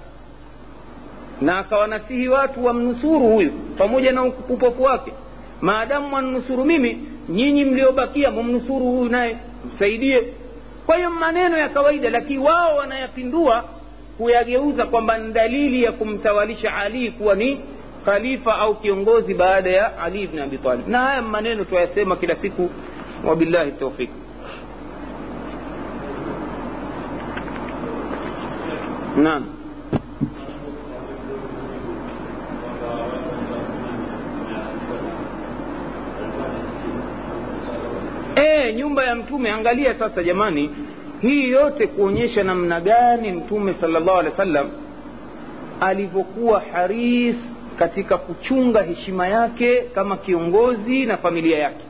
Na akawanasihi watu wamnusuru huyu pamoja na upofu wake. Maadamu wannusuru mimi nyinyi mliobakia mumnusuru huyu naye msaidie. Kwa hiyo maneno ya kawaida lakini wao wanayapindua kuyageuza kwamba ni dalili ya kumtawalisha alii kuwa ni khalifa au kiongozi baada ya ali ibn abi talib. Na haya maneno tuyasema kila siku. Wabillahi taufik naam. E, nyumba ya mtume angalia sasa jamani. Hii yote kuonyesha namna gani mtume salllahu alehi wa sallam alivyokuwa haris katika kuchunga heshima yake kama kiongozi na familia yake.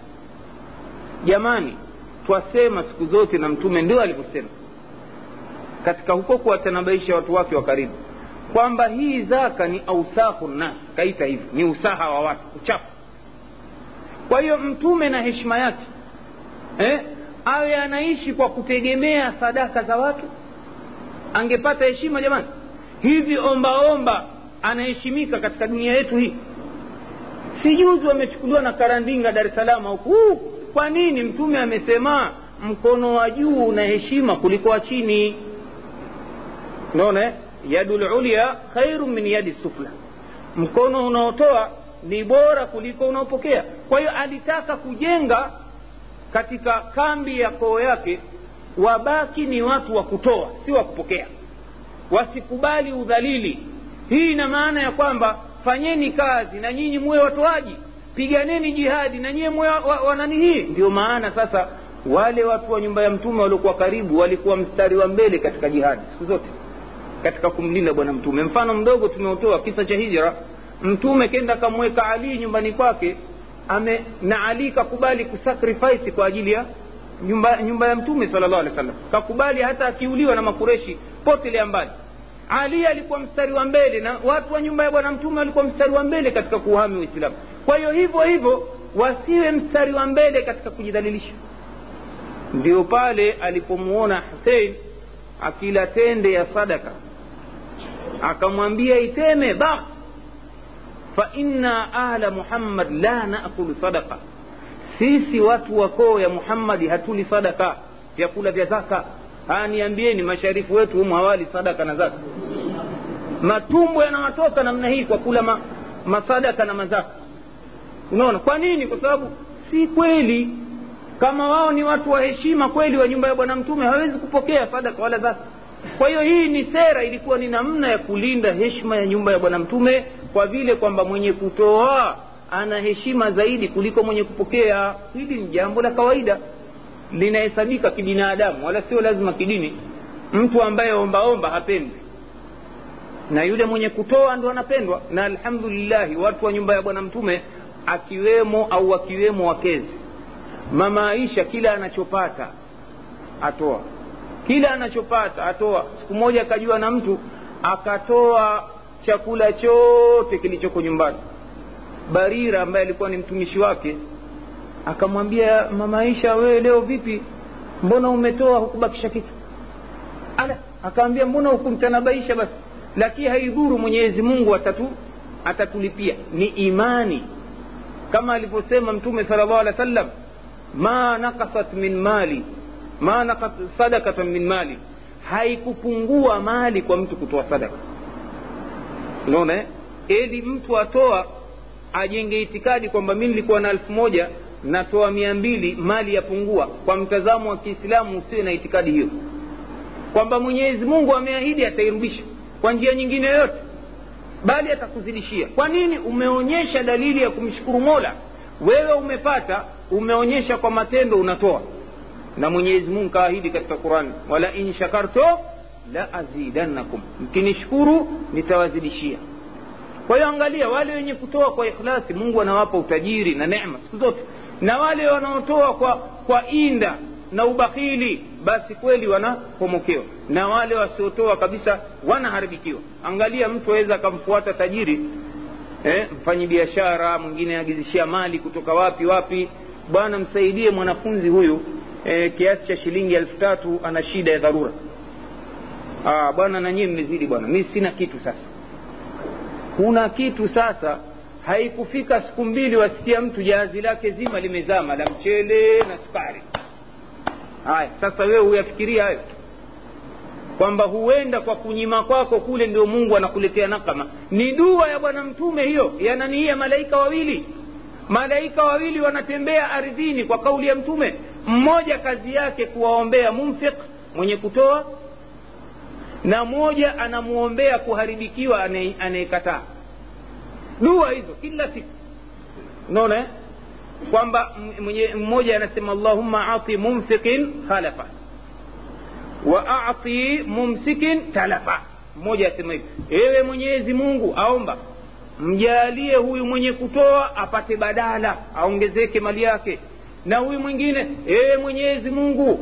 Jamani twasema siku zote na mtume ndio alivyosema. Katika huko kuwatanabaisha watu wake wa karibu kwamba hii zaka ni ausahu nas kaita hivi ni usaha wa watu uchafu. Kwa hiyo mtume na heshima yake eh, awe anaishi kwa kutegemea sadaka za watu angepata heshima jamani? Hivi ombaomba anaheshimika katika dunia yetu hii. Sijuzi wamechukuliwa na karandinga dar es salaam huku. Kwa nini mtume amesema mkono wa juu una heshima kuliko wa chini? Unaona yadu lulia khairu min yadi sufla. Mkono unaotoa ni bora kuliko unaopokea. Kwa hiyo alitaka kujenga katika kambi ya koo yake wabaki ni watu wa kutoa si wa kupokea. Wasikubali udhalili hii ina maana ya kwamba fanyeni kazi na nyinyi muwe watoaji piganeni jihadi na nyiwe wanani hii? Ndio maana sasa wale watu wa nyumba ya mtume waliokuwa karibu walikuwa mstari wa mbele katika jihadi siku zote katika kumlinda bwana mtume. Mfano mdogo tumeutoa kisa cha hijra. Mtume kenda akamweka ali nyumbani kwake ame na ali kakubali kusacrifice kwa ajili ya nyumba, nyumba ya mtume salllah alih wasallam. Kakubali hata akiuliwa na makureshi potelea mbali ali alikuwa mstari wa mbele na watu wa nyumba ya bwana mtume walikuwa mstari wa mbele katika kuhami uislamu. Kwa hiyo hivyo hivyo wasiwe mstari wa mbele katika kujidhalilisha. Ndio pale alipomuona husein akila tende ya sadaka. Akamwambia iteme ba fa inna ahla muhammad la nakulu sadaka sisi watu wakoo ya muhammadi hatuli sadaka vyakula vya zaka haya masharifu wetu humu hawali sadaka na zaka. Matumbo yanawatoka namna hii kwa kula ma, masadaka na mazaka. Unaona? Kwa nini? Kwa sababu si kweli. Kama wao ni watu wa heshima kweli wa nyumba ya bwana mtume hawezi kupokea sadaka wala zaka. Kwa hiyo hii ni sera ilikuwa ni namna ya kulinda heshima ya nyumba ya bwana mtume kwa vile kwamba mwenye kutoa ana heshima zaidi kuliko mwenye kupokea. Hili ni jambo la kawaida linahesabika kibinadamu wala sio lazima kidini. Mtu ambaye ombaomba hapendwi na yule mwenye kutoa ndo anapendwa. Na alhamdulillahi watu wa nyumba ya bwana mtume akiwemo au akiwemo wakezi. Mama aisha kila anachopata atoa. Kila anachopata atoa. Siku moja akajua na mtu akatoa chakula chote kilichoko nyumbani. Barira ambaye alikuwa ni mtumishi wake akamwambia mama aisha wewe leo vipi? Mbona umetoa hukubakisha kitu? Ala akaambia mbona hukumtanabaisha basi? Lakini haidhuru mwenyezi mungu atatu atatulipia ni imani. Kama alivyosema mtume sala llahu alehi wa sallam ma nakasat min mali ma nakat sadakatan min mali. Haikupungua mali kwa mtu kutoa sadaka unaona ili mtu atoa ajenge itikadi kwamba mi nilikuwa na elfu moja natoa mia mbili mali yapungua. Kwa mtazamo wa kiislamu usiwe na itikadi hiyo. Kwamba mwenyezi mungu ameahidi atairudisha kwa njia nyingine yoyote bali atakuzidishia. Kwa nini? Umeonyesha dalili ya kumshukuru mola. Wewe umepata umeonyesha kwa matendo unatoa. Na mwenyezi mungu kaahidi katika qurani wala in shakarto la azidannakum. Mkinishukuru nitawazidishia. Kwa hiyo angalia wale wenye kutoa kwa ikhlasi mungu anawapa utajiri na neema siku zote na wale wanaotoa kwa kwa inda na ubakhili basi kweli wanapomokewa na wale wasiotoa kabisa wanaharibikiwa. Angalia mtu aweza akamfuata tajiri eh, mfanyi biashara mwingine agizishia mali kutoka wapi wapi. Bwana msaidie mwanafunzi huyu eh, kiasi cha shilingi elfu tatu ana shida ya dharura. Ah, bwana nanyie mmezidi bwana. Mi sina kitu sasa. Kuna kitu sasa haikufika siku mbili wasikia mtu jahazi lake zima limezama la mchele na sukari. Haya sasa wewe huyafikiria hayo? Kwamba huenda kwa kunyima kwako kule ndio mungu anakuletea nakama. Ni dua ya bwana mtume hiyo yananiia malaika wawili? Malaika wawili wanatembea ardhini kwa kauli ya mtume. Mmoja kazi yake kuwaombea mumfik mwenye kutoa na mmoja anamwombea kuharibikiwa anayekataa dua hizo kila siku. Unaona? Kwamba mmoja anasema allahumma ati mumfiqin khalafa. Wa ati mumsikin talafa. Mmoja asema hivi ewe mwenyezi mungu aomba. Mjalie huyu mwenye kutoa apate badala aongezeke mali yake. Na huyu mwingine ewe mwenyezi mungu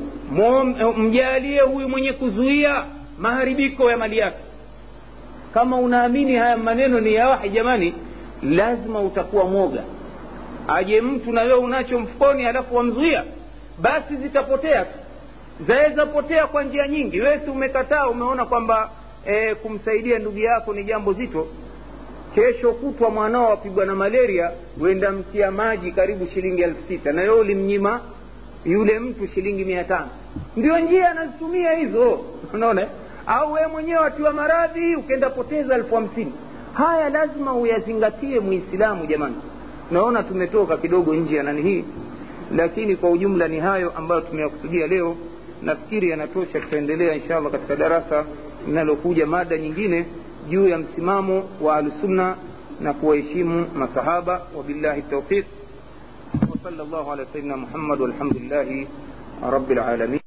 mjalie huyu mwenye kuzuia maharibiko ya mali yake kama unaamini haya maneno ni ya wahi jamani lazima utakuwa mwoga. Aje mtu na wewe unacho mfukoni alafu wamzuia basi zitapotea tu. Zaweza potea kwa njia nyingi. Wewe si umekataa umeona kwamba e, kumsaidia ndugu yako ni jambo zito. Kesho kutwa mwanao apigwa na malaria wenda mtia maji karibu shilingi elfu sita. Na wewe ulimnyima yule mtu shilingi mia tano. Ndio njia anazitumia hizo. Unaona au wewe mwenyewe watiwa maradhi ukenda poteza elfu hamsini haya lazima uyazingatie muislamu jamani naona tumetoka kidogo nje ya nani hii lakini kwa ujumla ni hayo ambayo tumeyakusudia leo nafikiri yanatosha tutaendelea inshallah katika darasa linalokuja mada nyingine juu ya msimamo wa ahlusunna na kuwaheshimu masahaba wabillahi taufiq وصلى الله على سيدنا محمد والحمد لله رب العالمين